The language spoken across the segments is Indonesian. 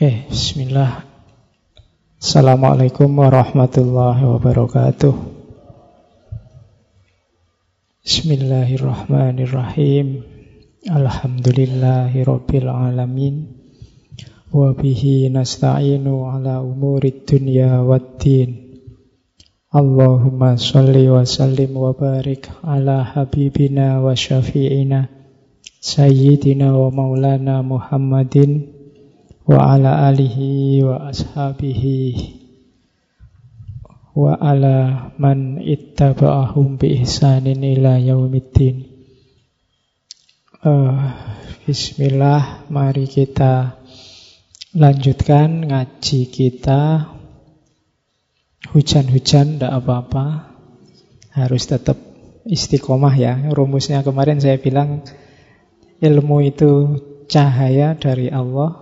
Oke, bismillah. Assalamualaikum warahmatullahi wabarakatuh. Bismillahirrahmanirrahim. Alhamdulillahi rabbil alamin. Wa bihi nasta'inu ala umurid dunya waddin. Allahumma salli wa sallim wa barik ala habibina wa syafi'ina Sayyidina wa maulana Muhammadin wa ala alihi wa ashabihi wa ala man ittaba'ahum bi ihsanin ila yaumiddin. Uh, Bismillah, mari kita lanjutkan ngaji kita. Hujan-hujan tidak apa-apa, harus tetap istiqomah ya. Rumusnya kemarin saya bilang ilmu itu cahaya dari Allah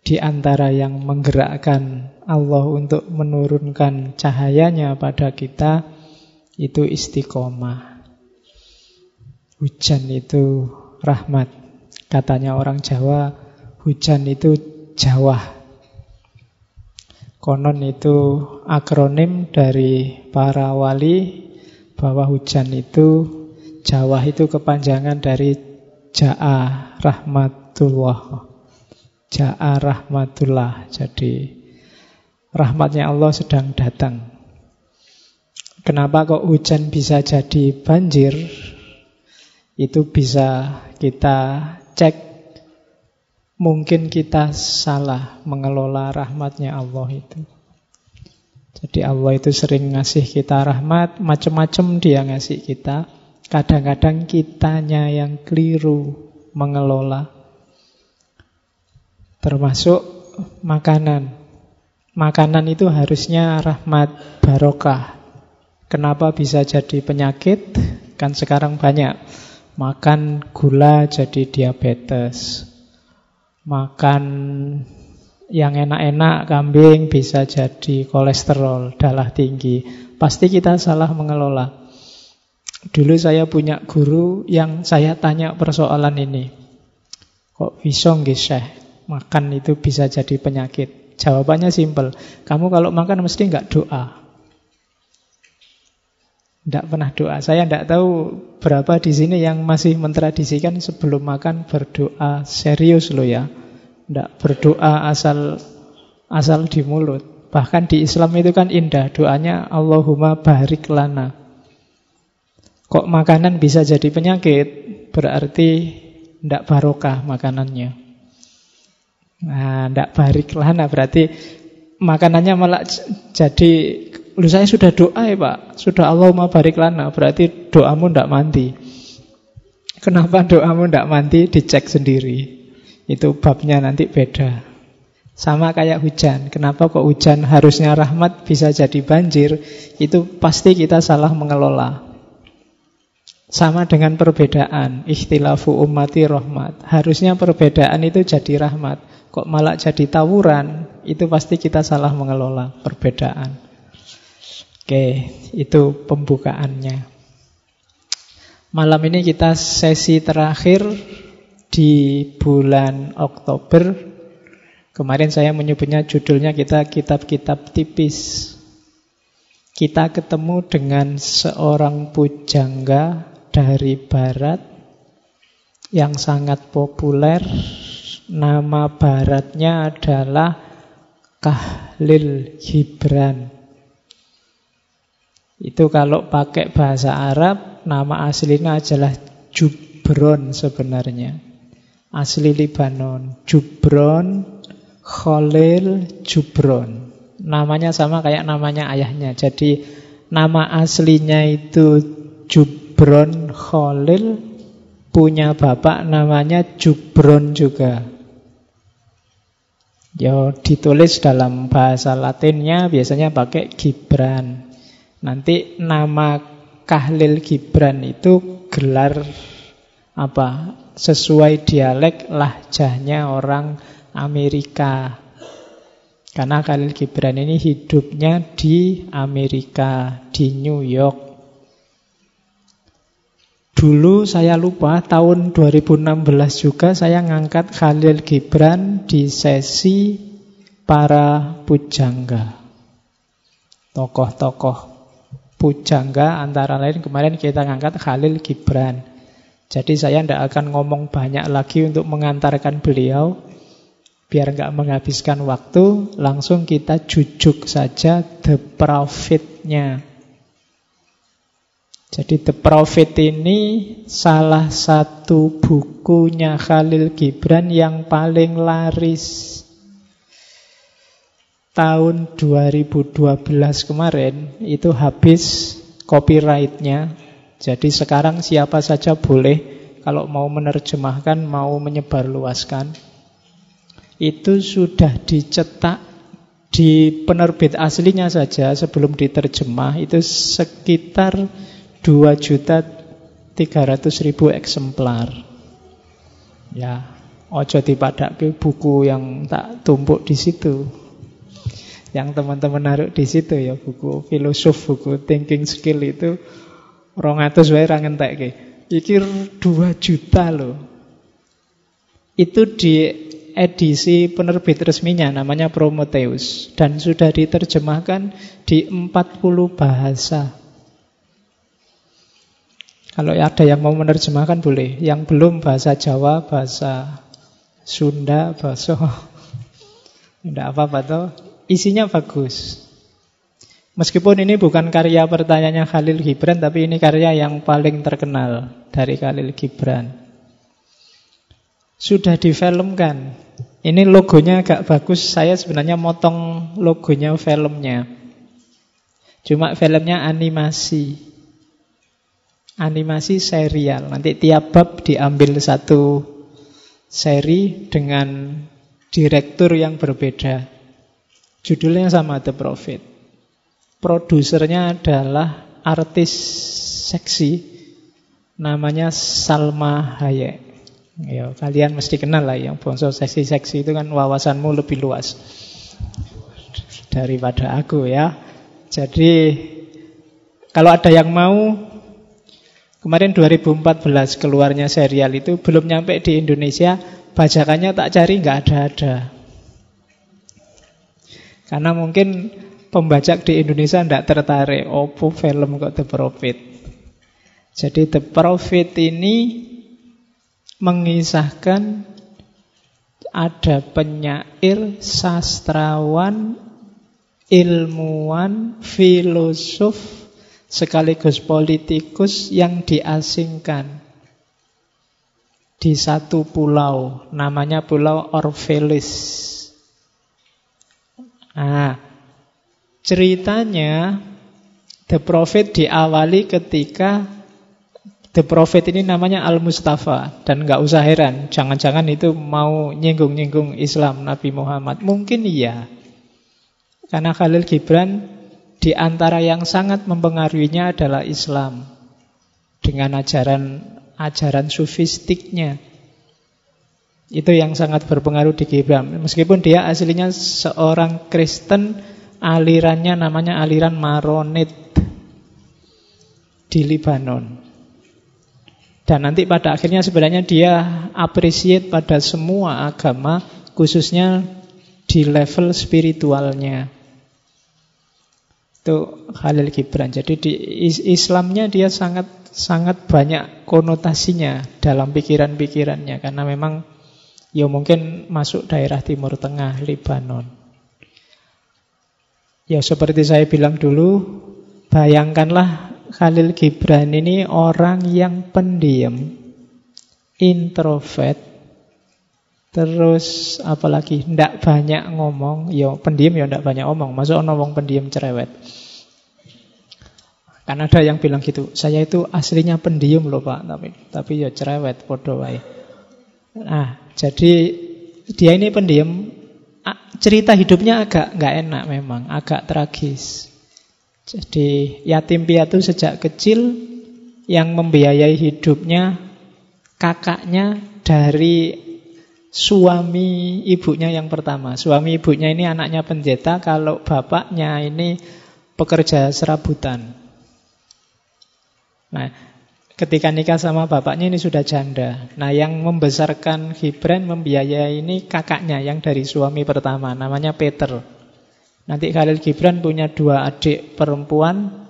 di antara yang menggerakkan Allah untuk menurunkan cahayanya pada kita itu istiqomah. Hujan itu rahmat. Katanya orang Jawa, hujan itu Jawa. Konon itu akronim dari para wali bahwa hujan itu Jawa itu kepanjangan dari Ja'a Rahmatullah. Ja'a rahmatullah. Jadi rahmatnya Allah sedang datang. Kenapa kok hujan bisa jadi banjir? Itu bisa kita cek. Mungkin kita salah mengelola rahmatnya Allah itu. Jadi Allah itu sering ngasih kita rahmat, macam-macam dia ngasih kita. Kadang-kadang kitanya yang keliru mengelola. Termasuk makanan. Makanan itu harusnya rahmat barokah. Kenapa bisa jadi penyakit? Kan sekarang banyak. Makan gula jadi diabetes. Makan yang enak-enak kambing bisa jadi kolesterol, darah tinggi. Pasti kita salah mengelola. Dulu saya punya guru yang saya tanya persoalan ini. Kok bisa nggih makan itu bisa jadi penyakit? Jawabannya simpel. Kamu kalau makan mesti nggak doa. Tidak pernah doa. Saya tidak tahu berapa di sini yang masih mentradisikan sebelum makan berdoa serius loh ya. Tidak berdoa asal asal di mulut. Bahkan di Islam itu kan indah. Doanya Allahumma barik lana. Kok makanan bisa jadi penyakit? Berarti tidak barokah makanannya. Nah, tidak barik lana berarti makanannya malah jadi Lu saya sudah doa ya pak. Sudah Allah mau barik lana Berarti doamu tidak mati Kenapa doamu tidak mati Dicek sendiri. Itu babnya nanti beda. Sama kayak hujan. Kenapa kok hujan harusnya rahmat Bisa jadi banjir? Itu pasti kita salah mengelola. Sama dengan perbedaan. Ikhtilafu ummati rahmat. Harusnya perbedaan itu jadi rahmat Kok malah jadi tawuran Itu pasti kita salah mengelola perbedaan. Oke, itu pembukaannya. Malam ini kita sesi terakhir Di bulan Oktober. Kemarin saya menyebutnya judulnya kita kitab-kitab tipis. Kita ketemu dengan seorang pujangga dari barat yang sangat populer. Nama baratnya adalah Kahlil Gibran. Itu kalau pakai bahasa Arab, nama aslinya adalah Jubron sebenarnya. Asli Libanon. Jubron, Khalil Jubron. Namanya sama kayak namanya ayahnya. Jadi nama aslinya itu Jubron. Khalil punya bapak namanya Jubron juga. Ya ditulis dalam bahasa Latinnya biasanya pakai Gibran. Nanti nama Kahlil Gibran itu gelar apa? Sesuai dialek lahjahnya orang Amerika. Karena Khalil Gibran ini hidupnya di Amerika, di New York. Dulu saya lupa tahun 2016 juga saya ngangkat Khalil Gibran di sesi para pujangga. Tokoh-tokoh pujangga antara lain kemarin kita ngangkat Khalil Gibran. Jadi saya tidak akan ngomong banyak lagi untuk mengantarkan beliau Biar nggak menghabiskan waktu, langsung kita jujuk saja The Prophet-nya. Jadi The Prophet ini salah satu bukunya Khalil Gibran yang paling laris. Tahun 2012 kemarin itu habis copyright-nya. Jadi sekarang siapa saja boleh kalau mau menerjemahkan, mau menyebarluaskan itu sudah dicetak di penerbit aslinya saja sebelum diterjemah itu sekitar 2 juta 300 ribu eksemplar. Ya, ojo dipadake buku yang tak tumpuk di situ. Yang teman-teman naruh di situ ya buku filosof, buku thinking skill itu rongatus wae ra ngentekke. Iki 2 juta loh. Itu di edisi penerbit resminya namanya Prometheus dan sudah diterjemahkan di 40 bahasa. Kalau ada yang mau menerjemahkan boleh, yang belum bahasa Jawa, bahasa Sunda, bahasa tidak apa-apa toh. Isinya bagus. Meskipun ini bukan karya pertanyaannya Khalil Gibran, tapi ini karya yang paling terkenal dari Khalil Gibran sudah difilmkan. Ini logonya agak bagus. Saya sebenarnya motong logonya filmnya. Cuma filmnya animasi. Animasi serial. Nanti tiap bab diambil satu seri dengan direktur yang berbeda. Judulnya sama The Prophet. Produsernya adalah artis seksi namanya Salma Hayek. Ya, kalian mesti kenal lah yang bonsor seksi-seksi itu kan wawasanmu lebih luas daripada aku ya. Jadi kalau ada yang mau kemarin 2014 keluarnya serial itu belum nyampe di Indonesia, bajakannya tak cari nggak ada-ada. Karena mungkin pembajak di Indonesia tidak tertarik. Oppo film kok The Prophet. Jadi The Prophet ini mengisahkan ada penyair, sastrawan, ilmuwan, filosof, sekaligus politikus yang diasingkan di satu pulau, namanya Pulau Orpheus. Nah, ceritanya The Prophet diawali ketika The Prophet ini namanya Al-Mustafa. Dan nggak usah heran Jangan-jangan itu mau nyinggung-nyinggung Islam Nabi Muhammad. Mungkin iya. Karena Khalil Gibran Di antara yang sangat mempengaruhinya adalah Islam. Dengan ajaran Ajaran sufistiknya. Itu yang sangat berpengaruh di Gibran Meskipun dia aslinya seorang Kristen Alirannya namanya aliran Maronit Di Libanon. Dan nanti pada akhirnya sebenarnya dia appreciate pada semua agama, khususnya di level spiritualnya. Itu Khalil Gibran. Jadi di Islamnya dia sangat sangat banyak konotasinya dalam pikiran-pikirannya karena memang ya mungkin masuk daerah Timur Tengah, Libanon. Ya seperti saya bilang dulu, bayangkanlah Khalil Gibran ini orang yang pendiam, introvert, terus apalagi ndak banyak ngomong, ya, pendiam ya ndak banyak ngomong, masuk ngomong pendiam cerewet. Kan ada yang bilang gitu, saya itu aslinya pendiam loh Pak, tapi tapi ya cerewet podo wae. Nah, jadi dia ini pendiam, cerita hidupnya agak nggak enak memang, agak tragis. Jadi yatim piatu sejak kecil yang membiayai hidupnya kakaknya dari suami ibunya yang pertama. Suami ibunya ini anaknya pendeta, kalau bapaknya ini pekerja serabutan. Nah, Ketika nikah sama bapaknya ini sudah janda. Nah yang membesarkan Gibran membiayai ini kakaknya yang dari suami pertama. Namanya Peter. Nanti Khalil Gibran punya dua adik perempuan.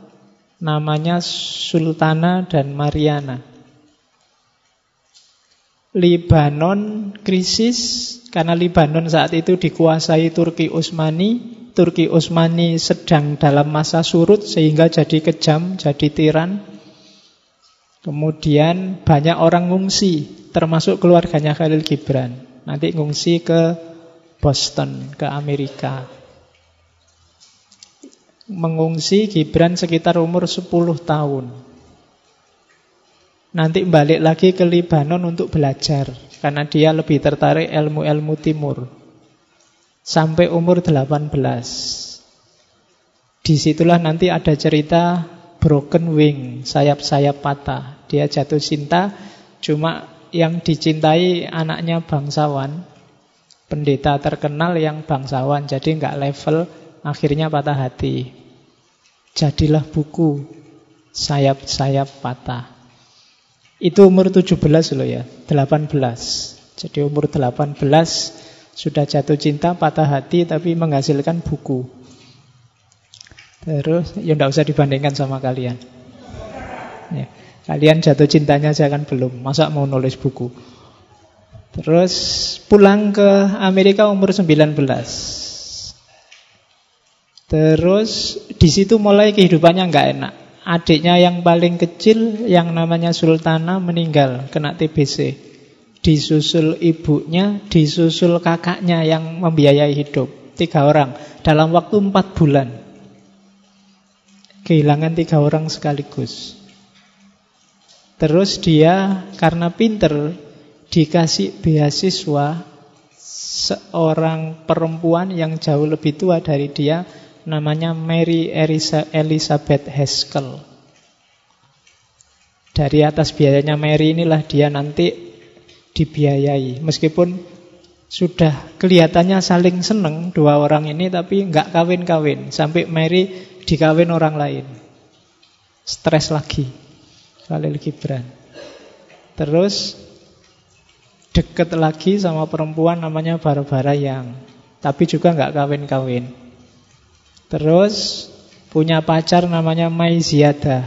Namanya Sultana dan Mariana. Libanon krisis karena Libanon saat itu dikuasai Turki Utsmani. Turki Utsmani sedang dalam masa surut sehingga jadi kejam, jadi tiran. Kemudian banyak orang ngungsi, termasuk keluarganya Khalil Gibran. Nanti ngungsi ke Boston, ke Amerika. Mengungsi Gibran sekitar umur 10 tahun. Nanti balik lagi ke Libanon untuk belajar. Karena dia lebih tertarik ilmu-ilmu timur. Sampai umur 18. Di situlah nanti ada cerita broken wing, sayap-sayap patah. Dia jatuh cinta, cuma yang dicintai anaknya bangsawan, pendeta terkenal yang bangsawan, jadi nggak level, akhirnya patah hati. Jadilah buku sayap-sayap patah. Itu umur 17 loh ya, 18. Jadi umur 18 sudah jatuh cinta, patah hati, tapi menghasilkan buku. Terus ya tidak usah dibandingkan sama kalian. Ya. Kalian jatuh cintanya saya kan belum. Masa mau nulis buku? Terus pulang ke Amerika umur 19. Terus di situ mulai kehidupannya nggak enak. Adiknya yang paling kecil yang namanya Sultana meninggal kena TBC. Disusul ibunya, disusul kakaknya yang membiayai hidup. Tiga orang dalam waktu empat bulan. Kehilangan tiga orang sekaligus. Terus dia karena pinter dikasih beasiswa seorang perempuan yang jauh lebih tua dari dia namanya Mary Elizabeth Haskell. Dari atas biayanya Mary inilah dia nanti dibiayai. Meskipun sudah kelihatannya saling seneng dua orang ini tapi nggak kawin-kawin sampai Mary dikawin orang lain. Stres lagi. Khalil Gibran. Terus deket lagi sama perempuan namanya Barbara yang tapi juga nggak kawin-kawin. Terus punya pacar namanya Mai Ziada.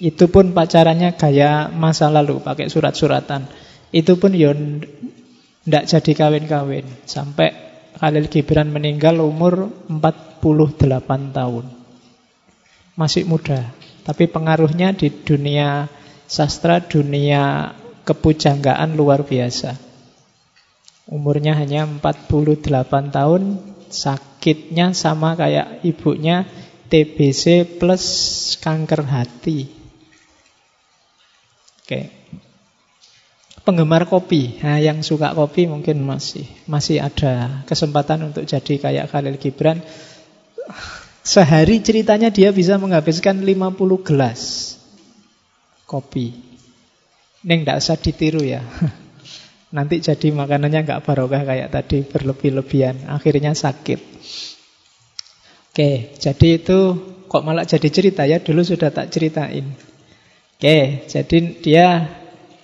Itu pun pacarannya gaya masa lalu, pakai surat-suratan. Itu pun yon ndak jadi kawin-kawin sampai Khalil Gibran meninggal umur 48 tahun masih muda, tapi pengaruhnya di dunia sastra, dunia kepujanggaan luar biasa. Umurnya hanya 48 tahun, sakitnya sama kayak ibunya TBC plus kanker hati. Oke. Penggemar kopi, nah, yang suka kopi mungkin masih masih ada kesempatan untuk jadi kayak Khalil Gibran Sehari ceritanya dia bisa menghabiskan 50 gelas kopi. Ini tidak usah ditiru ya. Nanti jadi makanannya nggak barokah kayak tadi berlebih-lebihan. Akhirnya sakit. Oke, jadi itu kok malah jadi cerita ya. Dulu sudah tak ceritain. Oke, jadi dia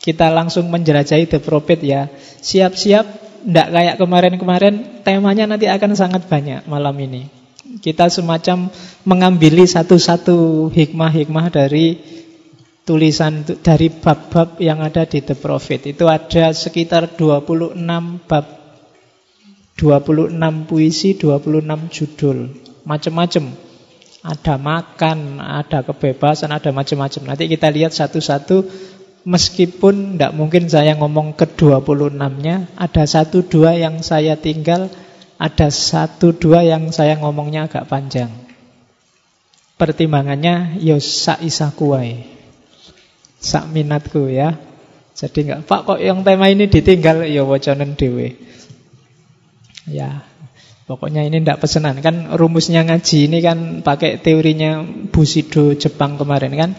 kita langsung menjelajahi The Prophet ya. Siap-siap, tidak kayak kemarin-kemarin. Temanya nanti akan sangat banyak malam ini. Kita semacam mengambil satu-satu hikmah-hikmah dari tulisan dari bab-bab yang ada di The Prophet. Itu ada sekitar 26 bab 26 puisi, 26 judul. Macam-macam. Ada makan, ada kebebasan, ada macam-macam. Nanti kita lihat satu-satu Meskipun tidak mungkin saya ngomong ke 26-nya Ada satu dua yang saya tinggal ada satu dua yang saya ngomongnya agak panjang. Pertimbangannya yo ya sak minatku ya. Jadi enggak Pak kok yang tema ini ditinggal ya wacanen dewe. Ya. Pokoknya ini ndak pesenan kan rumusnya ngaji ini kan pakai teorinya Bushido Jepang kemarin kan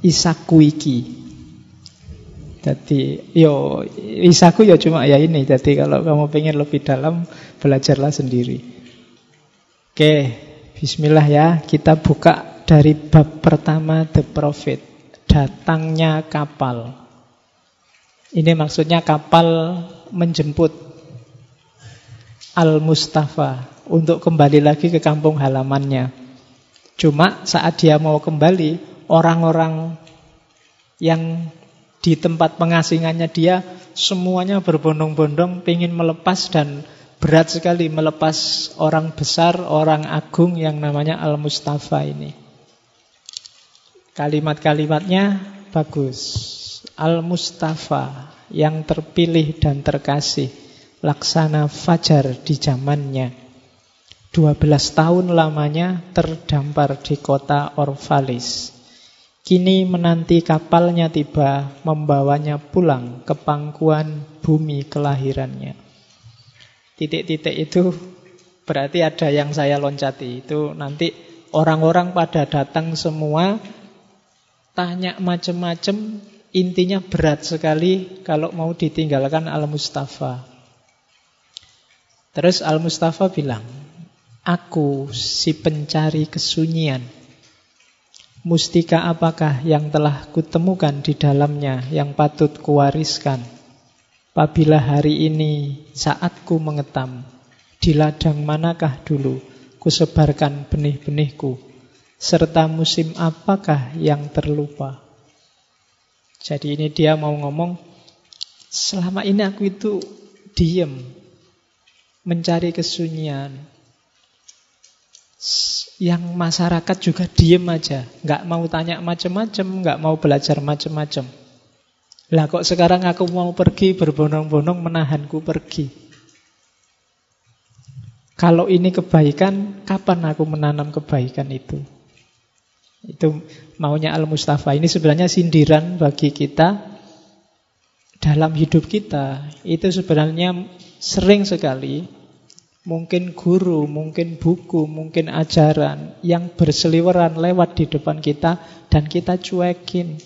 isaku iki. Jadi yo isaku ya cuma ya ini. Jadi kalau kamu pengen lebih dalam belajarlah sendiri. Oke, Bismillah ya. Kita buka dari bab pertama The Prophet. Datangnya kapal. Ini maksudnya kapal menjemput Al-Mustafa untuk kembali lagi ke kampung halamannya. Cuma saat dia mau kembali, orang-orang yang di tempat pengasingannya dia semuanya berbondong-bondong ingin melepas dan berat sekali melepas orang besar, orang agung yang namanya Al-Mustafa ini. Kalimat-kalimatnya bagus. Al-Mustafa yang terpilih dan terkasih laksana fajar di zamannya 12 tahun lamanya terdampar di kota Orvalis. Kini menanti kapalnya tiba membawanya pulang ke pangkuan bumi kelahirannya. Titik-titik itu berarti ada yang saya loncati. Itu nanti orang-orang pada datang semua tanya macam-macam intinya berat sekali kalau mau ditinggalkan Al-Mustafa. Terus Al-Mustafa bilang, Aku si pencari kesunyian. Mustika apakah yang telah kutemukan di dalamnya yang patut kuwariskan? Apabila hari ini saatku mengetam, di ladang manakah dulu kusebarkan benih-benihku? Serta musim apakah yang terlupa? Jadi ini dia mau ngomong, selama ini aku itu diem, mencari kesunyian, yang masyarakat juga diem aja, nggak mau tanya macam-macam, nggak mau belajar macam-macam. Lah kok sekarang aku mau pergi berbondong-bondong menahanku pergi. Kalau ini kebaikan, kapan aku menanam kebaikan itu? Itu maunya Al-Mustafa. Ini sebenarnya sindiran bagi kita dalam hidup kita. Itu sebenarnya sering sekali mungkin guru, mungkin buku, mungkin ajaran yang berseliweran lewat di depan kita dan kita cuekin.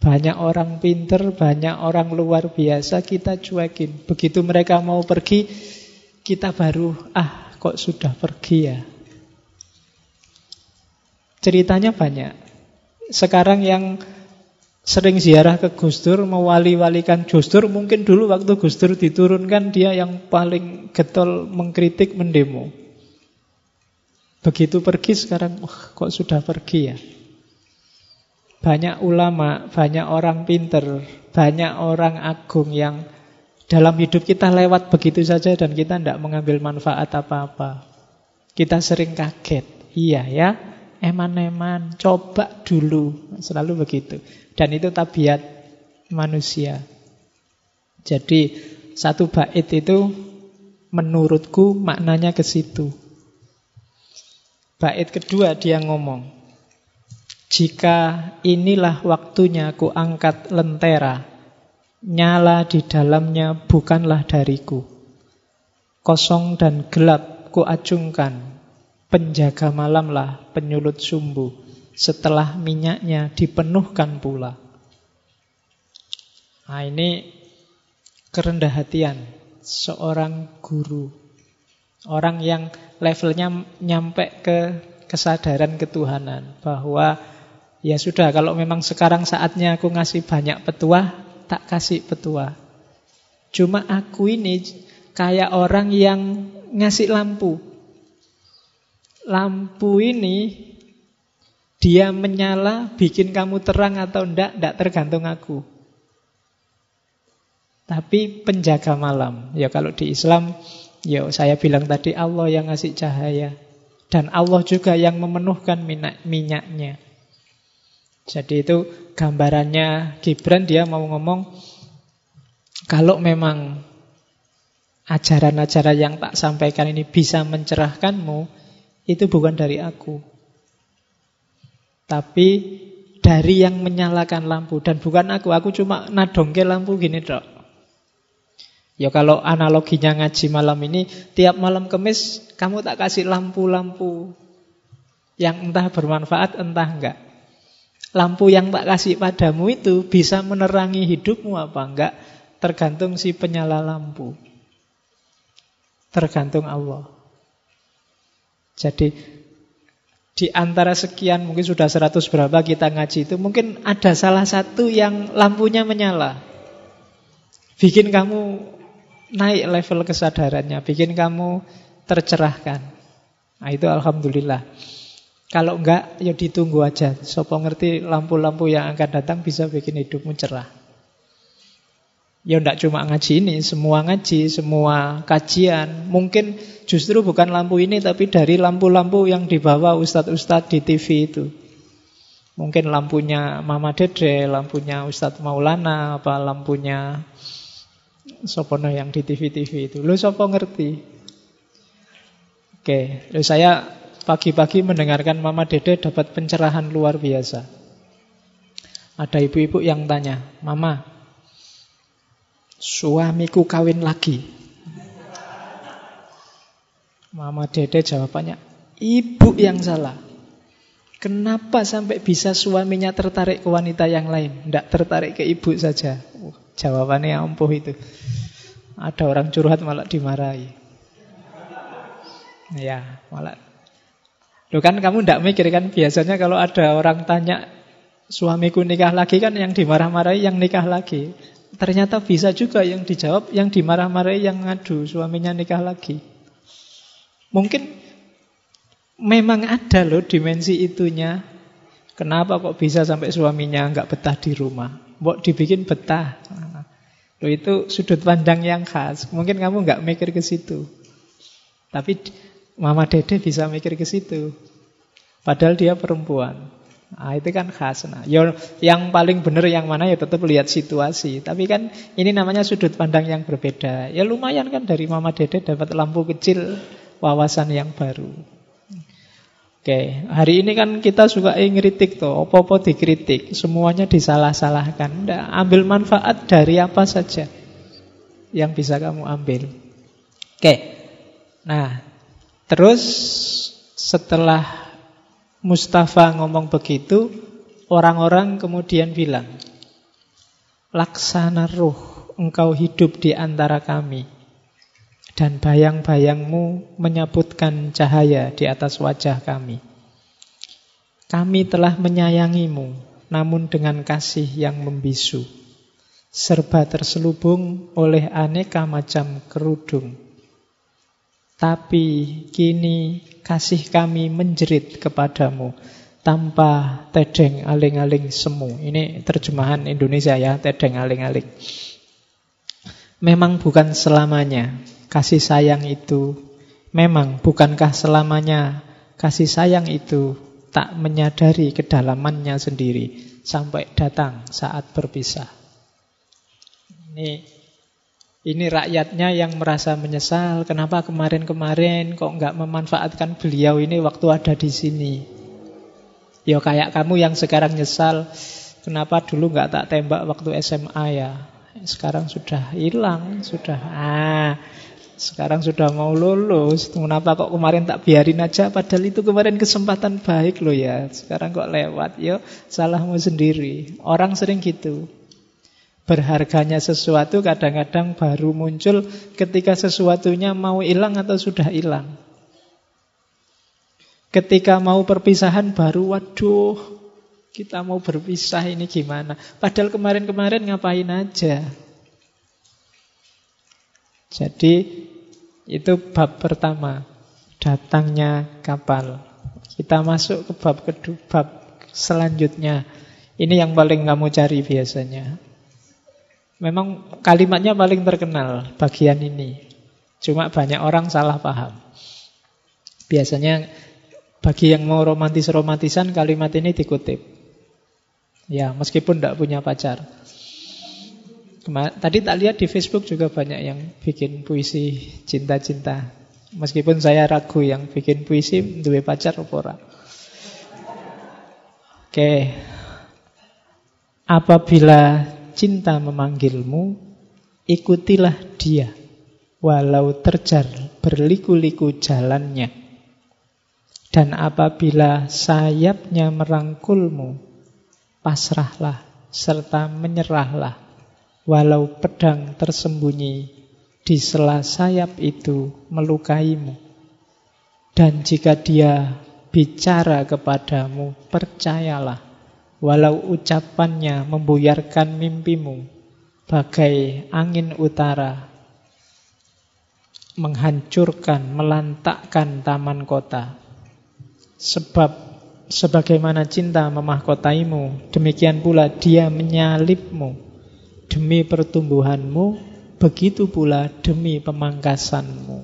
Banyak orang pinter, banyak orang luar biasa kita cuekin. Begitu mereka mau pergi, kita baru, ah kok sudah pergi ya. Ceritanya banyak. Sekarang yang sering ziarah ke Gus Dur, mewali-walikan Gus Dur. Mungkin dulu waktu Gus Dur diturunkan dia yang paling getol mengkritik, mendemo. Begitu pergi sekarang, oh, kok sudah pergi ya? Banyak ulama, banyak orang pinter, banyak orang agung yang dalam hidup kita lewat begitu saja dan kita tidak mengambil manfaat apa-apa. Kita sering kaget. Iya ya, eman-eman, coba dulu. Selalu begitu. Dan itu tabiat manusia. Jadi satu bait itu menurutku maknanya ke situ. Bait kedua dia ngomong, jika inilah waktunya ku angkat lentera, nyala di dalamnya bukanlah dariku. Kosong dan gelap ku acungkan, penjaga malamlah penyulut sumbu setelah minyaknya dipenuhkan pula. Nah ini kerendah hatian seorang guru. Orang yang levelnya nyampe ke kesadaran ketuhanan. Bahwa ya sudah kalau memang sekarang saatnya aku ngasih banyak petua, tak kasih petua. Cuma aku ini kayak orang yang ngasih lampu. Lampu ini dia menyala, bikin kamu terang atau enggak, enggak tergantung aku. Tapi penjaga malam. Ya kalau di Islam, ya saya bilang tadi Allah yang ngasih cahaya. Dan Allah juga yang memenuhkan minyak, minyaknya. Jadi itu gambarannya Gibran dia mau ngomong, kalau memang ajaran-ajaran yang tak sampaikan ini bisa mencerahkanmu, itu bukan dari aku. Tapi dari yang menyalakan lampu dan bukan aku, aku cuma nadongke lampu gini dok. Ya kalau analoginya ngaji malam ini, tiap malam kemis kamu tak kasih lampu-lampu yang entah bermanfaat entah enggak. Lampu yang tak kasih padamu itu bisa menerangi hidupmu apa enggak, tergantung si penyala lampu. Tergantung Allah. Jadi di antara sekian mungkin sudah seratus berapa kita ngaji itu mungkin ada salah satu yang lampunya menyala. Bikin kamu naik level kesadarannya, bikin kamu tercerahkan. Nah itu alhamdulillah. Kalau enggak ya ditunggu aja. Sopo ngerti lampu-lampu yang akan datang bisa bikin hidupmu cerah. Ya enggak cuma ngaji ini, semua ngaji, semua kajian. Mungkin justru bukan lampu ini, tapi dari lampu-lampu yang dibawa ustadz-ustadz di TV itu. Mungkin lampunya Mama Dede, lampunya Ustadz Maulana, apa lampunya Sopono yang di TV-TV itu. Lo sopo ngerti? Oke, lo saya pagi-pagi mendengarkan Mama Dede dapat pencerahan luar biasa. Ada ibu-ibu yang tanya, Mama, Suamiku kawin lagi. Mama Dede jawabannya, ibu yang salah. Kenapa sampai bisa suaminya tertarik ke wanita yang lain? Tidak tertarik ke ibu saja. Uh, jawabannya ampuh itu. Ada orang curhat malah dimarahi. Ya, malah. Loh kan kamu tidak mikir kan biasanya kalau ada orang tanya suamiku nikah lagi kan yang dimarah-marahi yang nikah lagi. Ternyata bisa juga yang dijawab, yang dimarah-marahi, yang ngadu, suaminya nikah lagi. Mungkin memang ada loh dimensi itunya. Kenapa kok bisa sampai suaminya nggak betah di rumah? Mbok dibikin betah. Loh itu sudut pandang yang khas. Mungkin kamu nggak mikir ke situ. Tapi Mama Dede bisa mikir ke situ. Padahal dia perempuan. Nah, itu kan khas. Nah, yang paling benar yang mana ya tetap lihat situasi. Tapi kan ini namanya sudut pandang yang berbeda. Ya lumayan kan dari Mama Dede dapat lampu kecil wawasan yang baru. Oke, hari ini kan kita suka eh, ngeritik tuh, opo-opo dikritik, semuanya disalah-salahkan. Nggak, ambil manfaat dari apa saja yang bisa kamu ambil. Oke, nah terus setelah Mustafa ngomong begitu, orang-orang kemudian bilang, Laksana ruh, engkau hidup di antara kami. Dan bayang-bayangmu menyebutkan cahaya di atas wajah kami. Kami telah menyayangimu, namun dengan kasih yang membisu. Serba terselubung oleh aneka macam kerudung. Tapi kini kasih kami menjerit kepadamu tanpa tedeng aling-aling semu. Ini terjemahan Indonesia ya, tedeng aling-aling. Memang bukan selamanya kasih sayang itu, memang bukankah selamanya kasih sayang itu tak menyadari kedalamannya sendiri sampai datang saat berpisah. Ini ini rakyatnya yang merasa menyesal. Kenapa kemarin-kemarin kok nggak memanfaatkan beliau ini waktu ada di sini? Ya kayak kamu yang sekarang nyesal. Kenapa dulu nggak tak tembak waktu SMA ya? Sekarang sudah hilang, sudah. Ah, sekarang sudah mau lulus. Kenapa kok kemarin tak biarin aja? Padahal itu kemarin kesempatan baik loh ya. Sekarang kok lewat, yo salahmu sendiri. Orang sering gitu. Berharganya sesuatu kadang-kadang baru muncul ketika sesuatunya mau hilang atau sudah hilang. Ketika mau perpisahan baru, waduh, kita mau berpisah ini gimana? Padahal kemarin-kemarin ngapain aja? Jadi itu bab pertama, datangnya kapal. Kita masuk ke bab kedua, bab selanjutnya. Ini yang paling kamu cari biasanya. Memang kalimatnya paling terkenal bagian ini. Cuma banyak orang salah paham. Biasanya bagi yang mau romantis-romantisan kalimat ini dikutip. Ya, meskipun tidak punya pacar. Tadi tak lihat di Facebook juga banyak yang bikin puisi cinta-cinta. Meskipun saya ragu yang bikin puisi dua pacar apa Oke. Apabila cinta memanggilmu, ikutilah dia, walau terjar berliku-liku jalannya. Dan apabila sayapnya merangkulmu, pasrahlah serta menyerahlah, walau pedang tersembunyi di sela sayap itu melukaimu. Dan jika dia bicara kepadamu, percayalah. Walau ucapannya membuyarkan mimpimu, bagai angin utara, menghancurkan, melantakkan taman kota. Sebab sebagaimana cinta memahkotaimu, demikian pula dia menyalipmu demi pertumbuhanmu, begitu pula demi pemangkasanmu.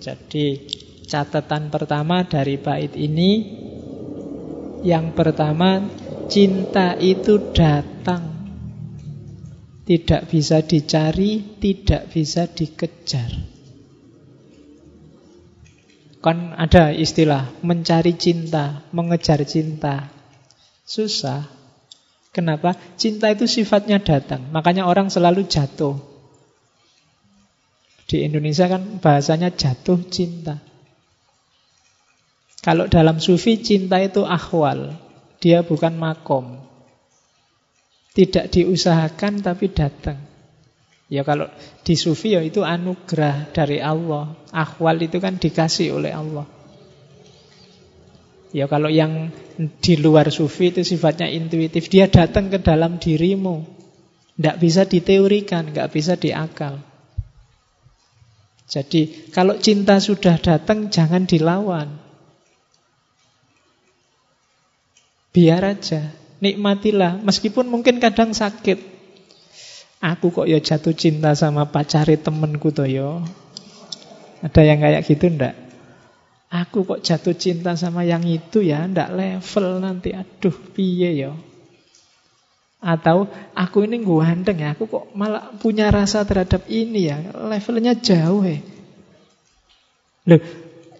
Jadi catatan pertama dari bait ini yang pertama cinta itu datang tidak bisa dicari, tidak bisa dikejar. Kan ada istilah mencari cinta, mengejar cinta. Susah. Kenapa? Cinta itu sifatnya datang. Makanya orang selalu jatuh. Di Indonesia kan bahasanya jatuh cinta. Kalau dalam sufi cinta itu ahwal. Dia bukan makom. Tidak diusahakan tapi datang. Ya kalau di sufi ya itu anugerah dari Allah. Akhwal itu kan dikasih oleh Allah. Ya kalau yang di luar sufi itu sifatnya intuitif. Dia datang ke dalam dirimu. Tidak bisa diteorikan, nggak bisa diakal. Jadi kalau cinta sudah datang jangan dilawan. Biar aja. Nikmatilah, meskipun mungkin kadang sakit. Aku kok ya jatuh cinta sama pacari temenku toh yo. Ada yang kayak gitu ndak? Aku kok jatuh cinta sama yang itu ya, ndak level nanti. Aduh, piye yo. Atau aku ini ganteng ya, aku kok malah punya rasa terhadap ini ya, levelnya jauh ya. Loh,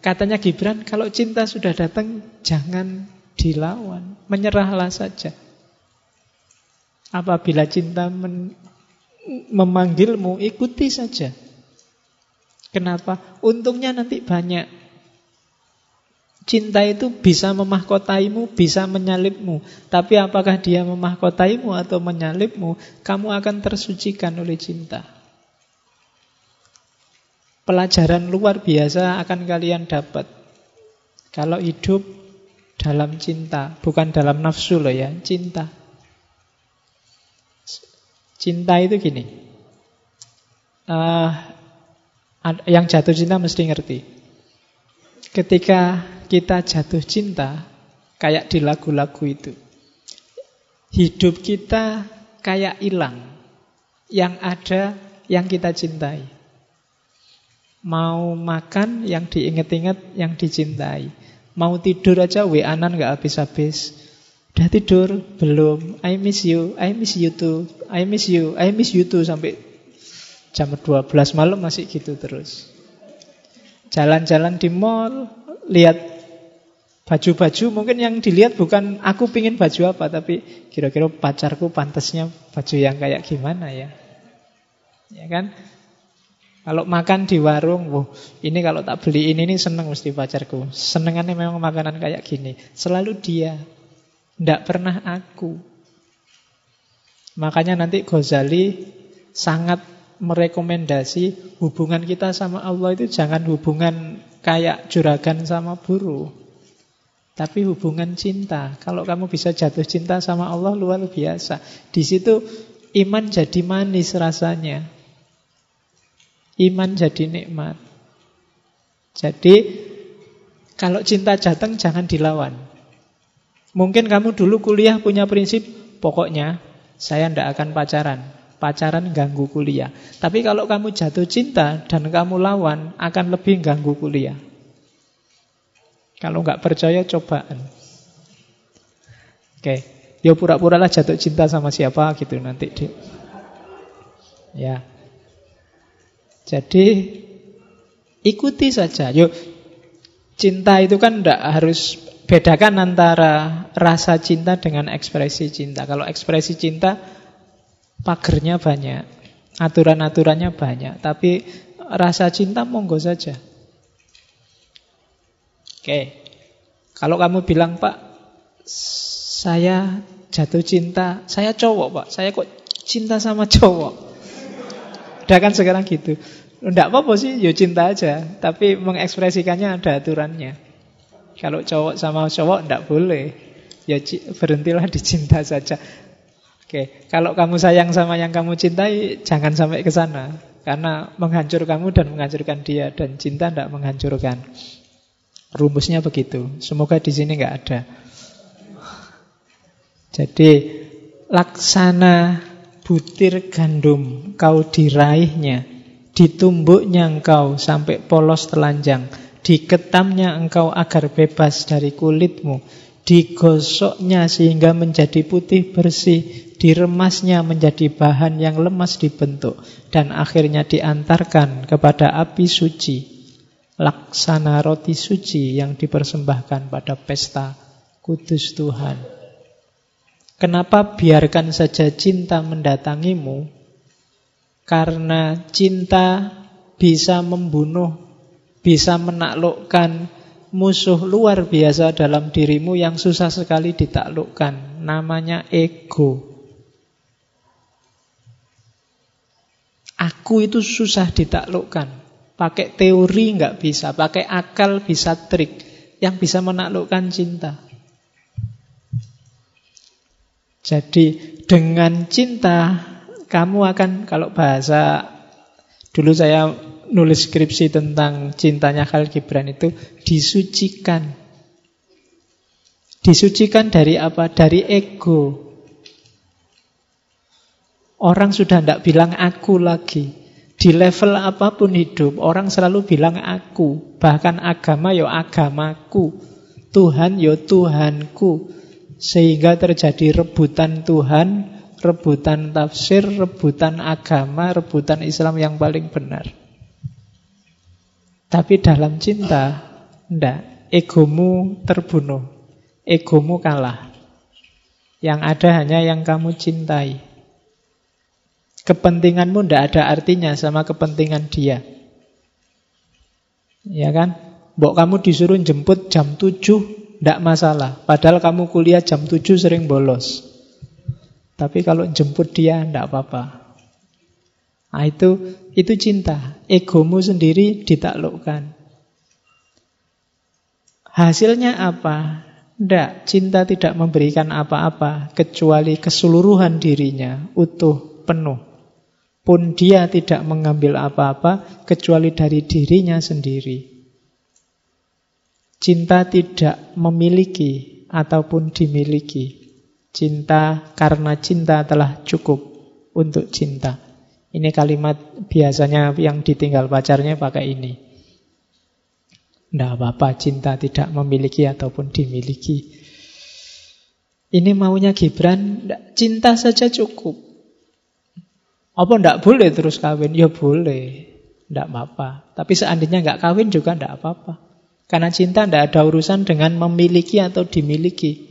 katanya Gibran, kalau cinta sudah datang jangan dilawan. Menyerahlah saja. Apabila cinta memanggilmu, ikuti saja. Kenapa? Untungnya nanti banyak. Cinta itu bisa memahkotaimu, bisa menyalipmu. Tapi apakah dia memahkotaimu atau menyalipmu, kamu akan tersucikan oleh cinta. Pelajaran luar biasa akan kalian dapat. Kalau hidup dalam cinta, bukan dalam nafsu loh ya, cinta. Cinta itu gini, uh, yang jatuh cinta mesti ngerti. Ketika kita jatuh cinta, kayak di lagu-lagu itu, hidup kita kayak hilang. Yang ada yang kita cintai. Mau makan yang diinget-inget yang dicintai. Mau tidur aja WA-an gak habis-habis. Udah tidur? Belum. I miss you. I miss you too. I miss you. I miss you too sampai jam 12 malam masih gitu terus. Jalan-jalan di mall, lihat baju-baju mungkin yang dilihat bukan aku pingin baju apa tapi kira-kira pacarku pantasnya baju yang kayak gimana ya. Ya kan? Kalau makan di warung, wah, ini kalau tak beli ini, ini seneng mesti pacarku. Senengannya memang makanan kayak gini. Selalu dia. Tidak pernah aku. Makanya nanti Ghazali sangat merekomendasi hubungan kita sama Allah itu jangan hubungan kayak juragan sama buruh. Tapi hubungan cinta. Kalau kamu bisa jatuh cinta sama Allah luar biasa. Di situ iman jadi manis rasanya. Iman jadi nikmat. Jadi kalau cinta datang jangan dilawan. Mungkin kamu dulu kuliah punya prinsip pokoknya saya tidak akan pacaran. Pacaran ganggu kuliah. Tapi kalau kamu jatuh cinta dan kamu lawan akan lebih ganggu kuliah. Kalau nggak percaya cobaan. Oke, ya pura-pura lah jatuh cinta sama siapa gitu nanti. Ya, jadi ikuti saja. Yuk, cinta itu kan tidak harus bedakan antara rasa cinta dengan ekspresi cinta. Kalau ekspresi cinta pagernya banyak, aturan-aturannya banyak, tapi rasa cinta monggo saja. Oke. Kalau kamu bilang, "Pak, saya jatuh cinta, saya cowok, Pak. Saya kok cinta sama cowok." Udah kan sekarang gitu. Tidak apa-apa sih, ya cinta aja. Tapi mengekspresikannya ada aturannya. Kalau cowok sama cowok tidak boleh. Ya berhentilah dicinta saja. Oke, kalau kamu sayang sama yang kamu cintai, jangan sampai ke sana. Karena menghancur kamu dan menghancurkan dia. Dan cinta tidak menghancurkan. Rumusnya begitu. Semoga di sini nggak ada. Jadi laksana butir gandum kau diraihnya, ditumbuknya engkau sampai polos telanjang, diketamnya engkau agar bebas dari kulitmu, digosoknya sehingga menjadi putih bersih, diremasnya menjadi bahan yang lemas dibentuk, dan akhirnya diantarkan kepada api suci, laksana roti suci yang dipersembahkan pada pesta kudus Tuhan. Kenapa biarkan saja cinta mendatangimu? Karena cinta bisa membunuh, bisa menaklukkan musuh luar biasa dalam dirimu yang susah sekali ditaklukkan. Namanya ego. Aku itu susah ditaklukkan. Pakai teori nggak bisa, pakai akal bisa trik. Yang bisa menaklukkan cinta. Jadi dengan cinta kamu akan kalau bahasa dulu saya nulis skripsi tentang cintanya Khalil Gibran itu disucikan. Disucikan dari apa? Dari ego. Orang sudah tidak bilang aku lagi. Di level apa pun hidup, orang selalu bilang aku. Bahkan agama ya agamaku. Tuhan ya Tuhanku. Sehingga terjadi rebutan Tuhan, rebutan tafsir, rebutan agama, rebutan Islam yang paling benar. Tapi dalam cinta, ndak, egomu terbunuh, egomu kalah. Yang ada hanya yang kamu cintai. Kepentinganmu ndak ada artinya sama kepentingan dia. Ya kan? Mbok kamu disuruh jemput jam 7 tidak masalah. Padahal kamu kuliah jam 7 sering bolos. Tapi kalau jemput dia tidak apa-apa. Nah itu itu cinta. Egomu sendiri ditaklukkan. Hasilnya apa? Tidak, cinta tidak memberikan apa-apa kecuali keseluruhan dirinya, utuh, penuh. Pun dia tidak mengambil apa-apa kecuali dari dirinya sendiri. Cinta tidak memiliki ataupun dimiliki. Cinta karena cinta telah cukup untuk cinta. Ini kalimat biasanya yang ditinggal pacarnya pakai ini. Tidak apa-apa cinta tidak memiliki ataupun dimiliki. Ini maunya Gibran, cinta saja cukup. Apa tidak boleh terus kawin? Ya boleh, tidak apa-apa. Tapi seandainya nggak kawin juga tidak apa-apa. Karena cinta tidak ada urusan dengan memiliki atau dimiliki.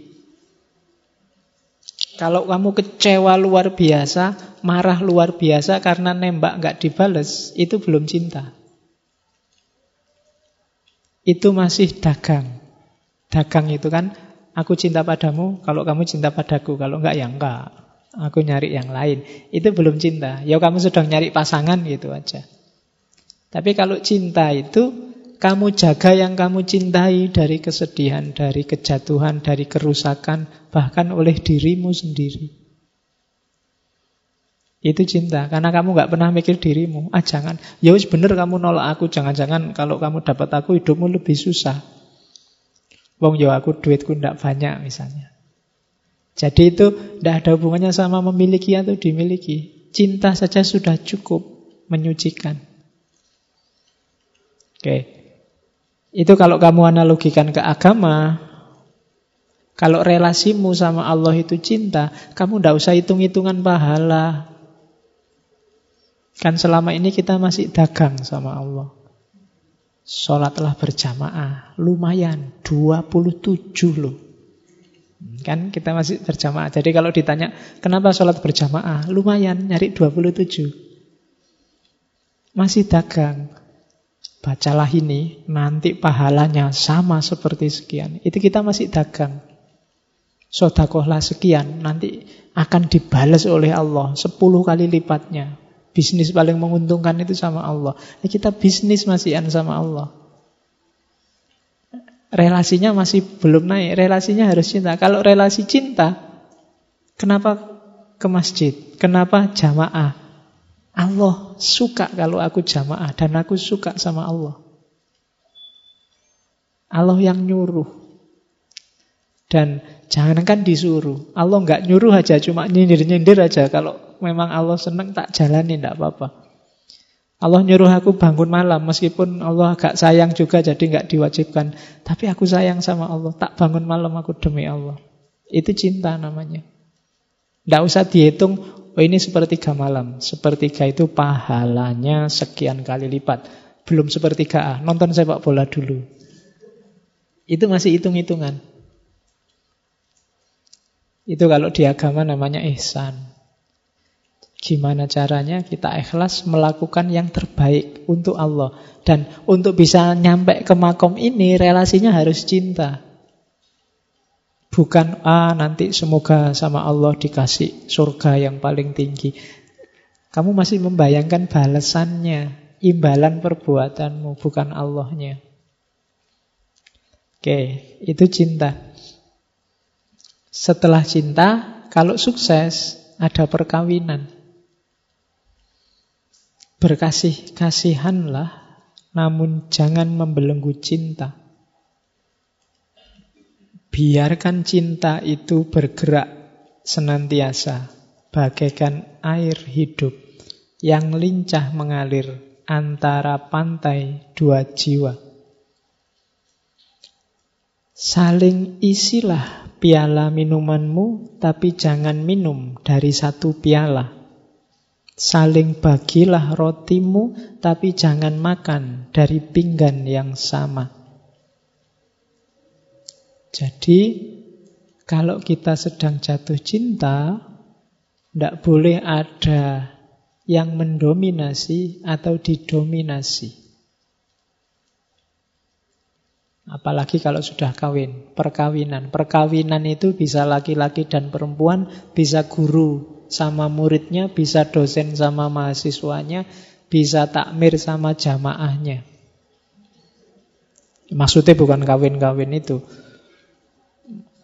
Kalau kamu kecewa luar biasa, marah luar biasa karena nembak nggak dibales, itu belum cinta. Itu masih dagang. Dagang itu kan, aku cinta padamu, kalau kamu cinta padaku, kalau enggak ya enggak. Aku nyari yang lain. Itu belum cinta. Ya kamu sedang nyari pasangan gitu aja. Tapi kalau cinta itu kamu jaga yang kamu cintai dari kesedihan, dari kejatuhan, dari kerusakan, bahkan oleh dirimu sendiri. Itu cinta, karena kamu nggak pernah mikir dirimu. Ah jangan, ya wis bener kamu nolak aku, jangan-jangan kalau kamu dapat aku hidupmu lebih susah. Wong yo ya aku duitku ndak banyak misalnya. Jadi itu tidak ada hubungannya sama memiliki atau dimiliki. Cinta saja sudah cukup menyucikan. Oke, itu kalau kamu analogikan ke agama, kalau relasimu sama Allah itu cinta, kamu tidak usah hitung-hitungan pahala. Kan selama ini kita masih dagang sama Allah. Sholatlah berjamaah, lumayan, 27 loh. Kan kita masih berjamaah. Jadi kalau ditanya, kenapa sholat berjamaah? Lumayan, nyari 27. Masih dagang. Bacalah ini, nanti pahalanya sama seperti sekian. Itu kita masih dagang. Sodakohlah sekian, nanti akan dibalas oleh Allah sepuluh kali lipatnya. Bisnis paling menguntungkan itu sama Allah. Ya kita bisnis masihan sama Allah. relasinya masih belum naik. Relasinya harus cinta. Kalau relasi cinta, kenapa ke masjid? Kenapa jamaah? Allah suka kalau aku jamaah dan aku suka sama Allah. Allah yang nyuruh. Dan jangankan disuruh. Allah nggak nyuruh aja, cuma nyindir-nyindir aja. Kalau memang Allah senang tak jalani, tidak apa-apa. Allah nyuruh aku bangun malam, meskipun Allah agak sayang juga, jadi nggak diwajibkan. Tapi aku sayang sama Allah, tak bangun malam aku demi Allah. Itu cinta namanya. Tidak usah dihitung, oh ini sepertiga malam. Sepertiga itu pahalanya sekian kali lipat. Belum sepertiga A, nonton sepak bola dulu. Itu masih hitung-hitungan. Itu kalau di agama namanya ihsan. Gimana caranya kita ikhlas melakukan yang terbaik untuk Allah. Dan untuk bisa nyampe ke makom ini, relasinya harus cinta. Bukan, ah nanti semoga sama Allah dikasih surga yang paling tinggi. Kamu masih membayangkan balasannya, imbalan perbuatanmu, bukan Allahnya. Oke, itu cinta. Setelah cinta, kalau sukses, ada perkawinan. Berkasih-kasihanlah, namun jangan membelenggu cinta. Biarkan cinta itu bergerak senantiasa, bagaikan air hidup yang lincah mengalir antara pantai dua jiwa. Saling isilah piala minumanmu, tapi jangan minum dari satu piala. Saling bagilah rotimu, tapi jangan makan dari pinggan yang sama. Jadi kalau kita sedang jatuh cinta, tidak boleh ada yang mendominasi atau didominasi. Apalagi kalau sudah kawin, perkawinan. Perkawinan itu bisa laki-laki dan perempuan, bisa guru sama muridnya, bisa dosen sama mahasiswanya, bisa takmir sama jamaahnya. Maksudnya bukan kawin-kawin itu.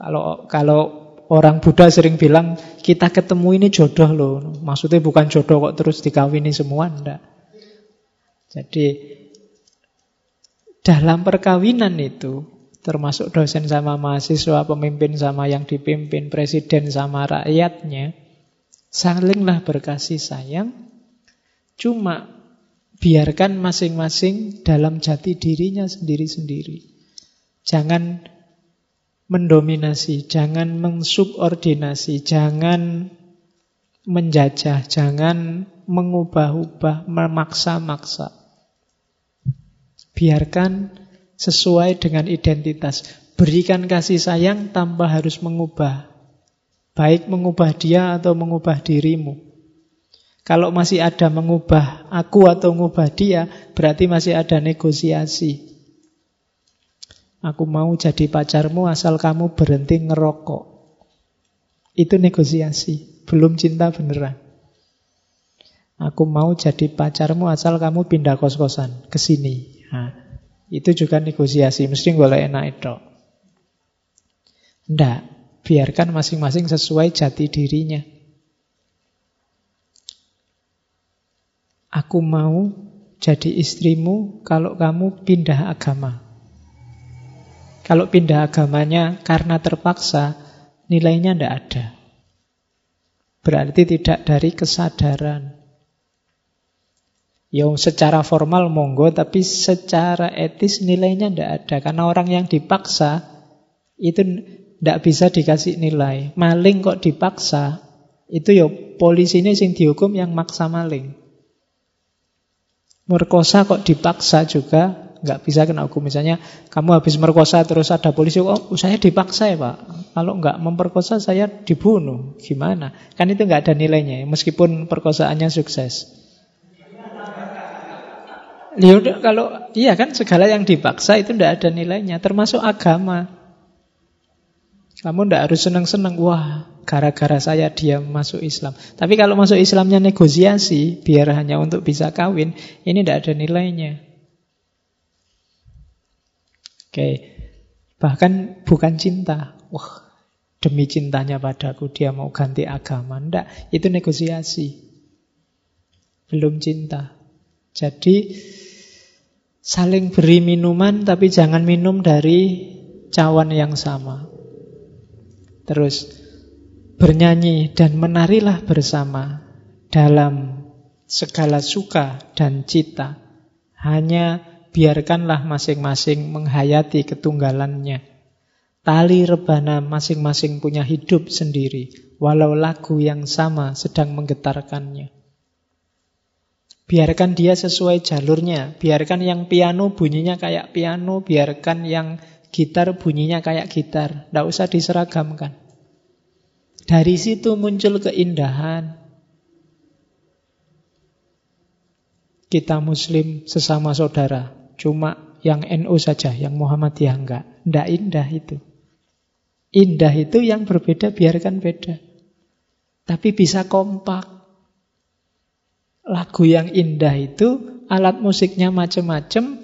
Kalau kalau orang Buddha sering bilang kita ketemu ini jodoh loh. Maksudnya bukan jodoh kok terus dikawini semua, enggak. Jadi dalam perkawinan itu termasuk dosen sama mahasiswa, pemimpin sama yang dipimpin, presiden sama rakyatnya, salinglah berkasih sayang. Cuma biarkan masing-masing dalam jati dirinya sendiri-sendiri. Jangan mendominasi, jangan mensubordinasi, jangan menjajah, jangan mengubah-ubah, memaksa-maksa. Biarkan sesuai dengan identitas. Berikan kasih sayang tanpa harus mengubah. Baik mengubah dia atau mengubah dirimu. Kalau masih ada mengubah aku atau mengubah dia, berarti masih ada negosiasi. Aku mau jadi pacarmu asal kamu berhenti ngerokok. Itu negosiasi, belum cinta beneran. Aku mau jadi pacarmu asal kamu pindah kos-kosan ke sini. Nah, itu juga negosiasi, mesti boleh enak itu. Nggak, biarkan masing-masing sesuai jati dirinya. Aku mau jadi istrimu kalau kamu pindah agama. Kalau pindah agamanya karena terpaksa, nilainya tidak ada. Berarti tidak dari kesadaran. Ya secara formal monggo, tapi secara etis nilainya tidak ada. Karena orang yang dipaksa itu tidak bisa dikasih nilai. Maling kok dipaksa, itu ya polisi ini sing dihukum yang maksa maling. Merkosa kok dipaksa juga nggak bisa kena hukum. Misalnya kamu habis merkosa terus ada polisi, oh saya dipaksa ya pak. Kalau nggak memperkosa saya dibunuh, gimana? Kan itu nggak ada nilainya, meskipun perkosaannya sukses. Lihat kalau iya kan segala yang dipaksa itu tidak ada nilainya, termasuk agama. Kamu tidak harus senang-senang, wah gara-gara saya dia masuk Islam. Tapi kalau masuk Islamnya negosiasi, biar hanya untuk bisa kawin, ini tidak ada nilainya. Oke. Bahkan bukan cinta. Wah, demi cintanya padaku dia mau ganti agama. Tidak, itu negosiasi. Belum cinta. Jadi saling beri minuman tapi jangan minum dari cawan yang sama. Terus bernyanyi dan menarilah bersama dalam segala suka dan cita. Hanya biarkanlah masing-masing menghayati ketunggalannya. Tali rebana masing-masing punya hidup sendiri, walau lagu yang sama sedang menggetarkannya. Biarkan dia sesuai jalurnya, biarkan yang piano bunyinya kayak piano, biarkan yang gitar bunyinya kayak gitar, tidak usah diseragamkan. Dari situ muncul keindahan. Kita muslim sesama saudara, Cuma yang NU saja, yang Muhammadiyah enggak. Enggak indah itu. Indah itu yang berbeda biarkan beda. Tapi bisa kompak. Lagu yang indah itu alat musiknya macam-macam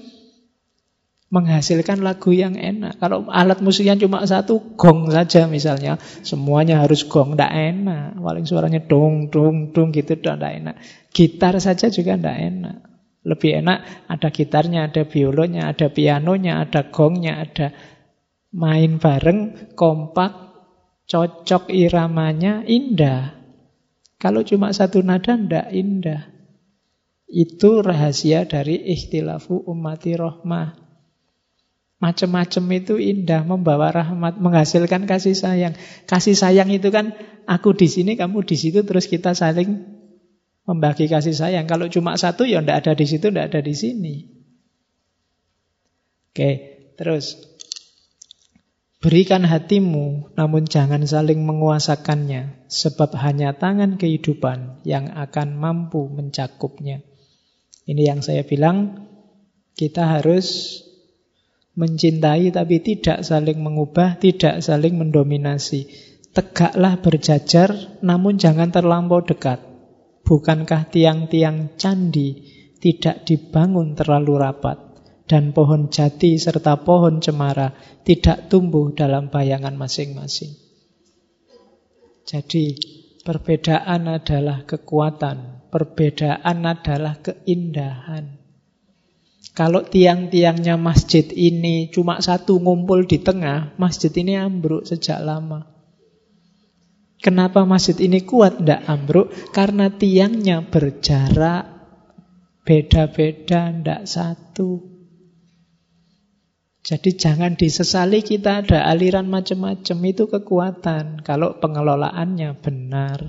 menghasilkan lagu yang enak. Kalau alat musiknya cuma satu, gong saja misalnya, semuanya harus gong, tidak enak. Paling suaranya dong, dong, dong gitu, tidak enak. Gitar saja juga tidak enak. Lebih enak ada gitarnya, ada biolonya, ada pianonya, ada gongnya, ada main bareng, kompak, cocok iramanya, indah. Kalau cuma satu nada, ndak indah. Itu rahasia dari ikhtilafu ummati rohmah. Macam-macam itu indah, membawa rahmat, menghasilkan kasih sayang. Kasih sayang itu kan aku di sini, kamu di situ, terus kita saling membagi kasih sayang. Kalau cuma satu ya ndak ada di situ, ndak ada di sini. Oke, terus berikan hatimu, namun jangan saling menguasakannya, sebab hanya tangan kehidupan yang akan mampu mencakupnya. Ini yang saya bilang, kita harus mencintai tapi tidak saling mengubah, tidak saling mendominasi. Tegaklah berjajar, namun jangan terlampau dekat. Bukankah tiang-tiang candi tidak dibangun terlalu rapat dan pohon jati serta pohon cemara tidak tumbuh dalam bayangan masing-masing? Jadi perbedaan adalah kekuatan, perbedaan adalah keindahan. Kalau tiang-tiangnya masjid ini cuma satu ngumpul di tengah, masjid ini ambruk sejak lama. Kenapa masjid ini kuat? Tidak ambruk. Karena tiangnya berjarak, beda-beda, tidak satu. Jadi jangan disesali kita ada aliran macam-macam. Itu kekuatan. Kalau pengelolaannya benar.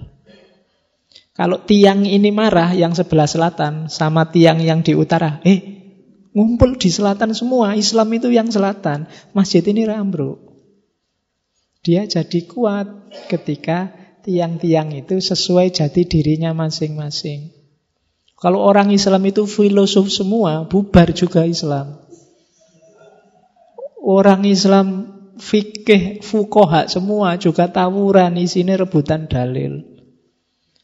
Kalau tiang ini marah yang sebelah selatan sama tiang yang di utara. Eh, ngumpul di selatan semua. Islam itu yang selatan. Masjid ini rambruk. Dia jadi kuat ketika tiang-tiang itu sesuai jati dirinya masing-masing. Kalau orang Islam itu filosof semua, bubar juga Islam. Orang Islam fikih, fukoha semua juga tawuran, sini rebutan dalil.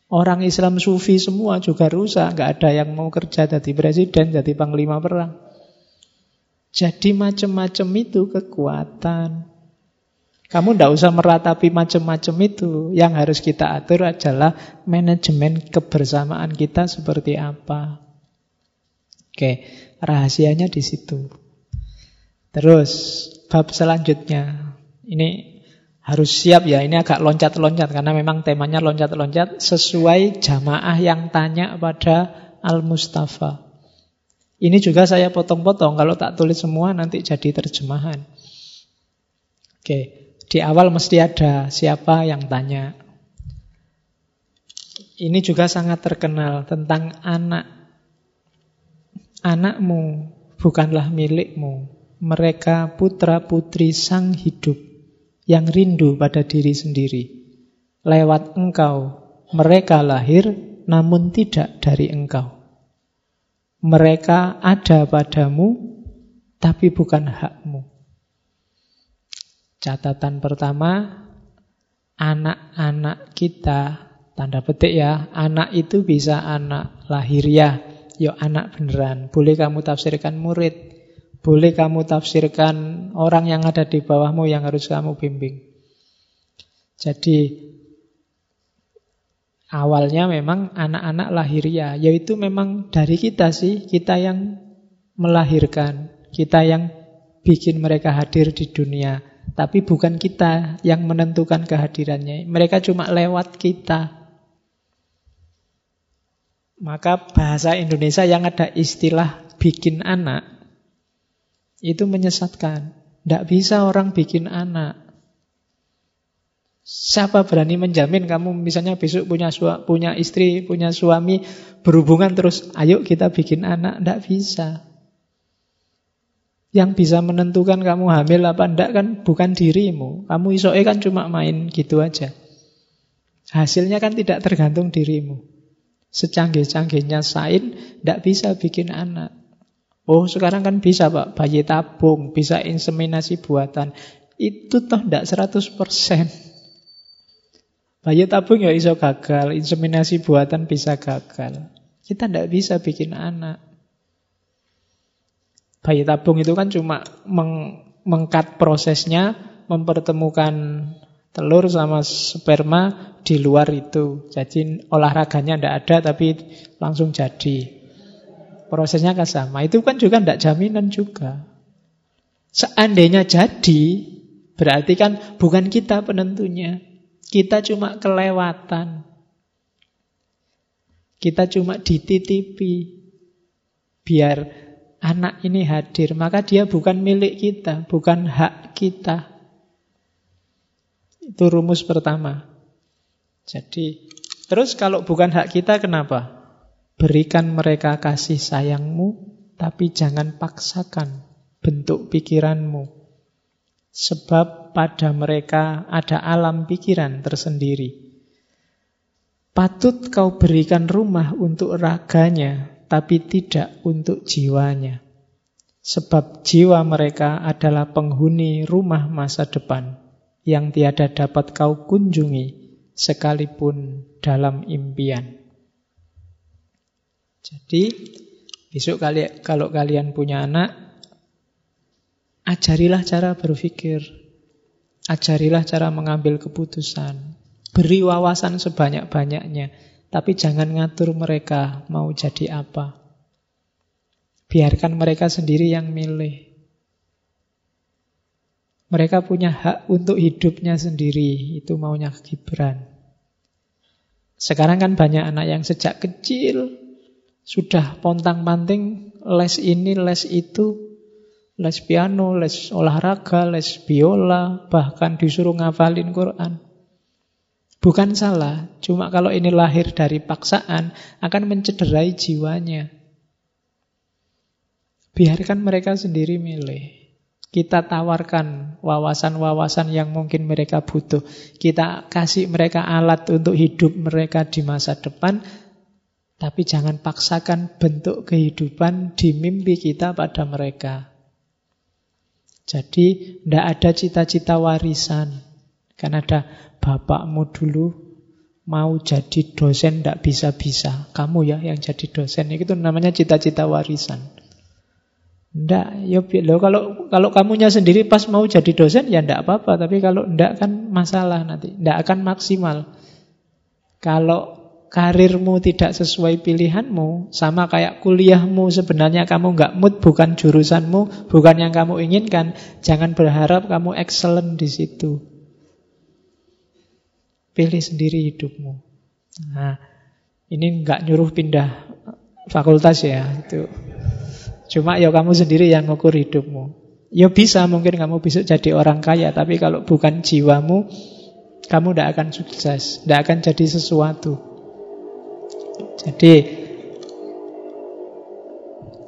Orang Islam sufi semua juga rusak, nggak ada yang mau kerja jadi presiden, jadi panglima perang. Jadi macam-macam itu kekuatan. Kamu tidak usah meratapi macam-macam itu. Yang harus kita atur adalah manajemen kebersamaan kita seperti apa. Oke, rahasianya di situ. Terus, bab selanjutnya. Ini harus siap ya, ini agak loncat-loncat karena memang temanya loncat-loncat sesuai jamaah yang tanya pada Al-Mustafa. Ini juga saya potong-potong, kalau tak tulis semua nanti jadi terjemahan. Oke, di awal mesti ada siapa yang tanya. Ini juga sangat terkenal tentang anak. Anakmu bukanlah milikmu. Mereka putra-putri sang hidup yang rindu pada diri sendiri. Lewat engkau, mereka lahir namun tidak dari engkau. Mereka ada padamu, tapi bukan hakmu. Catatan pertama, anak-anak kita, tanda petik ya, anak itu bisa anak lahiriah, ya anak beneran. Boleh kamu tafsirkan murid, Boleh kamu tafsirkan orang yang ada di bawahmu yang harus kamu bimbing. Jadi awalnya memang anak-anak lahiriah, yaitu memang dari kita sih, kita yang melahirkan, kita yang bikin mereka hadir di dunia. Tapi bukan kita yang menentukan kehadirannya. Mereka cuma lewat kita. Maka bahasa Indonesia yang ada istilah bikin anak itu menyesatkan. Tidak bisa orang bikin anak. Siapa berani menjamin kamu misalnya besok punya punya istri, punya suami, berhubungan terus, ayo kita bikin anak. Tidak bisa. Yang bisa menentukan kamu hamil apa enggak kan bukan dirimu. Kamu isoe kan cuma main gitu aja. Hasilnya kan tidak tergantung dirimu. Secanggih-canggihnya sain, tidak bisa bikin anak. Oh sekarang kan bisa pak, bayi tabung, bisa inseminasi buatan. Itu toh tidak 100%. Bayi tabung ya iso gagal, inseminasi buatan bisa gagal. Kita tidak bisa bikin anak. Bayi tabung itu kan cuma meng mengkat prosesnya, mempertemukan telur sama sperma di luar itu. Jadi olahraganya tidak ada tapi langsung jadi. Prosesnya kan sama. Itu kan juga tidak jaminan juga. Seandainya jadi, berarti kan bukan kita penentunya. Kita cuma kelewatan. Kita cuma dititipi. Biar anak ini hadir, maka dia bukan milik kita, bukan hak kita. Itu rumus pertama. Jadi, terus kalau bukan hak kita kenapa? Berikan mereka kasih sayangmu, tapi jangan paksakan bentuk pikiranmu. Sebab pada mereka ada alam pikiran tersendiri. Patut kau berikan rumah untuk raganya, tapi tidak untuk jiwanya. Sebab jiwa mereka adalah penghuni rumah masa depan yang tiada dapat kau kunjungi sekalipun dalam impian. Jadi, besok kali kalau kalian punya anak, ajarilah cara berpikir, ajarilah cara mengambil keputusan, beri wawasan sebanyak-banyaknya. Tapi jangan ngatur mereka mau jadi apa. Biarkan mereka sendiri yang milih. Mereka punya hak untuk hidupnya sendiri. Itu maunya Gibran. Sekarang kan banyak anak yang sejak kecil sudah pontang-panting les ini, les itu, les piano, les olahraga, les biola, bahkan disuruh ngafalin Quran. Bukan salah, cuma kalau ini lahir dari paksaan akan mencederai jiwanya. Biarkan mereka sendiri milih. Kita tawarkan wawasan-wawasan yang mungkin mereka butuh. Kita kasih mereka alat untuk hidup mereka di masa depan. Tapi jangan paksakan bentuk kehidupan di mimpi kita pada mereka. Jadi, tidak ada cita-cita warisan. Kan ada bapakmu dulu mau jadi dosen tidak bisa-bisa. Kamu ya yang jadi dosen. Itu namanya cita-cita warisan. Ndak, ya kalau kalau kamunya sendiri pas mau jadi dosen ya ndak apa-apa, tapi kalau ndak kan masalah nanti, ndak akan maksimal. Kalau karirmu tidak sesuai pilihanmu, sama kayak kuliahmu sebenarnya kamu nggak mood, bukan jurusanmu, bukan yang kamu inginkan, jangan berharap kamu excellent di situ. Pilih sendiri hidupmu. Nah, ini nggak nyuruh pindah fakultas ya, itu. Cuma ya kamu sendiri yang ngukur hidupmu. Ya bisa mungkin kamu bisa jadi orang kaya, tapi kalau bukan jiwamu, kamu tidak akan sukses, tidak akan jadi sesuatu. Jadi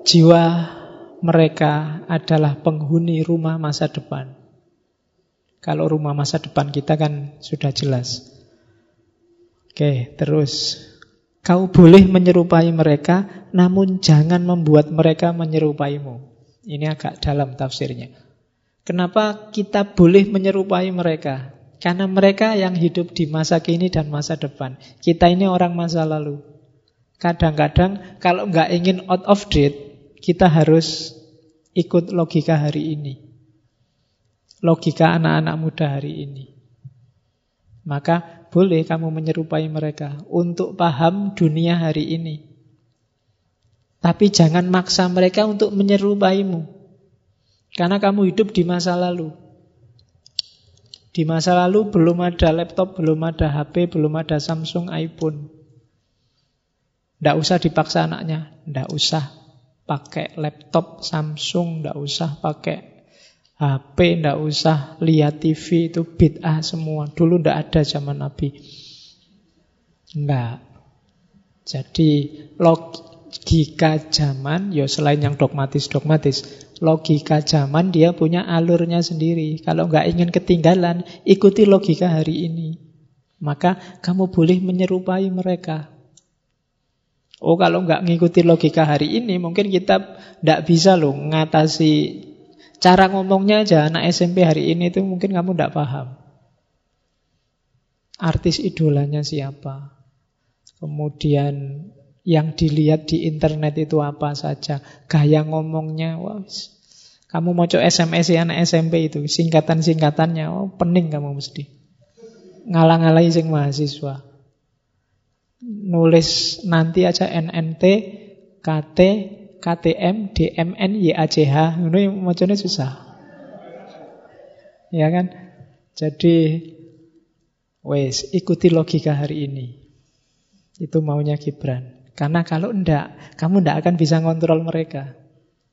jiwa mereka adalah penghuni rumah masa depan. Kalau rumah masa depan kita kan sudah jelas. Oke, terus. Kau boleh menyerupai mereka, namun jangan membuat mereka menyerupaimu. Ini agak dalam tafsirnya. Kenapa kita boleh menyerupai mereka? Karena mereka yang hidup di masa kini dan masa depan. Kita ini orang masa lalu. Kadang-kadang kalau nggak ingin out of date, kita harus ikut logika hari ini. Logika anak-anak muda hari ini. Maka boleh kamu menyerupai mereka untuk paham dunia hari ini. Tapi jangan maksa mereka untuk menyerupaimu. Karena kamu hidup di masa lalu. Di masa lalu belum ada laptop, belum ada HP, belum ada Samsung, iPhone. Tidak usah dipaksa anaknya, tidak usah pakai laptop Samsung, tidak usah pakai HP, tidak usah lihat TV, itu bid'ah semua. Dulu tidak ada zaman Nabi. Enggak. Jadi logika zaman, ya selain yang dogmatis-dogmatis, logika zaman dia punya alurnya sendiri. Kalau nggak ingin ketinggalan, ikuti logika hari ini. Maka kamu boleh menyerupai mereka. Oh kalau nggak ngikuti logika hari ini, mungkin kita nggak bisa loh ngatasi cara ngomongnya aja anak SMP hari ini itu mungkin kamu nggak paham. Artis idolanya siapa? Kemudian yang dilihat di internet itu apa saja, gaya ngomongnya, wah, kamu mau coba SMS ya anak SMP itu, singkatan-singkatannya, oh pening kamu mesti. Ngalang-alai sing mahasiswa nulis nanti aja NNT, KT, KTM, DMN, YACH. Ini macamnya susah. Ya kan? Jadi wes ikuti logika hari ini. Itu maunya Gibran. Karena kalau enggak, kamu enggak akan bisa ngontrol mereka.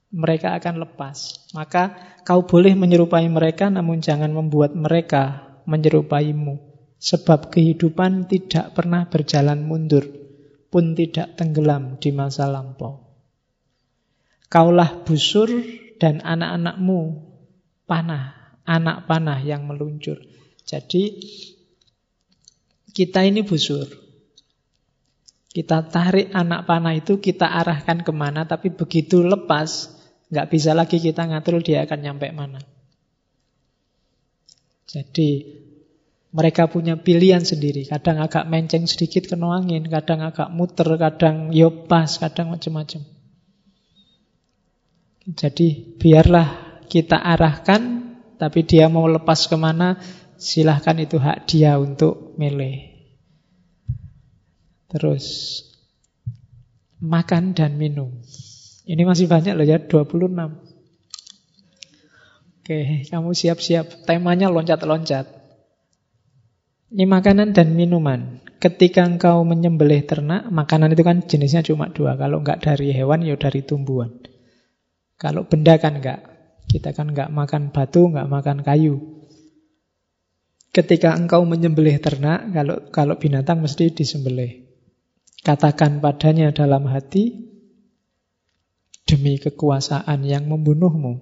Mereka akan lepas. Maka kau boleh menyerupai mereka namun jangan membuat mereka menyerupaimu. Sebab kehidupan tidak pernah berjalan mundur, pun tidak tenggelam di masa lampau. Kaulah busur dan anak-anakmu panah, anak panah yang meluncur. Jadi kita ini busur. Kita tarik anak panah itu, kita arahkan ke mana, tapi begitu lepas, nggak bisa lagi kita ngatur dia akan nyampe mana. Jadi mereka punya pilihan sendiri. Kadang agak menceng sedikit kena angin, kadang agak muter, kadang yopas, kadang macam-macam. Jadi biarlah kita arahkan, tapi dia mau lepas ke mana, silahkan itu hak dia untuk milih. Terus makan dan minum. Ini masih banyak loh ya, 26. Oke, kamu siap-siap. Temanya loncat-loncat. Ini makanan dan minuman. Ketika engkau menyembelih ternak, makanan itu kan jenisnya cuma dua. Kalau enggak dari hewan, ya dari tumbuhan. Kalau benda kan enggak. Kita kan enggak makan batu, enggak makan kayu. Ketika engkau menyembelih ternak, kalau kalau binatang mesti disembelih. Katakan padanya dalam hati, demi kekuasaan yang membunuhmu,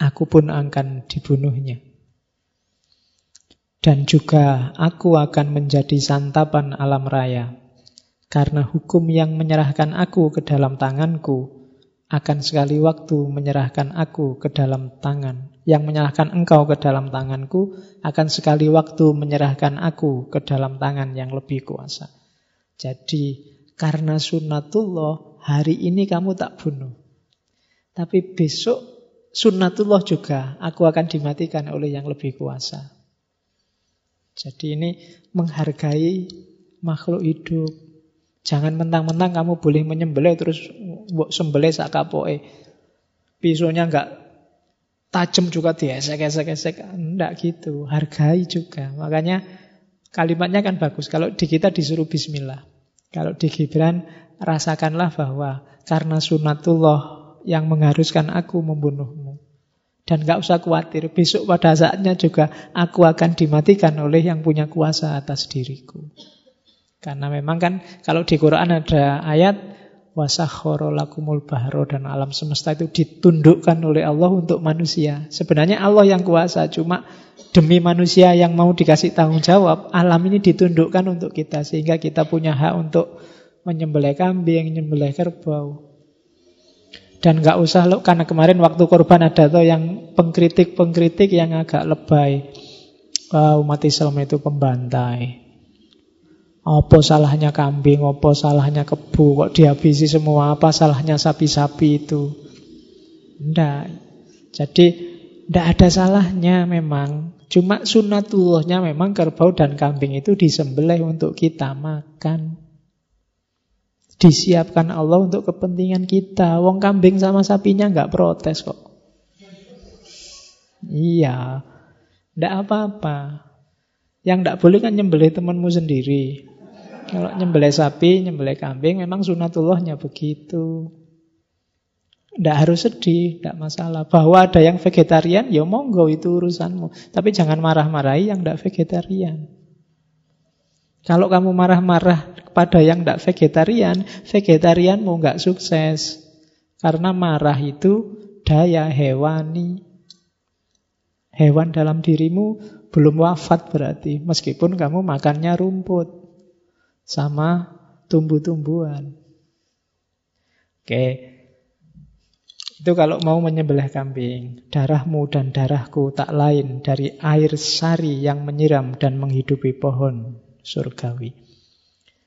aku pun akan dibunuhnya. Dan juga aku akan menjadi santapan alam raya. Karena hukum yang menyerahkan aku ke dalam tanganku akan sekali waktu menyerahkan aku ke dalam tangan. Yang menyerahkan engkau ke dalam tanganku akan sekali waktu menyerahkan aku ke dalam tangan yang lebih kuasa. Jadi karena sunnatullah hari ini kamu tak bunuh. Tapi besok sunnatullah juga aku akan dimatikan oleh yang lebih kuasa. Jadi ini menghargai makhluk hidup. Jangan mentang-mentang kamu boleh menyembelih terus sembelih sak kapoke. Pisaunya enggak tajam juga diesek-esek-esek. Enggak gitu. Hargai juga. Makanya kalimatnya kan bagus. Kalau di kita disuruh bismillah. Kalau di Gibran rasakanlah bahwa karena sunatullah yang mengharuskan aku membunuhmu. Dan gak usah khawatir, besok pada saatnya juga aku akan dimatikan oleh yang punya kuasa atas diriku. Karena memang kan kalau di Quran ada ayat wasakhoro bahro dan alam semesta itu ditundukkan oleh Allah untuk manusia. Sebenarnya Allah yang kuasa, cuma demi manusia yang mau dikasih tanggung jawab, alam ini ditundukkan untuk kita sehingga kita punya hak untuk menyembelih kambing, menyembelih kerbau. Dan nggak usah lo karena kemarin waktu korban ada tuh yang pengkritik-pengkritik yang agak lebay. Wah, umat Islam itu pembantai. Apa salahnya kambing, apa salahnya kebu, kok dihabisi semua, apa salahnya sapi-sapi itu. Tidak. Jadi tidak ada salahnya memang. Cuma sunatullahnya memang kerbau dan kambing itu disembelih untuk kita makan. Disiapkan Allah untuk kepentingan kita. Wong kambing sama sapinya nggak protes kok. Iya, tidak apa-apa. Yang tidak boleh kan nyembelih temanmu sendiri. Kalau nyembelih sapi, nyembelih kambing, memang sunatullahnya begitu. Tidak harus sedih, tidak masalah. Bahwa ada yang vegetarian, ya monggo itu urusanmu. Tapi jangan marah-marahi yang tidak vegetarian. Kalau kamu marah-marah kepada yang tidak vegetarian, vegetarianmu nggak sukses. Karena marah itu daya hewani. Hewan dalam dirimu belum wafat berarti. Meskipun kamu makannya rumput sama tumbuh-tumbuhan. Oke. Itu kalau mau menyembelih kambing, darahmu dan darahku tak lain dari air sari yang menyiram dan menghidupi pohon surgawi.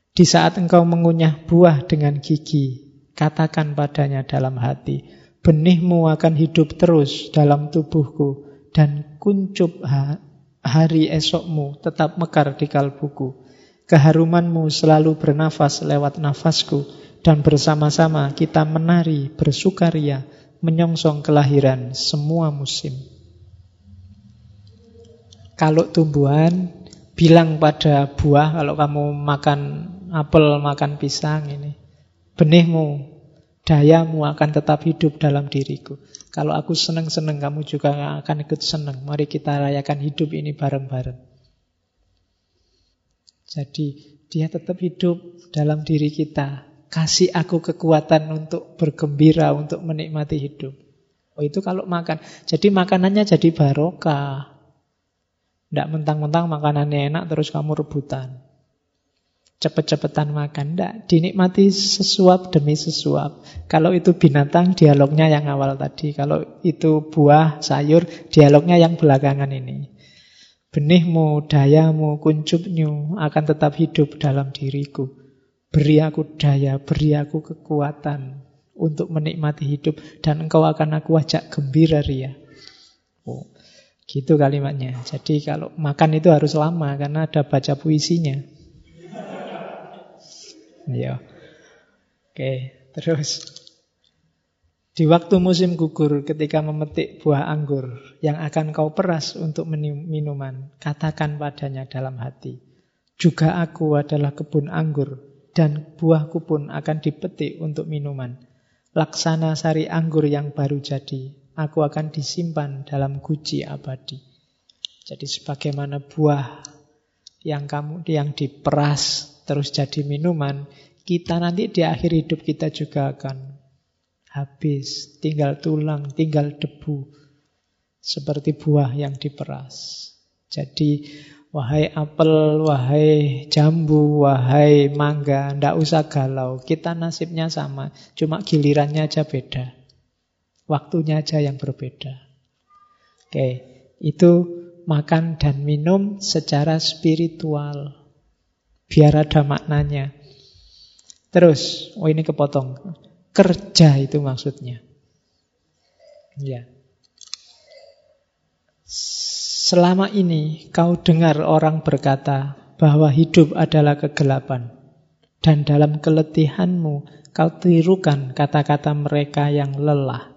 Di saat engkau mengunyah buah dengan gigi, katakan padanya dalam hati, benihmu akan hidup terus dalam tubuhku dan kuncup hari esokmu tetap mekar di kalbuku. Keharumanmu selalu bernafas lewat nafasku dan bersama-sama kita menari, bersukaria, menyongsong kelahiran semua musim. Kalau tumbuhan, bilang pada buah, kalau kamu makan apel, makan pisang ini, benihmu, dayamu akan tetap hidup dalam diriku. Kalau aku senang-senang, kamu juga akan ikut senang. Mari kita rayakan hidup ini bareng-bareng. Jadi dia tetap hidup dalam diri kita. Kasih aku kekuatan untuk bergembira, untuk menikmati hidup. Oh itu kalau makan. Jadi makanannya jadi barokah. Tidak mentang-mentang makanannya enak terus kamu rebutan. Cepet-cepetan makan. Tidak, dinikmati sesuap demi sesuap. Kalau itu binatang, dialognya yang awal tadi. Kalau itu buah, sayur, dialognya yang belakangan ini. Benihmu, dayamu, kuncupnya akan tetap hidup dalam diriku. Beri aku daya, beri aku kekuatan untuk menikmati hidup. Dan engkau akan aku ajak gembira ria. Oh, gitu kalimatnya. Jadi kalau makan itu harus lama karena ada baca puisinya. Ya. Oke, terus. Di waktu musim gugur ketika memetik buah anggur yang akan kau peras untuk minuman, katakan padanya dalam hati, juga aku adalah kebun anggur dan buahku pun akan dipetik untuk minuman. Laksana sari anggur yang baru jadi, aku akan disimpan dalam guci abadi. Jadi sebagaimana buah yang kamu yang diperas terus jadi minuman, kita nanti di akhir hidup kita juga akan habis, tinggal tulang, tinggal debu. Seperti buah yang diperas. Jadi, wahai apel, wahai jambu, wahai mangga, ndak usah galau. Kita nasibnya sama, cuma gilirannya aja beda. Waktunya aja yang berbeda. Oke, itu makan dan minum secara spiritual. Biar ada maknanya. Terus, oh ini kepotong. Kerja itu maksudnya. Ya. Selama ini kau dengar orang berkata bahwa hidup adalah kegelapan. Dan dalam keletihanmu kau tirukan kata-kata mereka yang lelah.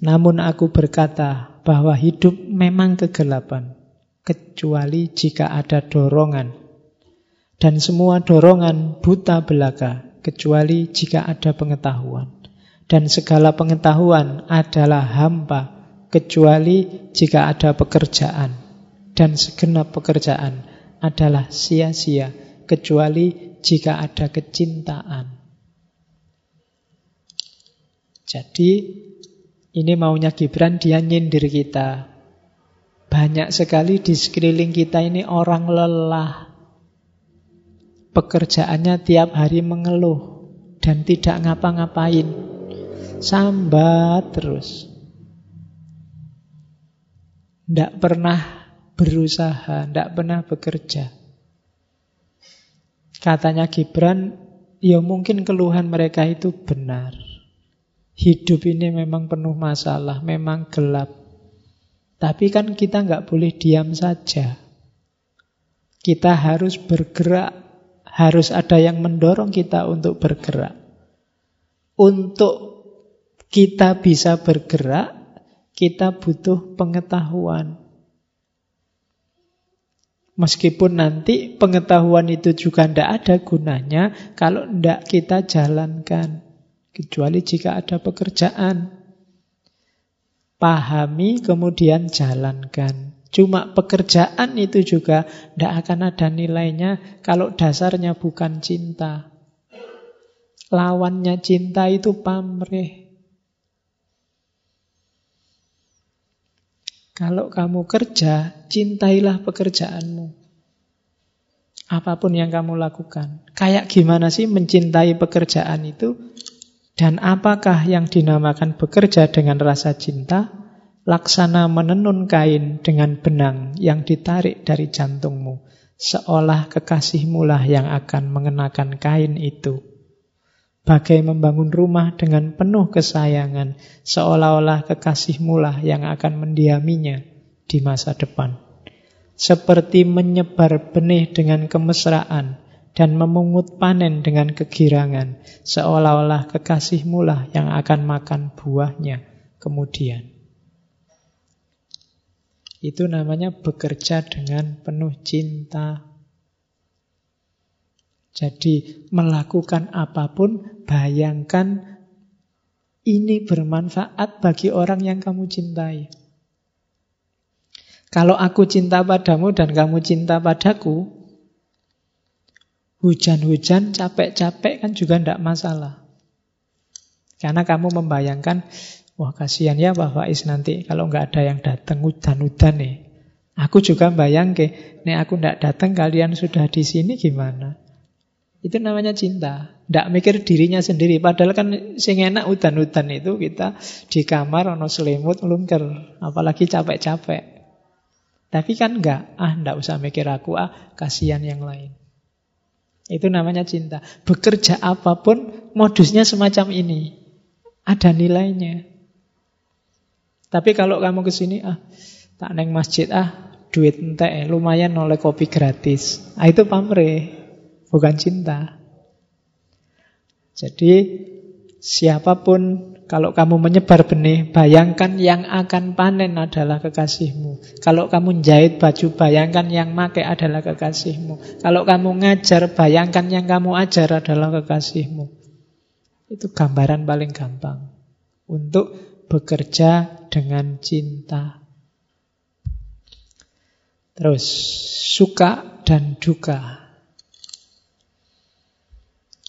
Namun aku berkata bahwa hidup memang kegelapan, kecuali jika ada dorongan. Dan semua dorongan buta belaka, kecuali jika ada pengetahuan. Dan segala pengetahuan adalah hampa, kecuali jika ada pekerjaan. Dan segenap pekerjaan adalah sia-sia, kecuali jika ada kecintaan. Jadi, ini maunya Gibran, dia nyindir kita. Banyak sekali di sekeliling kita ini orang lelah, Pekerjaannya tiap hari mengeluh dan tidak ngapa-ngapain. Sambat terus. Tidak pernah berusaha, tidak pernah bekerja. Katanya Gibran, ya mungkin keluhan mereka itu benar. Hidup ini memang penuh masalah, memang gelap. Tapi kan kita nggak boleh diam saja. Kita harus bergerak, harus ada yang mendorong kita untuk bergerak. Untuk kita bisa bergerak, kita butuh pengetahuan. Meskipun nanti pengetahuan itu juga tidak ada gunanya kalau tidak kita jalankan. Kecuali jika ada pekerjaan. Pahami kemudian jalankan. Cuma pekerjaan itu juga tidak akan ada nilainya kalau dasarnya bukan cinta. Lawannya cinta itu pamrih. Kalau kamu kerja, cintailah pekerjaanmu. Apa pun yang kamu lakukan. Kayak gimana sih mencintai pekerjaan itu? Dan apakah yang dinamakan bekerja dengan rasa cinta? Laksana menenun kain dengan benang yang ditarik dari jantungmu. Seolah kekasihmu lah yang akan mengenakan kain itu. Bagai membangun rumah dengan penuh kesayangan, seolah-olah kekasihmu lah yang akan mendiaminya di masa depan. Seperti menyebar benih dengan kemesraan, dan memungut panen dengan kegirangan, seolah-olah kekasihmu lah yang akan makan buahnya kemudian. Itu namanya bekerja dengan penuh cinta. Jadi melakukan apa pun, bayangkan ini bermanfaat bagi orang yang kamu cintai. Kalau aku cinta padamu dan kamu cinta padaku, Hujan-hujan, capek-capek kan juga tidak masalah. Karena kamu membayangkan, wah kasihan ya Pak Faiz nanti kalau nggak ada yang datang hujan-hujan nih. Aku juga bayang ke, nih aku nggak datang kalian sudah di sini gimana? Itu namanya cinta. Tidak mikir dirinya sendiri. Padahal kan sing enak hutan-hutan itu kita di kamar ono selimut melungker. Apalagi capek-capek. Tapi kan enggak. Ah, enggak usah mikir aku. Ah, kasihan yang lain. Itu namanya cinta. Bekerja apa pun modusnya semacam ini. Ada nilainya. Tapi kalau kamu ke sini ah tak neng masjid ah duit entek lumayan oleh kopi gratis. Ah itu pamrih, bukan cinta. Jadi siapa pun kalau kamu menyebar benih, bayangkan yang akan panen adalah kekasihmu. Kalau kamu jahit baju, bayangkan yang make adalah kekasihmu. Kalau kamu ngajar, bayangkan yang kamu ajar adalah kekasihmu. Itu gambaran paling gampang. Untuk bekerja dengan cinta. Terus, suka dan duka.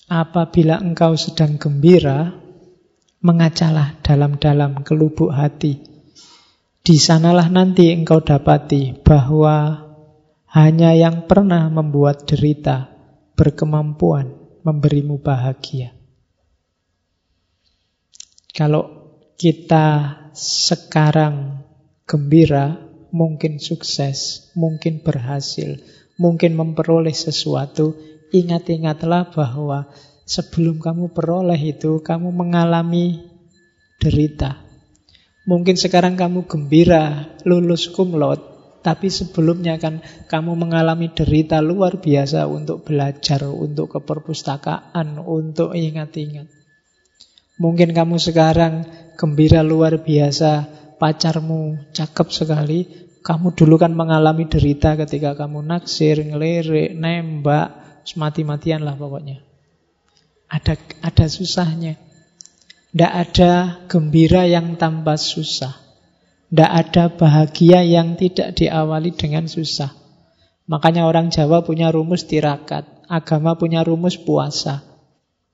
Apabila engkau sedang gembira, mengacalah dalam-dalam kelubuk hati. Di sanalah nanti engkau dapati bahwa hanya yang pernah membuat derita berkemampuan memberimu bahagia. Kalau kita sekarang gembira, mungkin sukses, mungkin berhasil, mungkin memperoleh sesuatu, ingat-ingatlah bahwa sebelum kamu peroleh itu, kamu mengalami derita. Mungkin sekarang kamu gembira, lulus kumlot, tapi sebelumnya kan kamu mengalami derita luar biasa untuk belajar, untuk ke perpustakaan, untuk ingat-ingat. Mungkin kamu sekarang gembira luar biasa, pacarmu cakep sekali, kamu dulu kan mengalami derita ketika kamu naksir, ngelirik, nembak, mati-matian lah pokoknya. Ada ada susahnya. Tidak ada gembira yang tanpa susah. Tidak ada bahagia yang tidak diawali dengan susah. Makanya orang Jawa punya rumus tirakat. Agama punya rumus puasa.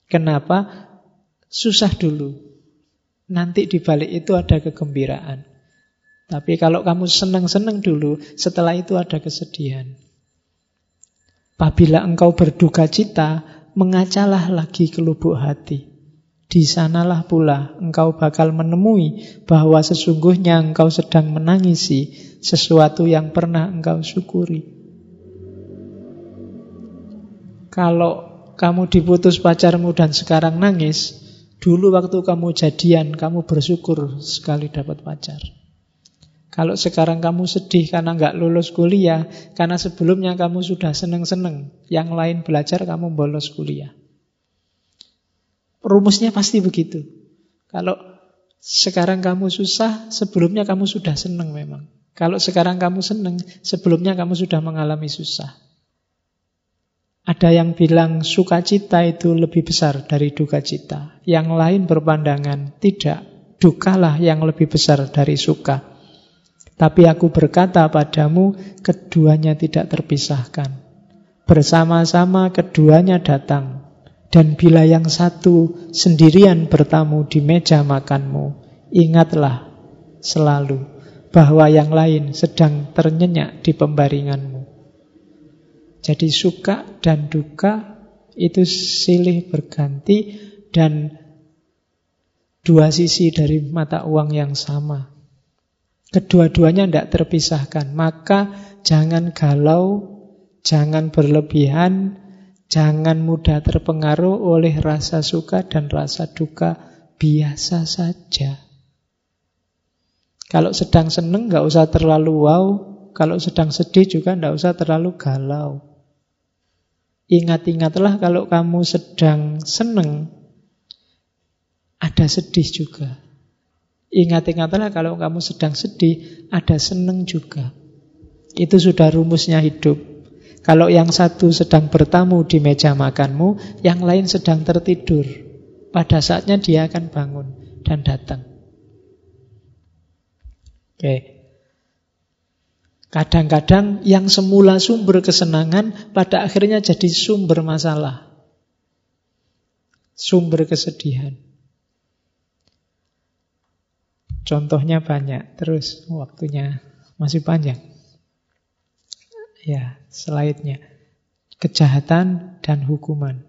Kenapa? Susah dulu. Nanti di balik itu ada kegembiraan. Tapi kalau kamu senang-senang dulu, setelah itu ada kesedihan. Apabila engkau berduka cita, mengacalah lagi ke lubuk hati. Di sanalah pula engkau bakal menemui bahwa sesungguhnya engkau sedang menangisi sesuatu yang pernah engkau syukuri. Kalau kamu diputus pacarmu dan sekarang nangis, Dulu waktu kamu jadian, kamu bersyukur sekali dapat pacar. Kalau sekarang kamu sedih karena nggak lulus kuliah, karena sebelumnya kamu sudah seneng-seneng, yang lain belajar, kamu bolos kuliah. Rumusnya pasti begitu. Kalau sekarang kamu susah, sebelumnya kamu sudah seneng memang. Kalau sekarang kamu seneng, sebelumnya kamu sudah mengalami susah. Ada yang bilang sukacita itu lebih besar dari duka cita. Yang lain berpandangan tidak, dukalah yang lebih besar dari suka. Tapi aku berkata padamu, keduanya tidak terpisahkan. Bersama-sama keduanya datang. Dan bila yang satu sendirian bertamu di meja makanmu, ingatlah selalu bahwa yang lain sedang ternyenyak di pembaringanmu. Jadi suka dan duka itu silih berganti dan dua sisi dari mata uang yang sama. Kedua-duanya tidak terpisahkan. Maka jangan galau, jangan berlebihan, jangan mudah terpengaruh oleh rasa suka dan rasa duka. Biasa saja. Kalau sedang seneng nggak usah terlalu wow. Kalau sedang sedih juga nggak usah terlalu galau. Ingat-ingatlah kalau kamu sedang seneng, ada sedih juga. Ingat-ingatlah kalau kamu sedang sedih, ada seneng juga. Itu sudah rumusnya hidup. Kalau yang satu sedang bertamu di meja makanmu, yang lain sedang tertidur. Pada saatnya dia akan bangun dan datang. Oke. Kadang-kadang yang semula sumber kesenangan pada akhirnya jadi sumber masalah. Sumber kesedihan. Contohnya banyak, terus waktunya masih panjang. Ya, slide-nya. Kejahatan dan hukuman.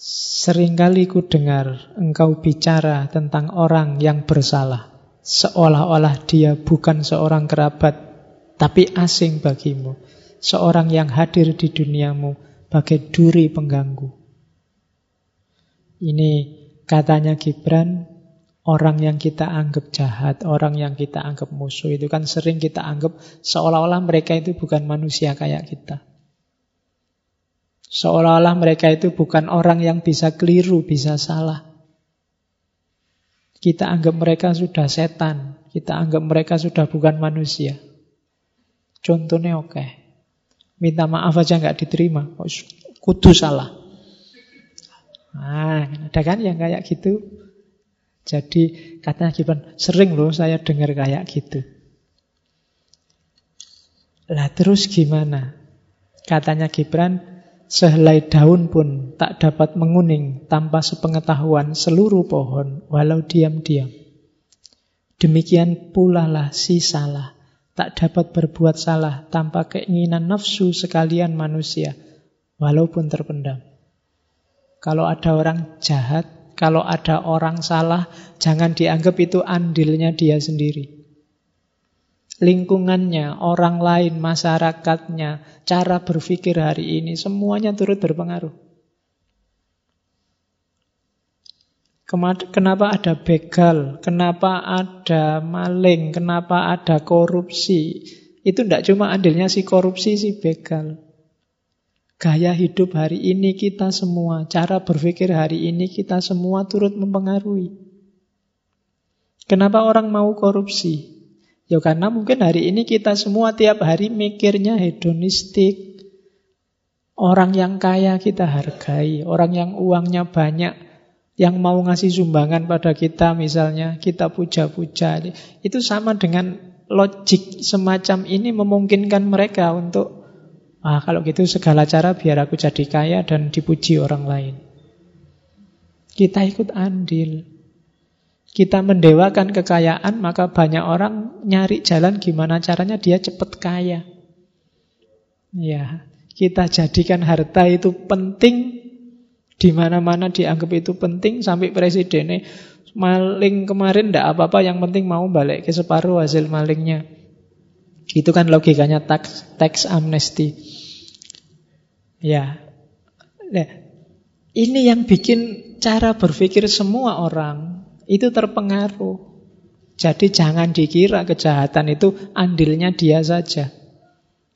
Seringkali ku dengar engkau bicara tentang orang yang bersalah. Seolah-olah dia bukan seorang kerabat, tapi asing bagimu. Seorang yang hadir di duniamu bagai duri pengganggu. Ini katanya Gibran Orang yang kita anggap jahat, orang yang kita anggap musuh itu kan sering kita anggap seolah-olah mereka itu bukan manusia kayak kita. Seolah-olah mereka itu bukan orang yang bisa keliru, bisa salah. Kita anggap mereka sudah setan, kita anggap mereka sudah bukan manusia. Contohnya oke. Okay. Minta maaf aja nggak diterima, kudu salah. Nah, ada kan yang kayak gitu? Jadi katanya Gibran, sering loh saya dengar kayak gitu. Lah terus gimana? Katanya Gibran, sehelai daun pun tak dapat menguning tanpa sepengetahuan seluruh pohon, walau diam-diam. Demikian pula lah si salah, tak dapat berbuat salah tanpa keinginan nafsu sekalian manusia, walaupun terpendam. Kalau ada orang jahat, kalau ada orang salah, jangan dianggap itu andilnya dia sendiri. Lingkungannya, orang lain, masyarakatnya, cara berpikir hari ini, semuanya turut berpengaruh. Kenapa ada begal? Kenapa ada maling? Kenapa ada korupsi? Itu tidak cuma andilnya si korupsi, si begal. Gaya hidup hari ini kita semua, cara berpikir hari ini kita semua turut mempengaruhi. Kenapa orang mau korupsi? Ya karena mungkin hari ini kita semua tiap hari mikirnya hedonistik. Orang yang kaya kita hargai, orang yang uangnya banyak, yang mau ngasih sumbangan pada kita misalnya, kita puja-puja. Itu sama dengan logik semacam ini memungkinkan mereka untuk Ah, kalau gitu segala cara biar aku jadi kaya dan dipuji orang lain. Kita ikut andil. Kita mendewakan kekayaan, maka banyak orang nyari jalan gimana caranya dia cepat kaya. Ya, kita jadikan harta itu penting, di mana-mana dianggap itu penting, sampai presidennya maling kemarin ndak apa-apa, yang penting mau balik ke separuh hasil malingnya. Itu kan logikanya tax, tax amnesty. Ya. Nah, Ini yang bikin cara berpikir semua orang itu terpengaruh. Jadi jangan dikira kejahatan itu andilnya dia saja.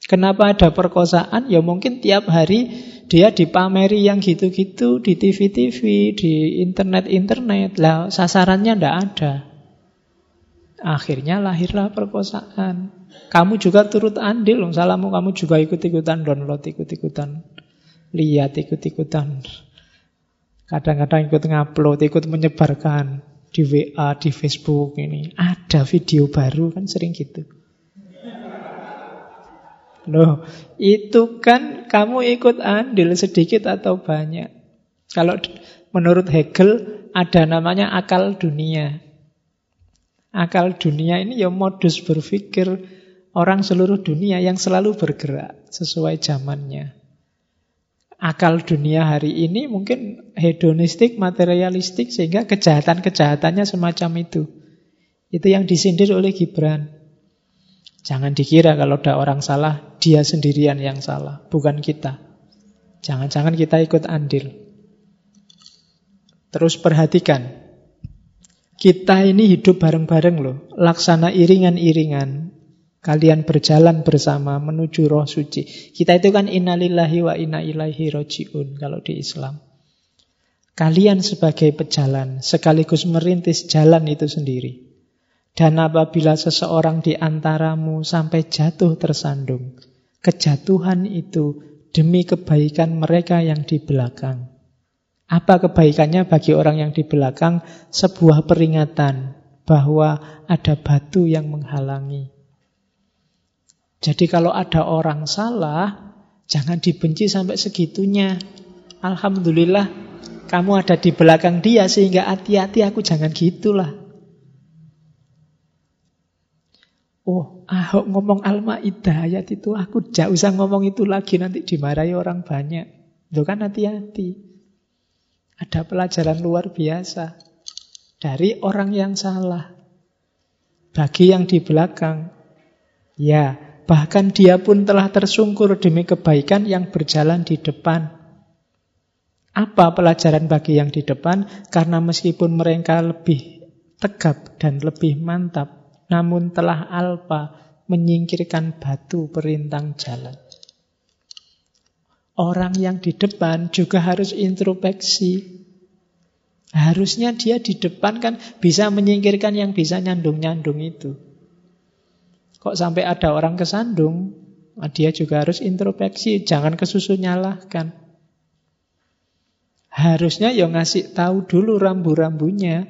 Kenapa ada perkosaan? Ya mungkin tiap hari dia dipameri yang gitu-gitu di TV-TV, di internet-internet. Lah sasarannya ndak ada. Akhirnya lahirlah perkosaan. Kamu juga turut andil, loh. salahmu kamu juga ikut-ikutan download, ikut-ikutan lihat, ikut-ikutan. Kadang-kadang ikut ngupload, ikut menyebarkan di WA, di Facebook ini. Ada video baru kan sering gitu. Loh, itu kan kamu ikut andil sedikit atau banyak. Kalau menurut Hegel ada namanya akal dunia. Akal dunia ini ya modus berpikir orang seluruh dunia yang selalu bergerak sesuai zamannya. Akal dunia hari ini mungkin hedonistik, materialistik sehingga kejahatan-kejahatannya semacam itu. Itu yang disindir oleh Gibran. Jangan dikira kalau ada orang salah, dia sendirian yang salah, bukan kita. Jangan-jangan kita ikut andil. Terus perhatikan, kita ini hidup bareng-bareng loh. Laksana iringan-iringan. Kalian berjalan bersama menuju roh suci. Kita itu kan innalillahi wa inna ilaihi roji'un kalau di Islam. Kalian sebagai pejalan sekaligus merintis jalan itu sendiri. Dan apabila seseorang di antaramu sampai jatuh tersandung, kejatuhan itu demi kebaikan mereka yang di belakang. Apa kebaikannya bagi orang yang di belakang? Sebuah peringatan bahwa ada batu yang menghalangi. Jadi kalau ada orang salah, jangan dibenci sampai segitunya. Alhamdulillah kamu ada di belakang dia sehingga hati-hati aku jangan gitulah. Oh, Ahok ngomong Al-Ma'idah ayat itu, aku jauh usah ngomong itu lagi, nanti dimarahi orang banyak. Itu kan hati-hati. Ada pelajaran luar biasa dari orang yang salah. Bagi yang di belakang, ya, bahkan dia pun telah tersungkur demi kebaikan yang berjalan di depan. Apa pelajaran bagi yang di depan? Karena meskipun mereka lebih tegap dan lebih mantap, namun telah alpa menyingkirkan batu perintang jalan. Orang yang di depan juga harus introspeksi. Harusnya dia di depan kan bisa menyingkirkan yang bisa nyandung-nyandung itu. Kok sampai ada orang kesandung, nah dia juga harus introspeksi, jangan kesusu nyalahkan. Harusnya ya ngasih tahu dulu rambu-rambunya.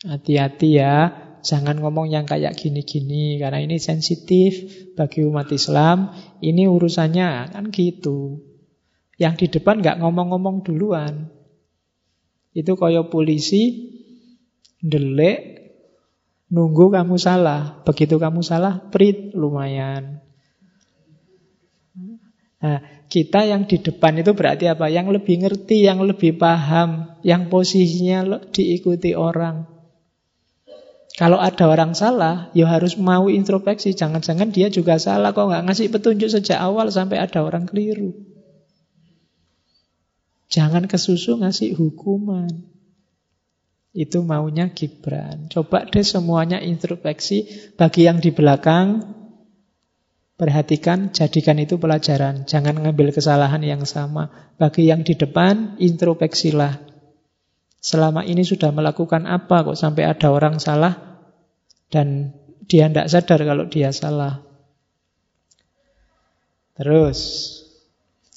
Hati-hati ya, jangan ngomong yang kayak gini-gini karena ini sensitif bagi umat Islam. Ini urusannya kan gitu. Yang di depan nggak ngomong-ngomong duluan. Itu koyo polisi delek nunggu kamu salah. Begitu kamu salah, prit lumayan. Nah, kita yang di depan itu berarti apa? Yang lebih ngerti, yang lebih paham, yang posisinya diikuti orang. Kalau ada orang salah, ya harus mau introspeksi. Jangan-jangan dia juga salah. Kok nggak ngasih petunjuk sejak awal sampai ada orang keliru. Jangan kesusu ngasih hukuman. Itu maunya Gibran. Coba deh semuanya introspeksi. Bagi yang di belakang, perhatikan, jadikan itu pelajaran. Jangan ngambil kesalahan yang sama. Bagi yang di depan, introspeksilah. Selama ini sudah melakukan apa kok sampai ada orang salah dan dia tidak sadar kalau dia salah. Terus,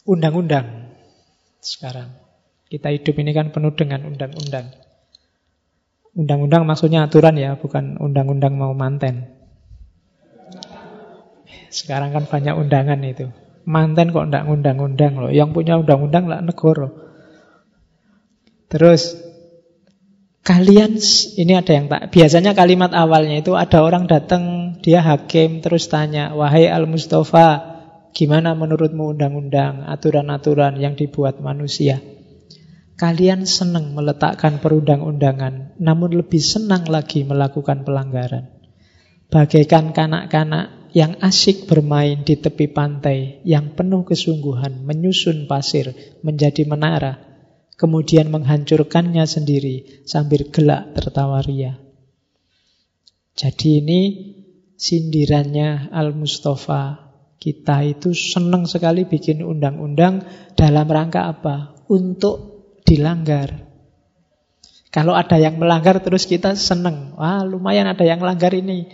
undang-undang sekarang. Kita hidup ini kan penuh dengan undang-undang. Undang-undang maksudnya aturan ya, bukan undang-undang mau manten. Sekarang kan banyak undangan itu. Manten kok ndak undang-undang loh. Yang punya undang-undang lah negara. Terus kalian ini ada yang tak biasanya kalimat awalnya itu ada orang datang dia hakim terus tanya wahai al Mustafa Gimana menurutmu undang-undang, aturan-aturan yang dibuat manusia? Kalian senang meletakkan perundang-undangan, namun lebih senang lagi melakukan pelanggaran. Bagaikan kanak-kanak yang asik bermain di tepi pantai, yang penuh kesungguhan, menyusun pasir menjadi menara. kemudian menghancurkannya sendiri sambil gelak tertawa ria. Jadi ini sindirannya Al-Mustafa. Kita itu senang sekali bikin undang-undang dalam rangka apa? Untuk dilanggar. Kalau ada yang melanggar terus kita senang. Wah lumayan ada yang melanggar ini.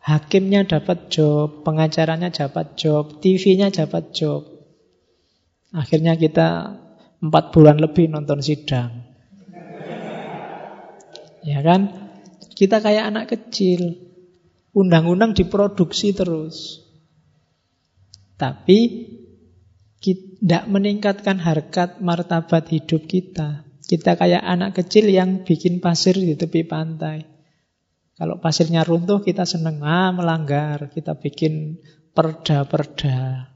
Hakimnya dapat job, pengacaranya dapat job, TV-nya dapat job. Akhirnya kita empat bulan lebih nonton sidang. Ya kan? Kita kayak anak kecil. Undang-undang diproduksi terus. Tapi tidak meningkatkan harkat martabat hidup kita. Kita kayak anak kecil yang bikin pasir di tepi pantai. Kalau pasirnya runtuh kita seneng, ah melanggar. Kita bikin perda-perda.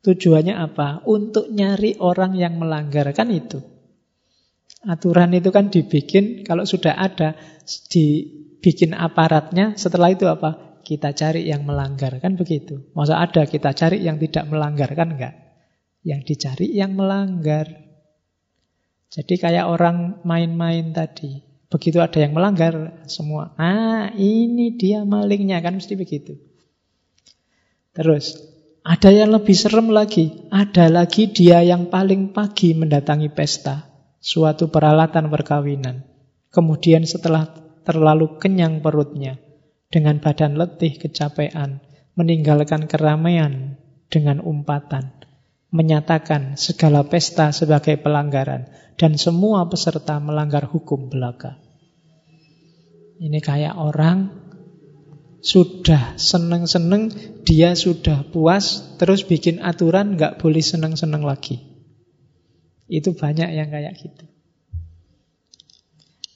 Tujuannya apa? Untuk nyari orang yang melanggar, kan itu. Aturan itu kan dibikin, kalau sudah ada, dibikin aparatnya, setelah itu apa? Kita cari yang melanggar, kan begitu. Masa ada kita cari yang tidak melanggar, kan enggak? Yang dicari yang melanggar. Jadi kayak orang main-main tadi. Begitu ada yang melanggar, semua, ah ini dia malingnya, kan mesti begitu. Terus, ada yang lebih serem lagi. Ada lagi dia yang paling pagi mendatangi pesta. Suatu peralatan perkawinan. Kemudian setelah terlalu kenyang perutnya. Dengan badan letih kecapean. Meninggalkan keramaian dengan umpatan. Menyatakan segala pesta sebagai pelanggaran. Dan semua peserta melanggar hukum belaka. Ini kayak orang sudah seneng-seneng, dia sudah puas, terus bikin aturan nggak boleh seneng-seneng lagi. Itu banyak yang kayak gitu.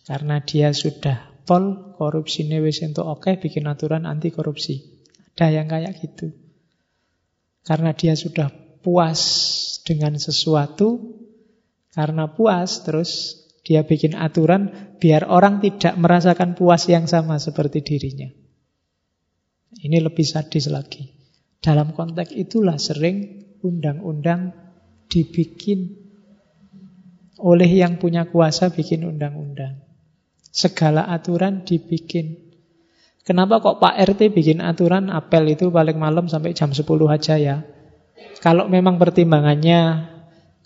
Karena dia sudah pol, korupsi wis oke, bikin aturan anti korupsi. Ada yang kayak gitu. Karena dia sudah puas dengan sesuatu, karena puas terus dia bikin aturan biar orang tidak merasakan puas yang sama seperti dirinya. Ini lebih sadis lagi. Dalam konteks itulah sering undang-undang dibikin oleh yang punya kuasa bikin undang-undang. Segala aturan dibikin. Kenapa kok Pak RT bikin aturan apel itu paling malam sampai jam 10 aja ya? Kalau memang pertimbangannya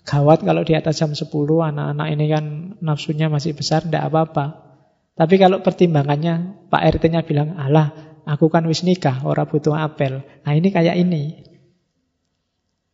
gawat kalau di atas jam 10 anak-anak ini kan nafsunya masih besar, tidak apa-apa. Tapi kalau pertimbangannya Pak RT-nya bilang, alah Aku kan wis nikah, ora butuh apel. Nah ini kayak ini.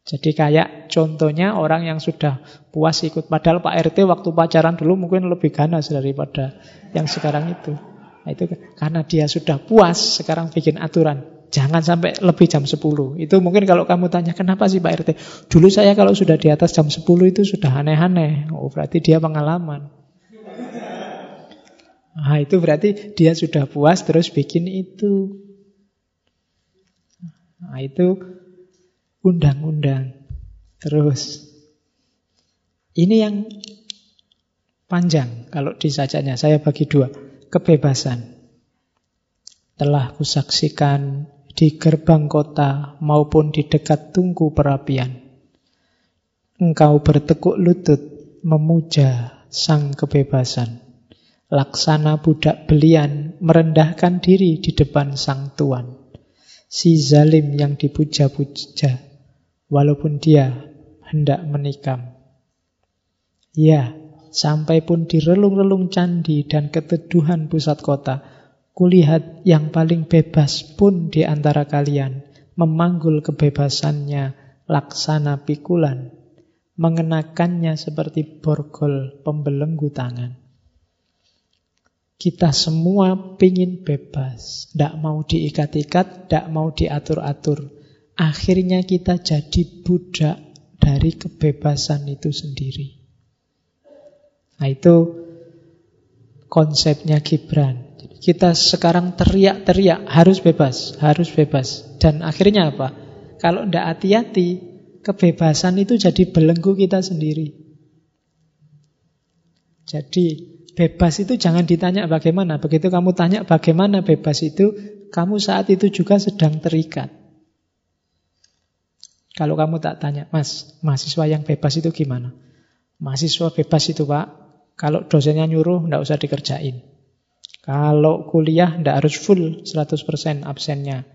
Jadi kayak contohnya orang yang sudah puas ikut. Padahal Pak RT waktu pacaran dulu mungkin lebih ganas daripada yang sekarang itu. Nah, itu karena dia sudah puas sekarang bikin aturan. Jangan sampai lebih jam 10. Itu mungkin kalau kamu tanya kenapa sih Pak RT? Dulu saya kalau sudah di atas jam 10 itu sudah aneh-aneh. Oh berarti dia pengalaman. Nah, itu berarti dia sudah puas terus bikin itu. Nah, itu undang-undang. Terus ini yang panjang kalau disajanya saya bagi dua. Kebebasan. Telah kusaksikan di gerbang kota maupun di dekat tungku perapian. Engkau bertekuk lutut memuja sang kebebasan. Laksana budak belian merendahkan diri di depan sang tuan. Si zalim yang dipuja-puja, walaupun dia hendak menikam. Ya, sampai pun di relung-relung candi dan keteduhan pusat kota, kulihat yang paling bebas pun di antara kalian memanggul kebebasannya laksana pikulan, mengenakannya seperti borgol pembelenggu tangan. Kita semua pingin bebas, tidak mau diikat-ikat, tidak mau diatur-atur. Akhirnya kita jadi budak dari kebebasan itu sendiri. Nah itu konsepnya Gibran. Kita sekarang teriak-teriak harus bebas, harus bebas. Dan akhirnya apa? Kalau tidak hati-hati, kebebasan itu jadi belenggu kita sendiri. Jadi Bebas itu jangan ditanya bagaimana. Begitu kamu tanya bagaimana bebas itu, kamu saat itu juga sedang terikat. Kalau kamu tak tanya, mas, mahasiswa yang bebas itu gimana? Mahasiswa bebas itu Pak. Kalau dosennya nyuruh, tidak usah dikerjain. Kalau kuliah, tidak harus full 100% absennya.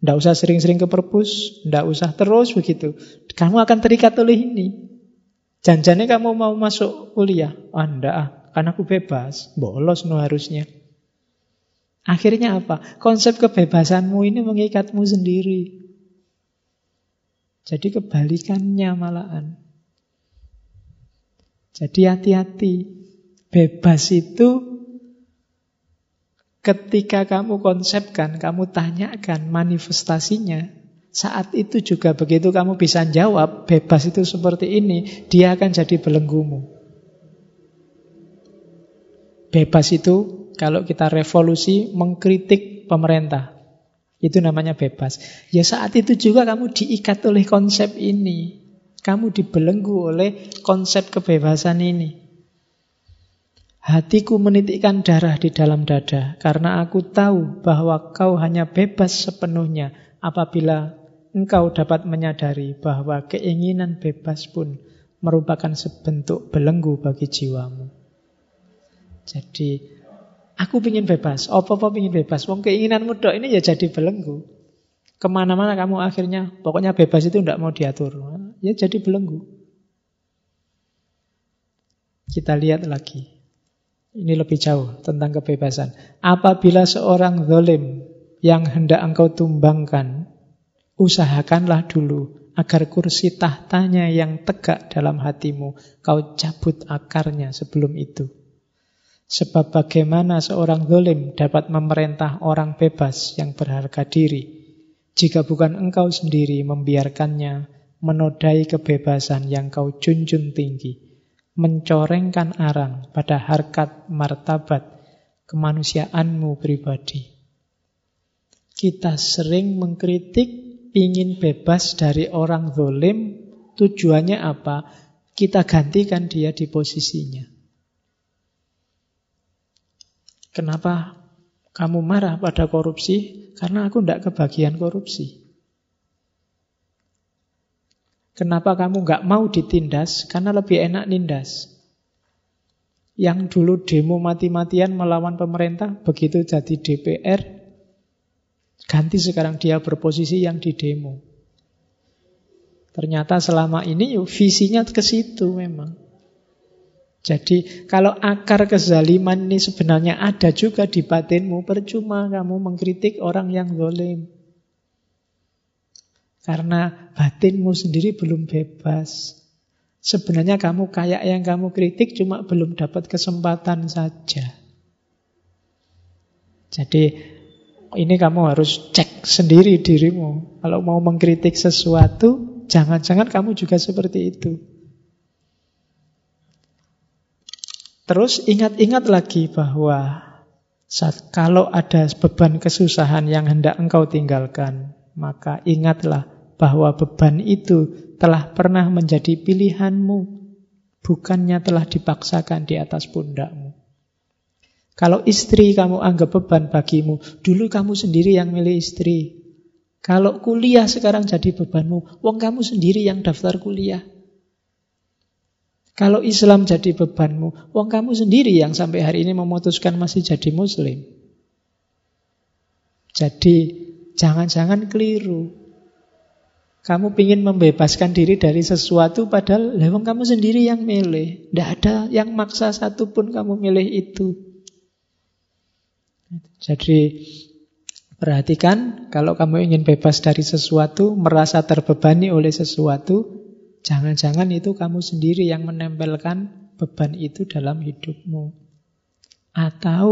Tidak usah sering-sering ke perpus, tidak usah terus begitu. Kamu akan terikat oleh ini. Janjinya kamu mau masuk kuliah. Ah, enggak ah, karena aku bebas. Bolos no harusnya. Akhirnya apa? Konsep kebebasanmu ini mengikatmu sendiri. Jadi kebalikannya malahan. Jadi hati-hati. Bebas itu ketika kamu konsepkan, kamu tanyakan manifestasinya, saat itu juga begitu kamu bisa jawab, bebas itu seperti ini, dia akan jadi belenggumu. Bebas itu kalau kita revolusi mengkritik pemerintah. Itu namanya bebas. Ya saat itu juga kamu diikat oleh konsep ini. Kamu dibelenggu oleh konsep kebebasan ini. Hatiku menitikkan darah di dalam dada karena aku tahu bahwa kau hanya bebas sepenuhnya apabila engkau dapat menyadari bahwa keinginan bebas pun merupakan sebentuk belenggu bagi jiwamu. Jadi aku ingin bebas, apa-apa ingin bebas. Wong keinginanmu dok ini ya jadi belenggu. Ke mana-mana kamu akhirnya, pokoknya bebas itu tidak mau diatur. Ya jadi belenggu. Kita lihat lagi. Ini lebih jauh tentang kebebasan. Apabila seorang zalim yang hendak engkau tumbangkan, usahakanlah dulu agar kursi tahtanya yang tegak dalam hatimu, kau cabut akarnya sebelum itu. Sebab bagaimana seorang zalim dapat memerintah orang bebas yang berharga diri, jika bukan engkau sendiri membiarkannya menodai kebebasan yang kau junjung tinggi, mencorengkan arang pada harkat martabat kemanusiaanmu pribadi. Kita sering mengkritik ingin bebas dari orang zolim, tujuannya apa? Kita gantikan dia di posisinya. Kenapa kamu marah pada korupsi karena aku tidak kebagian korupsi. Kenapa kamu nggak mau ditindas? Karena lebih enak nindas. Yang dulu demo mati-matian melawan pemerintah, begitu jadi DPR, ganti sekarang dia berposisi yang di demo. Ternyata selama ini visinya ke situ memang. Jadi kalau akar kezaliman ini sebenarnya ada juga di batinmu, percuma kamu mengkritik orang yang zalim. Karena batinmu sendiri belum bebas. Sebenarnya kamu kayak yang kamu kritik cuma belum dapat kesempatan saja. Jadi ini kamu harus cek sendiri dirimu. Kalau mau mengkritik sesuatu, jangan-jangan kamu juga seperti itu. Terus ingat-ingat lagi bahwa saat kalau ada beban kesusahan yang hendak engkau tinggalkan, maka ingatlah bahwa beban itu telah pernah menjadi pilihanmu, bukannya telah dipaksakan di atas pundakmu. Kalau istri kamu anggap beban bagimu, dulu kamu sendiri yang milih istri. Kalau kuliah sekarang jadi bebanmu, wong kamu sendiri yang daftar kuliah. Kalau Islam jadi bebanmu, wong kamu sendiri yang sampai hari ini memutuskan masih jadi muslim. Jadi jangan-jangan keliru. Kamu ingin membebaskan diri dari sesuatu padahal lewong kamu sendiri yang milih. Tidak ada yang maksa satupun kamu milih itu. Jadi perhatikan kalau kamu ingin bebas dari sesuatu, merasa terbebani oleh sesuatu, Jangan-jangan itu kamu sendiri yang menempelkan beban itu dalam hidupmu. Atau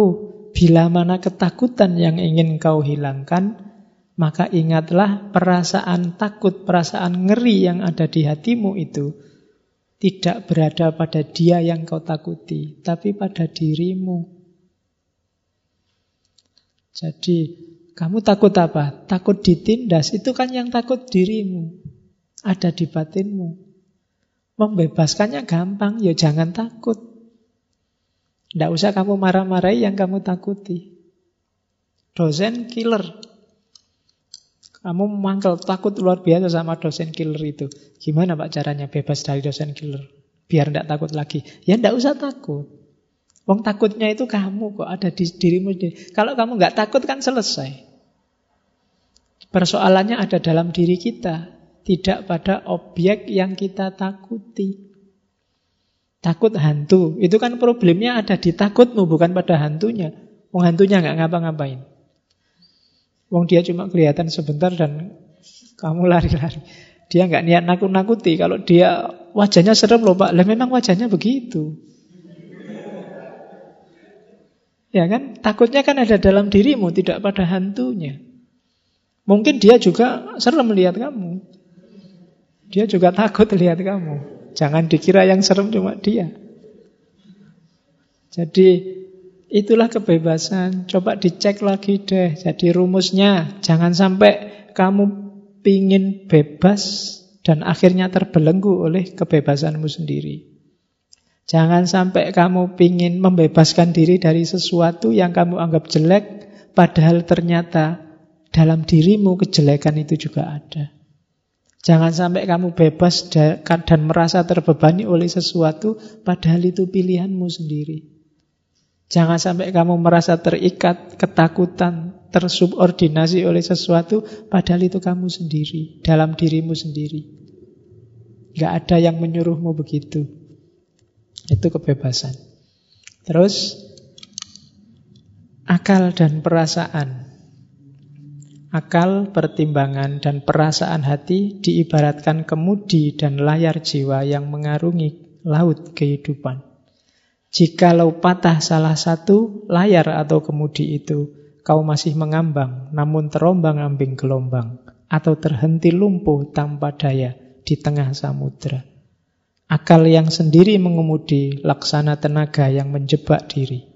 bila mana ketakutan yang ingin kau hilangkan, maka ingatlah perasaan takut, perasaan ngeri yang ada di hatimu itu tidak berada pada dia yang kau takuti, tapi pada dirimu. Jadi, kamu takut apa? Takut ditindas, itu kan yang takut dirimu ada di batinmu. Membebaskannya gampang, ya jangan takut. Tidak usah kamu marah-marahi yang kamu takuti. Dosen killer. Kamu mangkel takut luar biasa sama dosen killer itu. Gimana Pak caranya bebas dari dosen killer? biar tidak takut lagi. Ya tidak usah takut. Wong takutnya itu kamu kok ada di dirimu sendiri. Kalau kamu nggak takut kan selesai. Persoalannya ada dalam diri kita, tidak pada objek yang kita takuti. Takut hantu, itu kan problemnya ada di takutmu, bukan pada hantunya. Wong hantunya nggak ngapa-ngapain. Wong dia cuma kelihatan sebentar dan kamu lari-lari. Dia nggak niat nakut-nakuti. Kalau dia wajahnya serem loh Pak, lah memang wajahnya begitu. Ya kan? Takutnya kan ada dalam dirimu, tidak pada hantunya. Mungkin dia juga serem melihat kamu. Dia juga takut lihat kamu. Jangan dikira yang serem cuma dia. Jadi itulah kebebasan. Coba dicek lagi deh. Jadi rumusnya jangan sampai kamu pingin bebas dan akhirnya terbelenggu oleh kebebasanmu sendiri. Jangan sampai kamu pingin membebaskan diri dari sesuatu yang kamu anggap jelek, padahal ternyata dalam dirimu kejelekan itu juga ada. Jangan sampai kamu bebas dan merasa terbebani oleh sesuatu, padahal itu pilihanmu sendiri. Jangan sampai kamu merasa terikat, ketakutan, tersubordinasi oleh sesuatu, padahal itu kamu sendiri, dalam dirimu sendiri. Gak ada yang menyuruhmu begitu. Itu kebebasan. Terus, akal dan perasaan. Akal, pertimbangan, dan perasaan hati diibaratkan kemudi dan layar jiwa yang mengarungi laut kehidupan. Jikalau patah salah satu layar atau kemudi itu, kau masih mengambang, namun terombang-ambing gelombang, atau terhenti lumpuh tanpa daya di tengah samudera. Akal yang sendiri mengemudi laksana tenaga yang menjebak diri.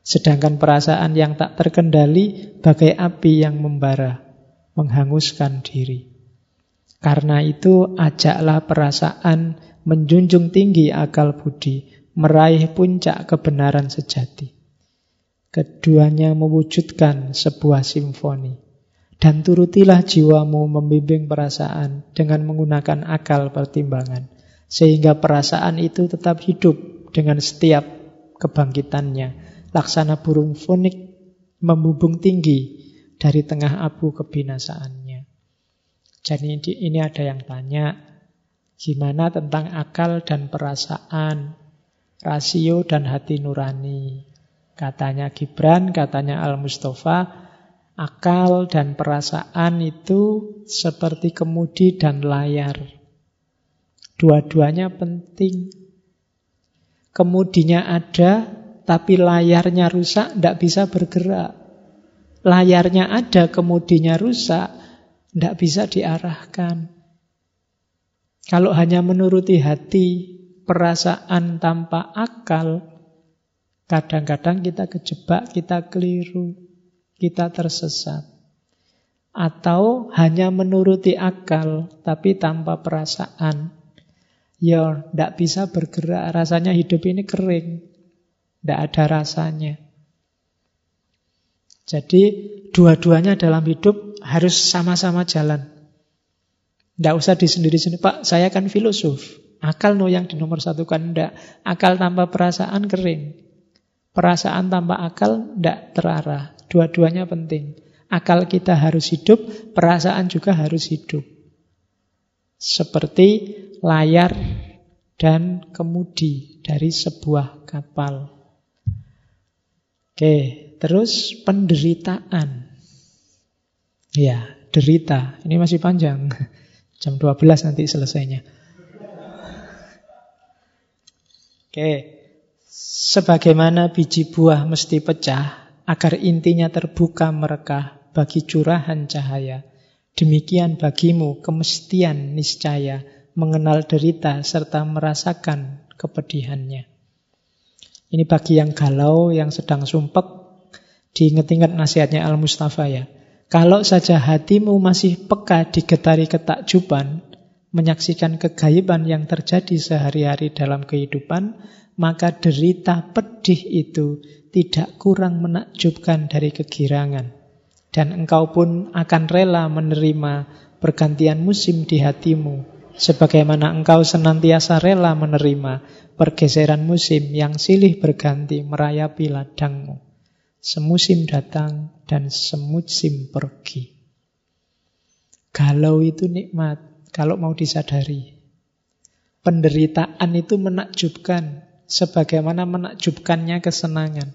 Sedangkan perasaan yang tak terkendali bagai api yang membara, menghanguskan diri. Karena itu ajaklah perasaan menjunjung tinggi akal budi, meraih puncak kebenaran sejati. Keduanya mewujudkan sebuah simfoni. Dan turutilah jiwamu membimbing perasaan dengan menggunakan akal pertimbangan. Sehingga perasaan itu tetap hidup dengan setiap kebangkitannya laksana burung fonik membubung tinggi dari tengah abu kebinasaannya. Jadi ini ada yang tanya, gimana tentang akal dan perasaan, rasio dan hati nurani? Katanya Gibran, katanya Al-Mustafa, akal dan perasaan itu seperti kemudi dan layar. Dua-duanya penting. Kemudinya ada, tapi layarnya rusak, tidak bisa bergerak. Layarnya ada, kemudinya rusak, tidak bisa diarahkan. Kalau hanya menuruti hati, perasaan tanpa akal, kadang-kadang kita kejebak, kita keliru, kita tersesat. Atau hanya menuruti akal, tapi tanpa perasaan. Ya, tidak bisa bergerak, rasanya hidup ini kering. Tidak ada rasanya. Jadi dua-duanya dalam hidup harus sama-sama jalan. Tidak usah di sendiri-sendiri. Pak, saya kan filosof. Akal no yang di nomor satu kan tidak. Akal tanpa perasaan kering. Perasaan tanpa akal tidak terarah. Dua-duanya penting. Akal kita harus hidup, perasaan juga harus hidup. Seperti layar dan kemudi dari sebuah kapal. Oke, terus penderitaan. Ya, derita. Ini masih panjang. Jam 12 nanti selesainya. Oke. Sebagaimana biji buah mesti pecah agar intinya terbuka merekah bagi curahan cahaya. Demikian bagimu kemestian niscaya mengenal derita serta merasakan kepedihannya. Ini bagi yang galau, yang sedang sumpek, diingat-ingat nasihatnya Al-Mustafa ya. Kalau saja hatimu masih peka digetari ketakjuban, menyaksikan kegaiban yang terjadi sehari-hari dalam kehidupan, maka derita pedih itu tidak kurang menakjubkan dari kegirangan. Dan engkau pun akan rela menerima pergantian musim di hatimu Sebagaimana engkau senantiasa rela menerima pergeseran musim yang silih berganti merayapi ladangmu. Semusim datang dan semusim pergi. Galau itu nikmat kalau mau disadari. Penderitaan itu menakjubkan sebagaimana menakjubkannya kesenangan.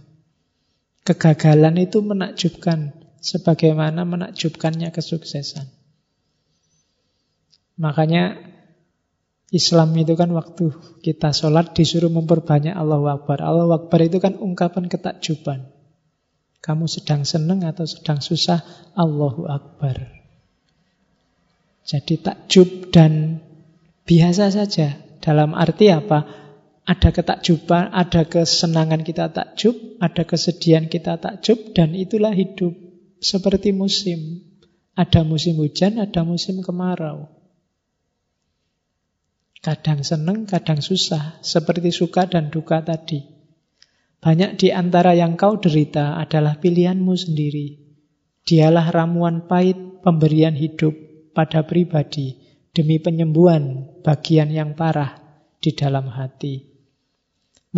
Kegagalan itu menakjubkan sebagaimana menakjubkannya kesuksesan. Makanya Islam itu kan waktu kita sholat disuruh memperbanyak Allah Akbar. Allah Akbar itu kan ungkapan ketakjuban. Kamu sedang senang atau sedang susah, Allahu Akbar. Jadi takjub dan biasa saja. Dalam arti apa? Ada ketakjuban, ada kesenangan kita takjub, ada kesedihan kita takjub, dan itulah hidup. Seperti musim. Ada musim hujan, ada musim kemarau. Kadang senang, kadang susah, seperti suka dan duka tadi. Banyak di antara yang kau derita adalah pilihanmu sendiri. Dialah ramuan pahit pemberian hidup pada pribadi demi penyembuhan bagian yang parah di dalam hati.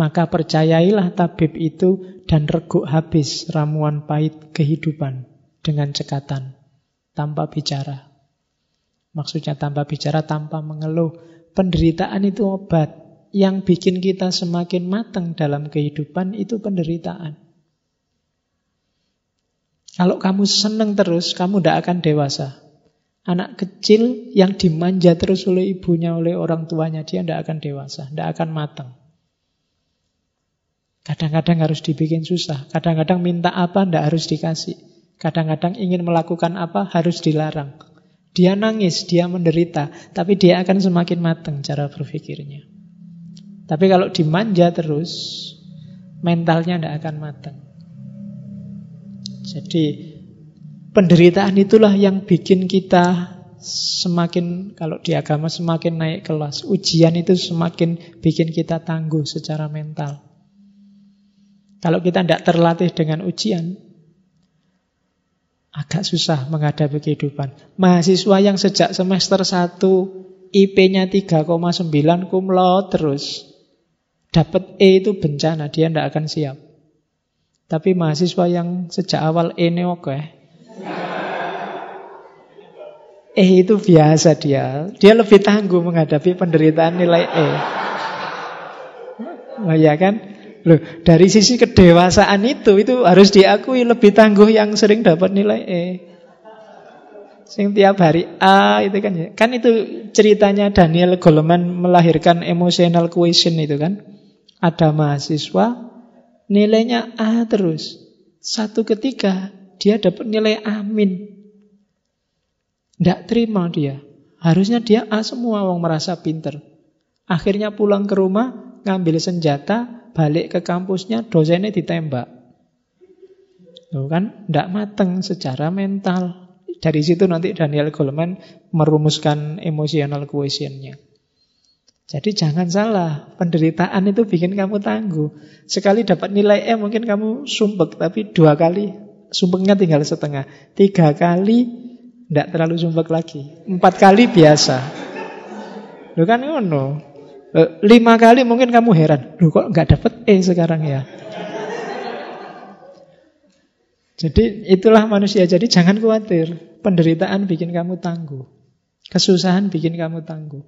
Maka percayailah tabib itu dan reguk habis ramuan pahit kehidupan dengan cekatan, tanpa bicara. Maksudnya tanpa bicara, tanpa mengeluh, penderitaan itu obat. Yang bikin kita semakin matang dalam kehidupan itu penderitaan. Kalau kamu senang terus, kamu tidak akan dewasa. Anak kecil yang dimanja terus oleh ibunya, oleh orang tuanya, dia tidak akan dewasa, tidak akan matang. Kadang-kadang harus dibikin susah, kadang-kadang minta apa tidak harus dikasih. Kadang-kadang ingin melakukan apa harus dilarang. Dia nangis, dia menderita, tapi dia akan semakin matang cara berpikirnya. Tapi kalau dimanja terus, mentalnya tidak akan matang. Jadi penderitaan itulah yang bikin kita semakin, kalau di agama semakin naik kelas. Ujian itu semakin bikin kita tangguh secara mental. Kalau kita tidak terlatih dengan ujian, agak susah menghadapi kehidupan. Mahasiswa yang sejak semester 1 IP-nya 3,9 kumlo terus. Dapat E itu bencana, dia tidak akan siap. Tapi mahasiswa yang sejak awal E ini oke. E itu biasa dia. Dia lebih tangguh menghadapi penderitaan nilai E. Oh ya kan? Loh, dari sisi kedewasaan itu itu harus diakui lebih tangguh yang sering dapat nilai E. Sing tiap hari A itu kan ya. Kan itu ceritanya Daniel Goleman melahirkan emotional question itu kan. Ada mahasiswa nilainya A terus. Satu ketika dia dapat nilai amin. Tidak terima dia. Harusnya dia A semua orang merasa pinter. Akhirnya pulang ke rumah, ngambil senjata, balik ke kampusnya dosennya ditembak. Loh kan, tidak mateng secara mental. Dari situ nanti Daniel Goleman merumuskan emotional quotientnya. Jadi jangan salah, penderitaan itu bikin kamu tangguh. Sekali dapat nilai E mungkin kamu sumpek, tapi dua kali sumpeknya tinggal setengah. Tiga kali tidak terlalu sumpek lagi. Empat kali biasa. Loh kan ngono. Eh, lima kali mungkin kamu heran, Loh kok nggak dapet E sekarang ya? Jadi itulah manusia. Jadi jangan khawatir. Penderitaan bikin kamu tangguh. Kesusahan bikin kamu tangguh.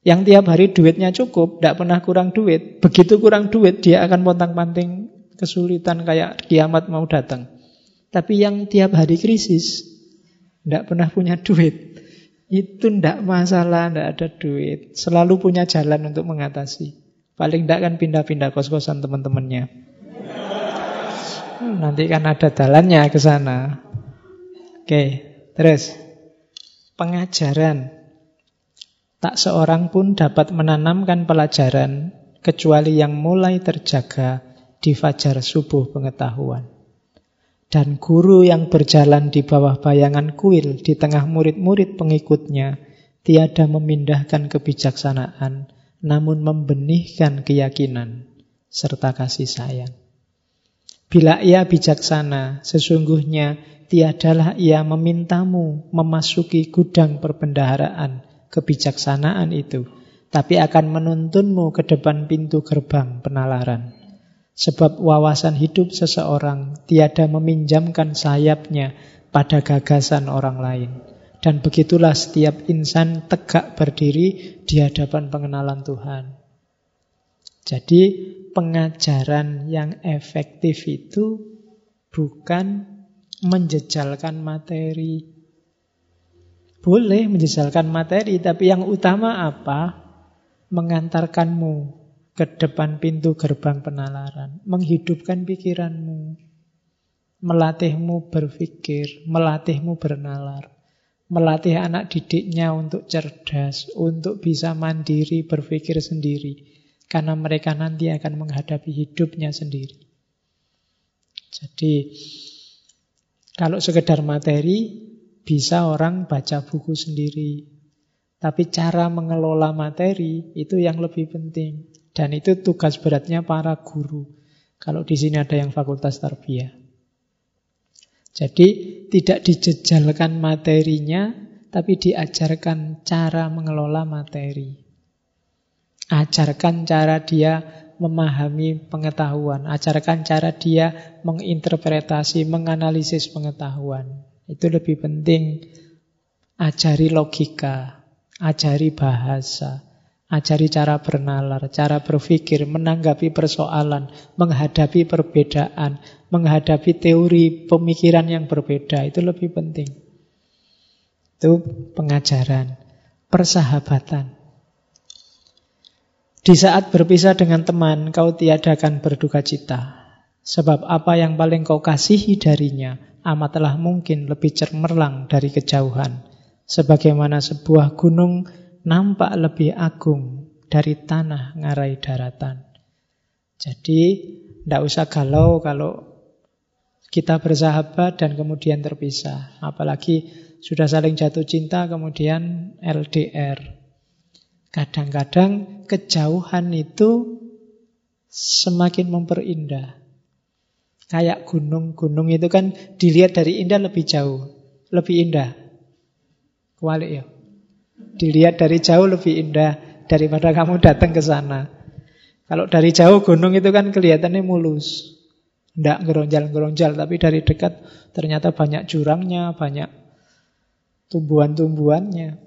Yang tiap hari duitnya cukup, tidak pernah kurang duit. Begitu kurang duit, dia akan pontang-panting kesulitan kayak kiamat mau datang. Tapi yang tiap hari krisis, tidak pernah punya duit. Itu ndak masalah, ndak ada duit. Selalu punya jalan untuk mengatasi. Paling ndak kan pindah-pindah kos-kosan teman-temannya. Nanti kan ada jalannya ke sana. Oke, terus. Pengajaran. Tak seorang pun dapat menanamkan pelajaran kecuali yang mulai terjaga di fajar subuh pengetahuan. Dan guru yang berjalan di bawah bayangan kuil di tengah murid-murid pengikutnya tiada memindahkan kebijaksanaan, namun membenihkan keyakinan serta kasih sayang. Bila ia bijaksana, sesungguhnya tiadalah ia memintamu memasuki gudang perbendaharaan kebijaksanaan itu, tapi akan menuntunmu ke depan pintu gerbang penalaran. Sebab wawasan hidup seseorang tiada meminjamkan sayapnya pada gagasan orang lain. Dan begitulah setiap insan tegak berdiri di hadapan pengenalan Tuhan. Jadi pengajaran yang efektif itu bukan menjejalkan materi. Boleh menjejalkan materi, tapi yang utama apa? Mengantarkanmu ke depan pintu gerbang penalaran, menghidupkan pikiranmu, melatihmu berpikir, melatihmu bernalar. Melatih anak didiknya untuk cerdas, untuk bisa mandiri, berpikir sendiri. Karena mereka nanti akan menghadapi hidupnya sendiri. Jadi, kalau sekedar materi, bisa orang baca buku sendiri. Tapi cara mengelola materi itu yang lebih penting. Dan itu tugas beratnya para guru. Kalau di sini ada yang fakultas tarbiyah. Jadi tidak dijejalkan materinya, tapi diajarkan cara mengelola materi. Ajarkan cara dia memahami pengetahuan, ajarkan cara dia menginterpretasi, menganalisis pengetahuan. Itu lebih penting. Ajari logika, ajari bahasa, ajari cara bernalar, cara berpikir, menanggapi persoalan, menghadapi perbedaan, menghadapi teori pemikiran yang berbeda itu lebih penting. Itu pengajaran, persahabatan. Di saat berpisah dengan teman, kau tiadakan berduka cita. Sebab apa yang paling kau kasihi darinya, amatlah mungkin lebih cermerlang dari kejauhan. Sebagaimana sebuah gunung nampak lebih agung dari tanah ngarai daratan. Jadi, tidak usah galau kalau kita bersahabat dan kemudian terpisah. Apalagi sudah saling jatuh cinta kemudian LDR. Kadang-kadang kejauhan itu semakin memperindah. Kayak gunung-gunung itu kan dilihat dari indah lebih jauh, lebih indah. Kualik ya. Dilihat dari jauh lebih indah daripada kamu datang ke sana. Kalau dari jauh gunung itu kan kelihatannya mulus. Tidak geronjal-geronjal, tapi dari dekat ternyata banyak jurangnya, banyak tumbuhan-tumbuhannya.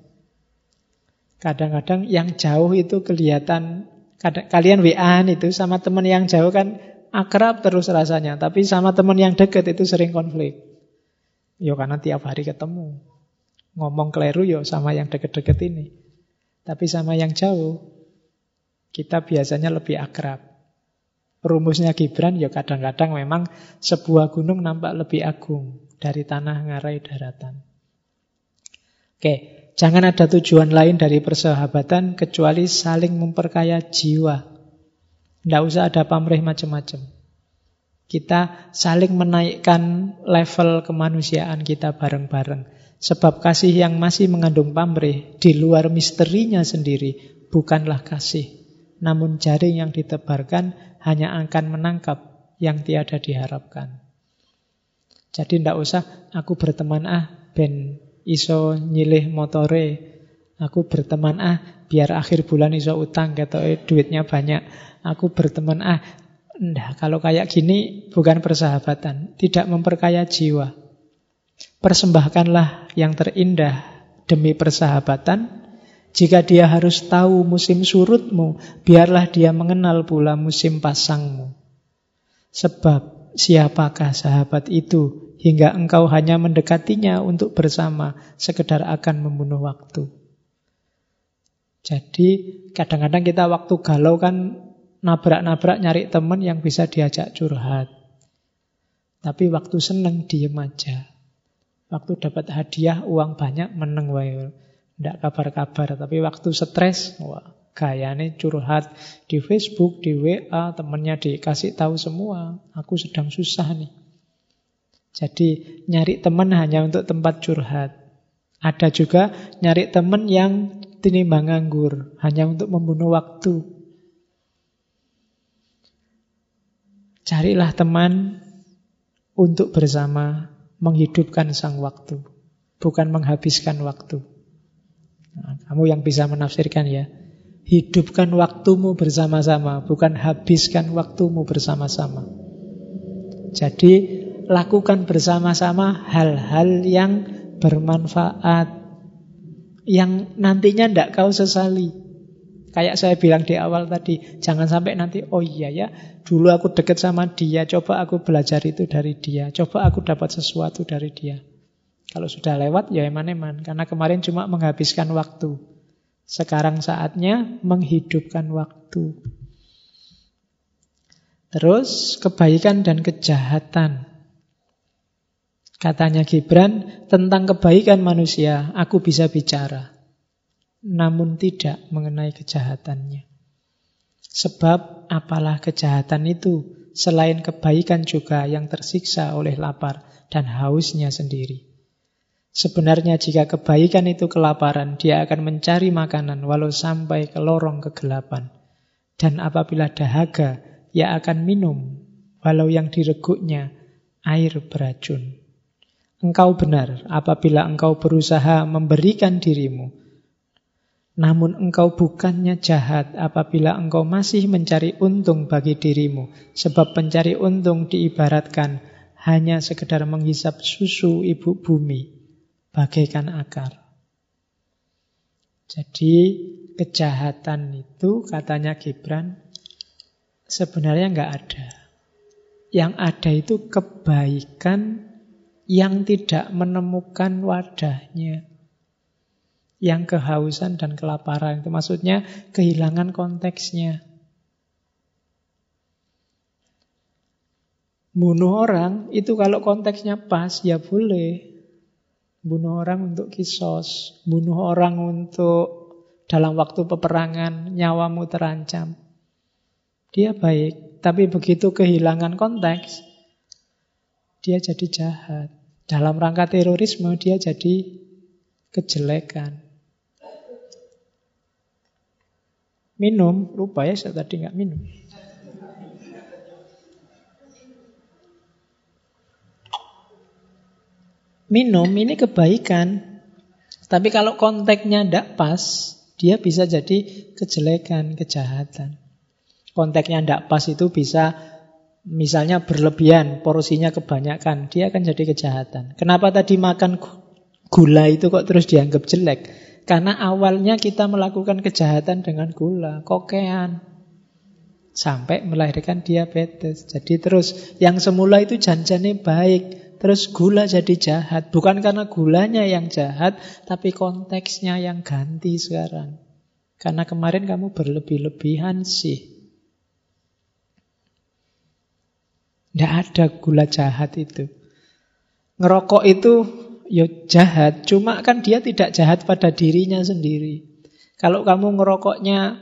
Kadang-kadang yang jauh itu kelihatan, kadang, kalian WA itu sama teman yang jauh kan akrab terus rasanya, tapi sama teman yang dekat itu sering konflik. Yo karena tiap hari ketemu. Ngomong keliru yo sama yang deket-deket ini. Tapi sama yang jauh, kita biasanya lebih akrab. Rumusnya Gibran ya kadang-kadang memang sebuah gunung nampak lebih agung dari tanah ngarai daratan. Oke, jangan ada tujuan lain dari persahabatan kecuali saling memperkaya jiwa. Tidak usah ada pamrih macam-macam. Kita saling menaikkan level kemanusiaan kita bareng-bareng. Sebab kasih yang masih mengandung pamrih di luar misterinya sendiri bukanlah kasih. Namun jaring yang ditebarkan hanya akan menangkap yang tiada diharapkan. Jadi ndak usah aku berteman ah ben iso nyilih motore. Aku berteman ah biar akhir bulan iso utang eh, duitnya banyak. Aku berteman ah Ndak, kalau kayak gini bukan persahabatan, tidak memperkaya jiwa. Persembahkanlah yang terindah demi persahabatan jika dia harus tahu musim surutmu, biarlah dia mengenal pula musim pasangmu. Sebab siapakah sahabat itu hingga engkau hanya mendekatinya untuk bersama, sekedar akan membunuh waktu. Jadi kadang-kadang kita waktu galau kan nabrak-nabrak nyari teman yang bisa diajak curhat. Tapi waktu seneng diem aja. Waktu dapat hadiah uang banyak meneng wae. Tidak kabar-kabar, tapi waktu stres, wah, gayanya curhat di Facebook, di WA, temennya dikasih tahu semua, aku sedang susah nih. Jadi nyari teman hanya untuk tempat curhat. Ada juga nyari teman yang tinimbang nganggur, hanya untuk membunuh waktu. Carilah teman untuk bersama menghidupkan sang waktu, bukan menghabiskan waktu. Nah, Kamu yang bisa menafsirkan ya. Hidupkan waktumu bersama-sama, bukan habiskan waktumu bersama-sama. Jadi lakukan bersama-sama hal-hal yang bermanfaat, yang nantinya tidak kau sesali. Kayak saya bilang di awal tadi, jangan sampai nanti, oh iya ya, dulu aku deket sama dia, coba aku belajar itu dari dia, coba aku dapat sesuatu dari dia. Kalau sudah lewat, ya eman-eman, karena kemarin cuma menghabiskan waktu. Sekarang saatnya menghidupkan waktu. Terus kebaikan dan kejahatan. Katanya Gibran, tentang kebaikan manusia, aku bisa bicara namun tidak mengenai kejahatannya. Sebab apalah kejahatan itu selain kebaikan juga yang tersiksa oleh lapar dan hausnya sendiri. Sebenarnya jika kebaikan itu kelaparan, dia akan mencari makanan walau sampai ke lorong kegelapan. Dan apabila dahaga, ia akan minum walau yang direguknya air beracun. Engkau benar apabila engkau berusaha memberikan dirimu namun engkau bukannya jahat apabila engkau masih mencari untung bagi dirimu. Sebab pencari untung diibaratkan hanya sekedar menghisap susu ibu bumi bagaikan akar. Jadi kejahatan itu katanya Gibran sebenarnya nggak ada. Yang ada itu kebaikan yang tidak menemukan wadahnya yang kehausan dan kelaparan. Itu maksudnya kehilangan konteksnya. Bunuh orang itu kalau konteksnya pas ya boleh. Bunuh orang untuk kisos, bunuh orang untuk dalam waktu peperangan nyawamu terancam. Dia baik, tapi begitu kehilangan konteks dia jadi jahat. Dalam rangka terorisme dia jadi kejelekan. Minum, lupa ya saya tadi nggak minum. Minum ini kebaikan. Tapi kalau konteksnya tidak pas, dia bisa jadi kejelekan, kejahatan. Konteksnya tidak pas itu bisa misalnya berlebihan, porsinya kebanyakan, dia akan jadi kejahatan. Kenapa tadi makan gula itu kok terus dianggap jelek? Karena awalnya kita melakukan kejahatan dengan gula, kokean. Sampai melahirkan diabetes. Jadi terus yang semula itu janjane baik. Terus gula jadi jahat. Bukan karena gulanya yang jahat, tapi konteksnya yang ganti sekarang. Karena kemarin kamu berlebih-lebihan sih. Tidak ada gula jahat itu. Ngerokok itu ya jahat, cuma kan dia tidak jahat pada dirinya sendiri. Kalau kamu ngerokoknya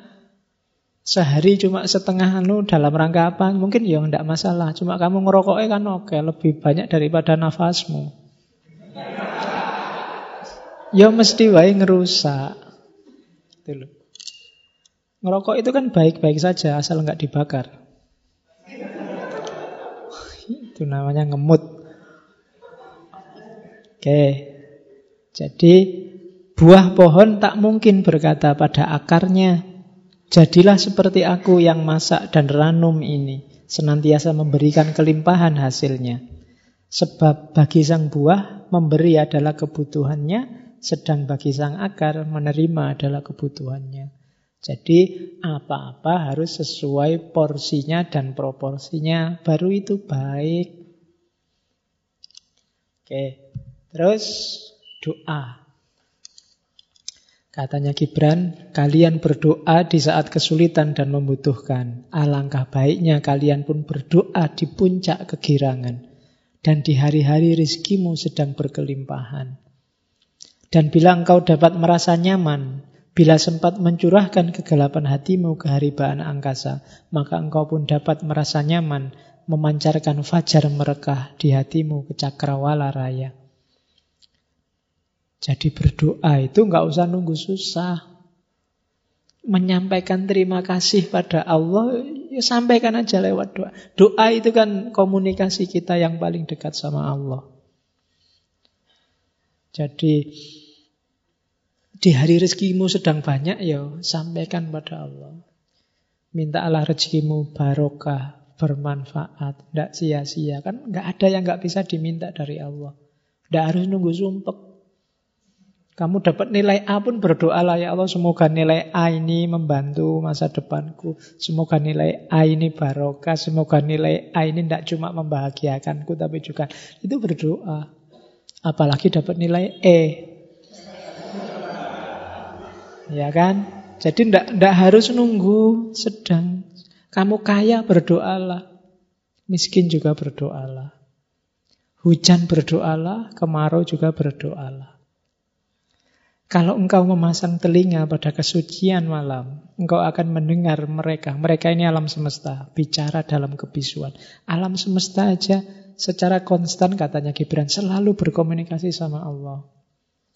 sehari cuma setengah anu dalam rangka apa, mungkin ya enggak masalah. Cuma kamu ngerokoknya kan oke, lebih banyak daripada nafasmu. Ya mesti wae ngerusak. Ngerokok itu kan baik-baik saja asal enggak dibakar. Itu namanya ngemut. Oke. Jadi buah pohon tak mungkin berkata pada akarnya, jadilah seperti aku yang masak dan ranum ini, senantiasa memberikan kelimpahan hasilnya. Sebab bagi sang buah memberi adalah kebutuhannya, sedang bagi sang akar menerima adalah kebutuhannya. Jadi apa-apa harus sesuai porsinya dan proporsinya, baru itu baik. Oke. Terus doa. Katanya Gibran, kalian berdoa di saat kesulitan dan membutuhkan. Alangkah baiknya kalian pun berdoa di puncak kegirangan. Dan di hari-hari rizkimu sedang berkelimpahan. Dan bila engkau dapat merasa nyaman, bila sempat mencurahkan kegelapan hatimu ke haribaan angkasa, maka engkau pun dapat merasa nyaman memancarkan fajar merekah di hatimu ke cakrawala raya. Jadi berdoa itu nggak usah nunggu susah. Menyampaikan terima kasih pada Allah, ya sampaikan aja lewat doa. Doa itu kan komunikasi kita yang paling dekat sama Allah. Jadi Di hari rezekimu sedang banyak, ya sampaikan pada Allah. Minta Allah rezekimu barokah, bermanfaat, tidak sia-sia. Kan nggak ada yang nggak bisa diminta dari Allah. Tidak harus nunggu sumpek. Kamu dapat nilai A pun berdoalah ya Allah semoga nilai A ini membantu masa depanku. Semoga nilai A ini barokah. Semoga nilai A ini tidak cuma membahagiakanku tapi juga itu berdoa. Apalagi dapat nilai E. Ya kan? Jadi tidak harus nunggu sedang kamu kaya berdoalah. Miskin juga berdoalah. Hujan berdoalah, kemarau juga berdoalah. Kalau engkau memasang telinga pada kesucian malam, engkau akan mendengar mereka. Mereka ini alam semesta, bicara dalam kebisuan. Alam semesta aja secara konstan katanya Gibran selalu berkomunikasi sama Allah.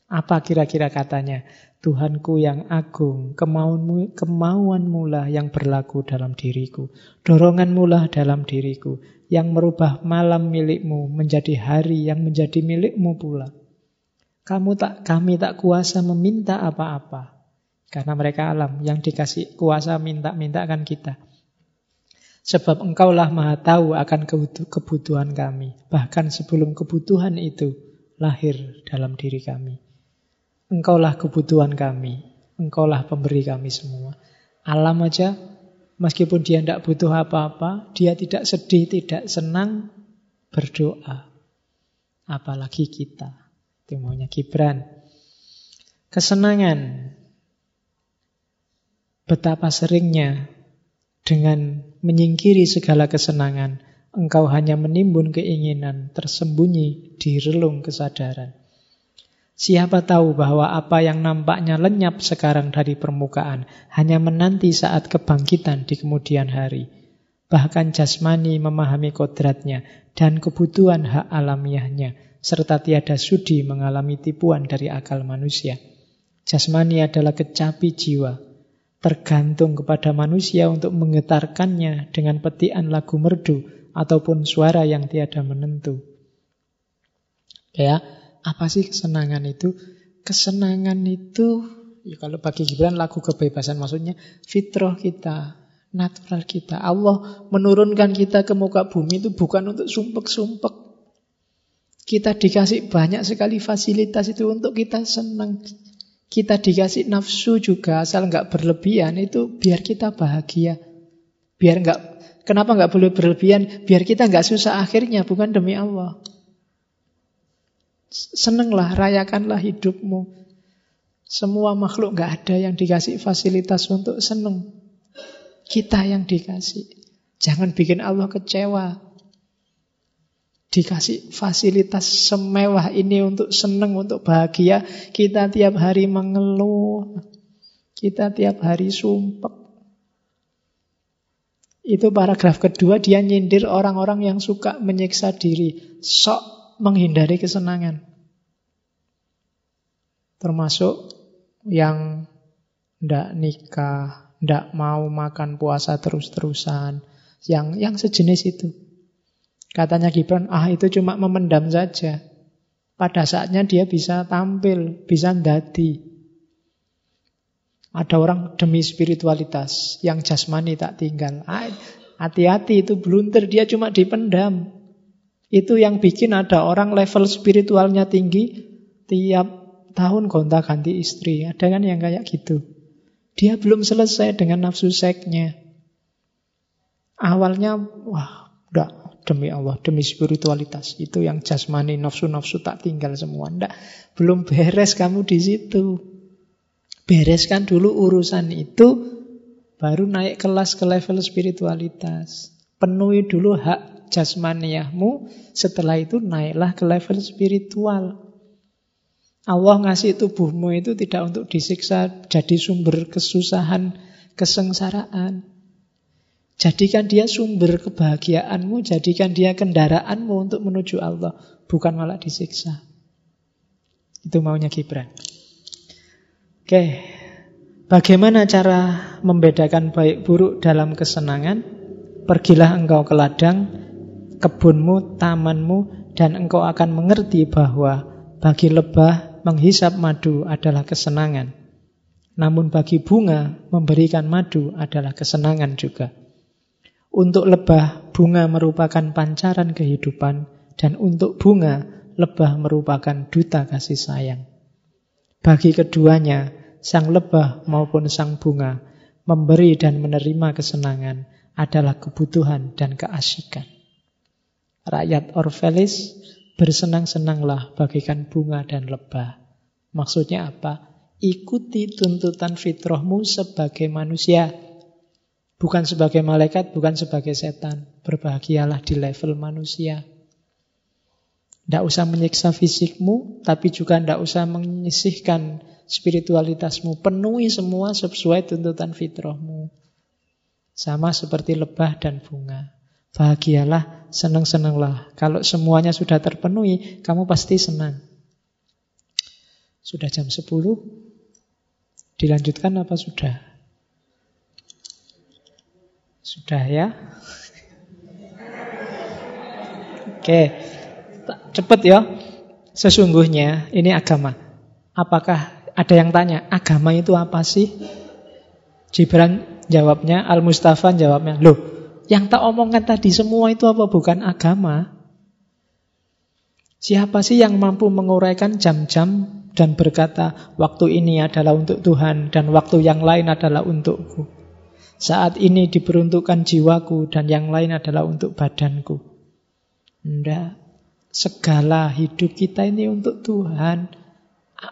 Apa kira-kira katanya? Tuhanku yang agung, kemauanmu, lah yang berlaku dalam diriku. Doronganmu lah dalam diriku, yang merubah malam milikmu menjadi hari yang menjadi milikmu pula. Kamu tak, kami tak kuasa meminta apa-apa. Karena mereka alam, yang dikasih kuasa minta-minta kan kita. Sebab engkaulah maha tahu akan kebutuhan kami. Bahkan sebelum kebutuhan itu lahir dalam diri kami. Engkaulah kebutuhan kami. Engkaulah pemberi kami semua. Alam aja, meskipun dia tidak butuh apa-apa, dia tidak sedih, tidak senang, berdoa. Apalagi kita. Itu maunya Gibran. Kesenangan. Betapa seringnya dengan menyingkiri segala kesenangan, engkau hanya menimbun keinginan tersembunyi di relung kesadaran. Siapa tahu bahwa apa yang nampaknya lenyap sekarang dari permukaan hanya menanti saat kebangkitan di kemudian hari. Bahkan jasmani memahami kodratnya dan kebutuhan hak alamiahnya, serta tiada sudi mengalami tipuan dari akal manusia. Jasmani adalah kecapi jiwa, tergantung kepada manusia untuk menggetarkannya dengan petian lagu merdu ataupun suara yang tiada menentu. Ya, apa sih kesenangan itu? Kesenangan itu, ya kalau bagi Gibran lagu kebebasan maksudnya fitrah kita, natural kita. Allah menurunkan kita ke muka bumi itu bukan untuk sumpek-sumpek. Kita dikasih banyak sekali fasilitas itu untuk kita senang. Kita dikasih nafsu juga asal nggak berlebihan itu biar kita bahagia. Biar nggak kenapa nggak boleh berlebihan? Biar kita nggak susah akhirnya bukan demi Allah. Senenglah, rayakanlah hidupmu. Semua makhluk gak ada yang dikasih fasilitas untuk seneng. Kita yang dikasih. Jangan bikin Allah kecewa. Dikasih fasilitas semewah ini untuk seneng, untuk bahagia. Kita tiap hari mengeluh. Kita tiap hari sumpek. Itu paragraf kedua, dia nyindir orang-orang yang suka menyiksa diri. Sok menghindari kesenangan. Termasuk yang ndak nikah, ndak mau makan puasa terus-terusan, yang yang sejenis itu. Katanya Gibran, ah itu cuma memendam saja. Pada saatnya dia bisa tampil, bisa dadi. Ada orang demi spiritualitas, yang jasmani tak tinggal. Ah, hati-hati itu blunter, dia cuma dipendam. Itu yang bikin ada orang level spiritualnya tinggi, tiap tahun gonta ganti istri. Ada kan yang kayak gitu. Dia belum selesai dengan nafsu seksnya. Awalnya, wah, udah demi Allah, demi spiritualitas. Itu yang jasmani, nafsu-nafsu tak tinggal semua. Nggak, belum beres kamu di situ. Bereskan dulu urusan itu, baru naik kelas ke level spiritualitas. Penuhi dulu hak jasmaniahmu, setelah itu naiklah ke level spiritual. Allah ngasih tubuhmu itu tidak untuk disiksa jadi sumber kesusahan, kesengsaraan. Jadikan dia sumber kebahagiaanmu, jadikan dia kendaraanmu untuk menuju Allah, bukan malah disiksa. Itu maunya Gibran. Oke, bagaimana cara membedakan baik buruk dalam kesenangan? Pergilah engkau ke ladang, kebunmu, tamanmu, dan engkau akan mengerti bahwa bagi lebah menghisap madu adalah kesenangan. Namun bagi bunga, memberikan madu adalah kesenangan juga. Untuk lebah, bunga merupakan pancaran kehidupan, dan untuk bunga, lebah merupakan duta kasih sayang. Bagi keduanya, sang lebah maupun sang bunga, memberi dan menerima kesenangan adalah kebutuhan dan keasikan. Rakyat Orvelis bersenang-senanglah bagikan bunga dan lebah. Maksudnya apa? Ikuti tuntutan fitrahmu sebagai manusia. Bukan sebagai malaikat, bukan sebagai setan. Berbahagialah di level manusia. Tidak usah menyiksa fisikmu, tapi juga tidak usah menyisihkan spiritualitasmu. Penuhi semua sesuai tuntutan fitrahmu. Sama seperti lebah dan bunga. Bahagialah, senang-senanglah. Kalau semuanya sudah terpenuhi, kamu pasti senang. Sudah jam 10? Dilanjutkan apa sudah? Sudah ya? Oke. Cepat ya. Sesungguhnya ini agama. Apakah ada yang tanya, agama itu apa sih? Jibran jawabnya, Al-Mustafa jawabnya, loh, yang tak omongkan tadi semua itu apa? Bukan agama. Siapa sih yang mampu menguraikan jam-jam dan berkata, waktu ini adalah untuk Tuhan dan waktu yang lain adalah untukku. Saat ini diperuntukkan jiwaku dan yang lain adalah untuk badanku. Tidak. Segala hidup kita ini untuk Tuhan.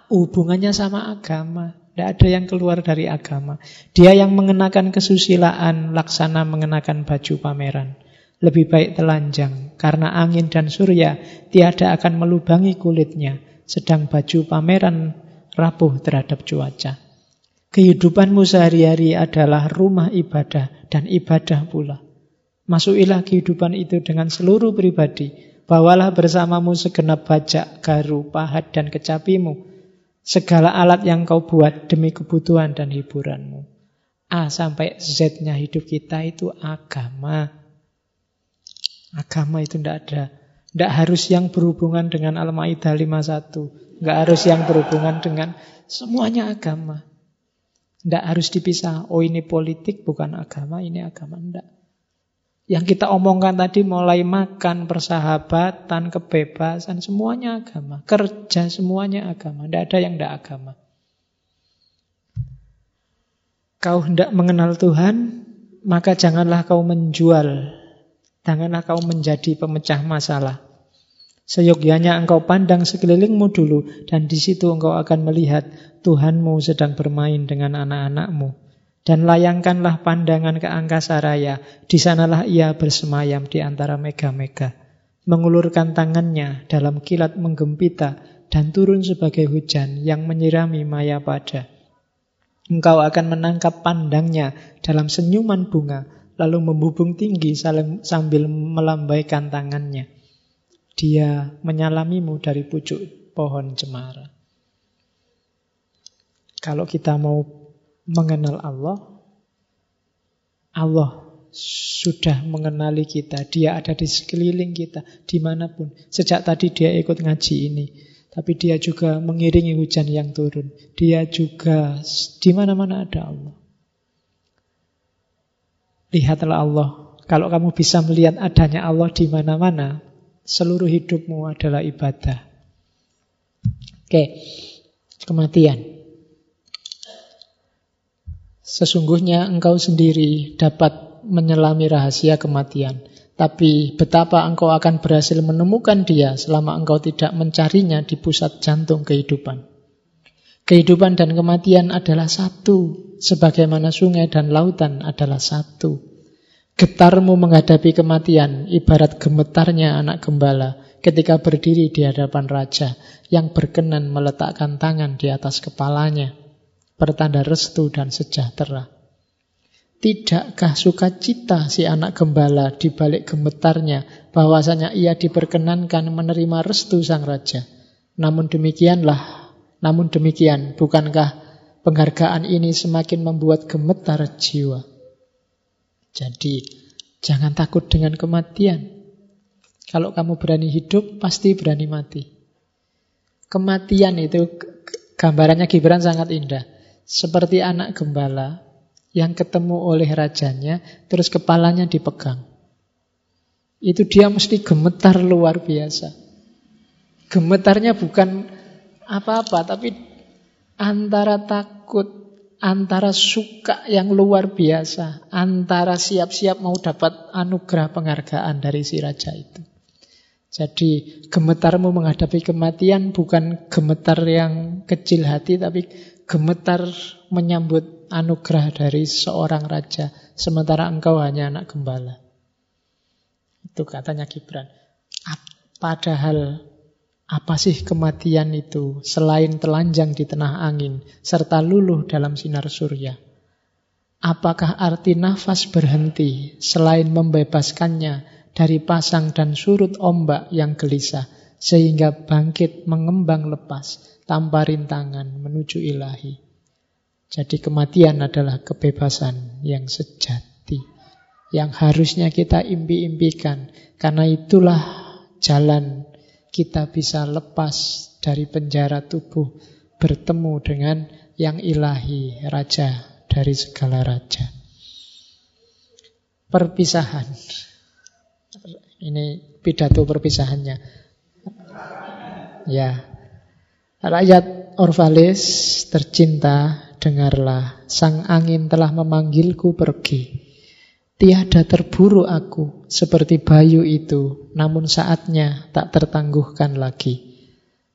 Hubungannya sama agama. Tidak ada yang keluar dari agama. Dia yang mengenakan kesusilaan, laksana mengenakan baju pameran. Lebih baik telanjang, karena angin dan surya tiada akan melubangi kulitnya, sedang baju pameran rapuh terhadap cuaca. Kehidupanmu sehari-hari adalah rumah ibadah dan ibadah pula. Masukilah kehidupan itu dengan seluruh pribadi, Bawalah bersamamu segenap bajak, garu, pahat, dan kecapimu. Segala alat yang kau buat demi kebutuhan dan hiburanmu. A sampai Z-nya hidup kita itu agama. Agama itu tidak ada. Tidak harus yang berhubungan dengan Al-Ma'idah 51. Tidak harus yang berhubungan dengan semuanya agama. Tidak harus dipisah. Oh ini politik bukan agama, ini agama. Tidak. Yang kita omongkan tadi mulai makan, persahabatan, kebebasan, semuanya agama. Kerja semuanya agama. Tidak ada yang tidak agama. Kau hendak mengenal Tuhan, maka janganlah kau menjual. Janganlah kau menjadi pemecah masalah. Seyogyanya engkau pandang sekelilingmu dulu, dan di situ engkau akan melihat Tuhanmu sedang bermain dengan anak-anakmu. Dan layangkanlah pandangan ke angkasa raya. Di sanalah ia bersemayam di antara mega-mega. Mengulurkan tangannya dalam kilat menggempita dan turun sebagai hujan yang menyirami maya pada. Engkau akan menangkap pandangnya dalam senyuman bunga, lalu membubung tinggi sambil melambaikan tangannya. Dia menyalamimu dari pucuk pohon cemara. Kalau kita mau mengenal Allah, Allah sudah mengenali kita. Dia ada di sekeliling kita, di mana pun. Sejak tadi dia ikut ngaji ini. Tapi dia juga mengiringi hujan yang turun. Dia juga di mana-mana ada Allah. Lihatlah Allah. Kalau kamu bisa melihat adanya Allah di mana-mana, seluruh hidupmu adalah ibadah. Oke, kematian. Sesungguhnya engkau sendiri dapat menyelami rahasia kematian. Tapi betapa engkau akan berhasil menemukan dia selama engkau tidak mencarinya di pusat jantung kehidupan. Kehidupan dan kematian adalah satu, sebagaimana sungai dan lautan adalah satu. Getarmu menghadapi kematian ibarat gemetarnya anak gembala ketika berdiri di hadapan raja yang berkenan meletakkan tangan di atas kepalanya pertanda restu dan sejahtera. Tidakkah sukacita si anak gembala di balik gemetarnya bahwasanya ia diperkenankan menerima restu sang raja? Namun demikianlah, namun demikian, bukankah penghargaan ini semakin membuat gemetar jiwa? Jadi, jangan takut dengan kematian. Kalau kamu berani hidup, pasti berani mati. Kematian itu gambarannya Gibran sangat indah. Seperti anak gembala yang ketemu oleh rajanya, terus kepalanya dipegang. Itu dia mesti gemetar luar biasa. Gemetarnya bukan apa-apa, tapi antara takut, antara suka yang luar biasa, antara siap-siap mau dapat anugerah penghargaan dari si raja itu. Jadi gemetarmu menghadapi kematian bukan gemetar yang kecil hati, tapi gemetar menyambut anugerah dari seorang raja, sementara engkau hanya anak gembala. Itu katanya Gibran. Padahal apa sih kematian itu selain telanjang di tengah angin serta luluh dalam sinar surya? Apakah arti nafas berhenti selain membebaskannya dari pasang dan surut ombak yang gelisah sehingga bangkit mengembang lepas tanpa rintangan menuju ilahi? Jadi kematian adalah kebebasan yang sejati yang harusnya kita impi-impikan karena itulah jalan kita bisa lepas dari penjara tubuh bertemu dengan yang ilahi, raja dari segala raja. Perpisahan. Ini pidato perpisahannya. Ya. Rakyat Orvalis tercinta, dengarlah, sang angin telah memanggilku pergi. Tiada terburu aku seperti bayu itu, namun saatnya tak tertangguhkan lagi.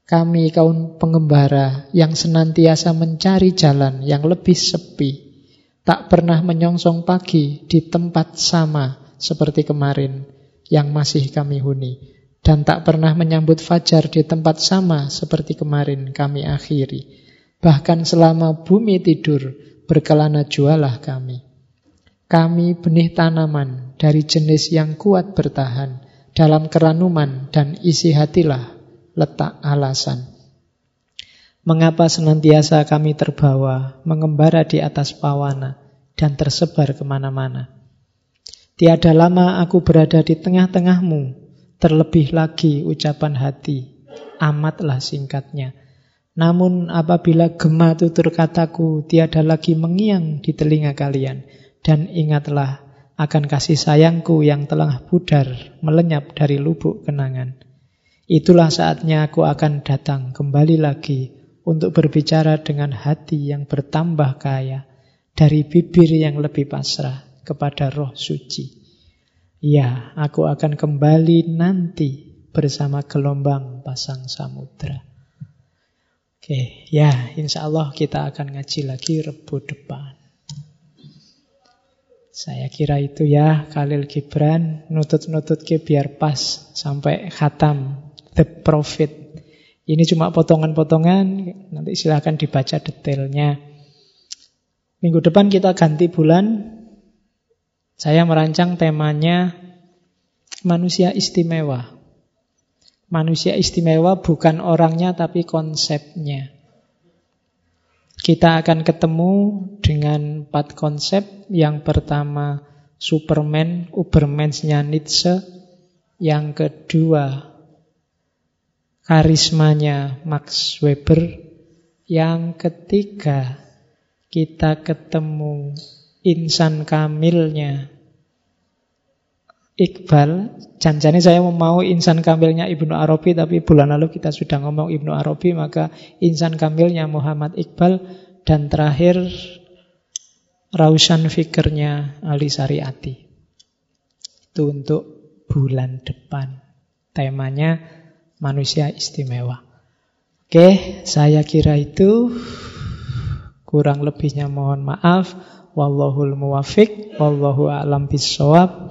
Kami kaum pengembara yang senantiasa mencari jalan yang lebih sepi, tak pernah menyongsong pagi di tempat sama seperti kemarin yang masih kami huni, dan tak pernah menyambut fajar di tempat sama seperti kemarin kami akhiri. Bahkan selama bumi tidur, berkelana jualah kami. Kami benih tanaman dari jenis yang kuat bertahan dalam keranuman dan isi hatilah letak alasan. Mengapa senantiasa kami terbawa, mengembara di atas pawana dan tersebar ke mana-mana. Tiada lama aku berada di tengah-tengahmu, terlebih lagi ucapan hati, amatlah singkatnya. Namun apabila gema tutur kataku tiada lagi mengiang di telinga kalian, dan ingatlah akan kasih sayangku yang telah pudar melenyap dari lubuk kenangan. Itulah saatnya aku akan datang kembali lagi untuk berbicara dengan hati yang bertambah kaya dari bibir yang lebih pasrah kepada roh suci. Ya, aku akan kembali nanti bersama gelombang pasang samudra. Oke, ya insya Allah kita akan ngaji lagi rebu depan. Saya kira itu ya Khalil Gibran nutut-nutut ke biar pas sampai khatam The Prophet. Ini cuma potongan-potongan, nanti silahkan dibaca detailnya. Minggu depan kita ganti bulan. Saya merancang temanya manusia istimewa. Manusia istimewa bukan orangnya tapi konsepnya. Kita akan ketemu dengan empat konsep. Yang pertama Superman, Ubermensnya Nietzsche. Yang kedua karismanya Max Weber. Yang ketiga kita ketemu insan kamilnya Iqbal, janjane saya mau insan kamilnya Ibnu Arabi, tapi bulan lalu kita sudah ngomong Ibnu Arabi, maka insan kamilnya Muhammad Iqbal, dan terakhir Rausan Fikirnya Ali Sariati. Itu untuk bulan depan. Temanya manusia istimewa. Oke, saya kira itu kurang lebihnya mohon maaf. Wallahul muwafiq, wallahu a'lam bisawab.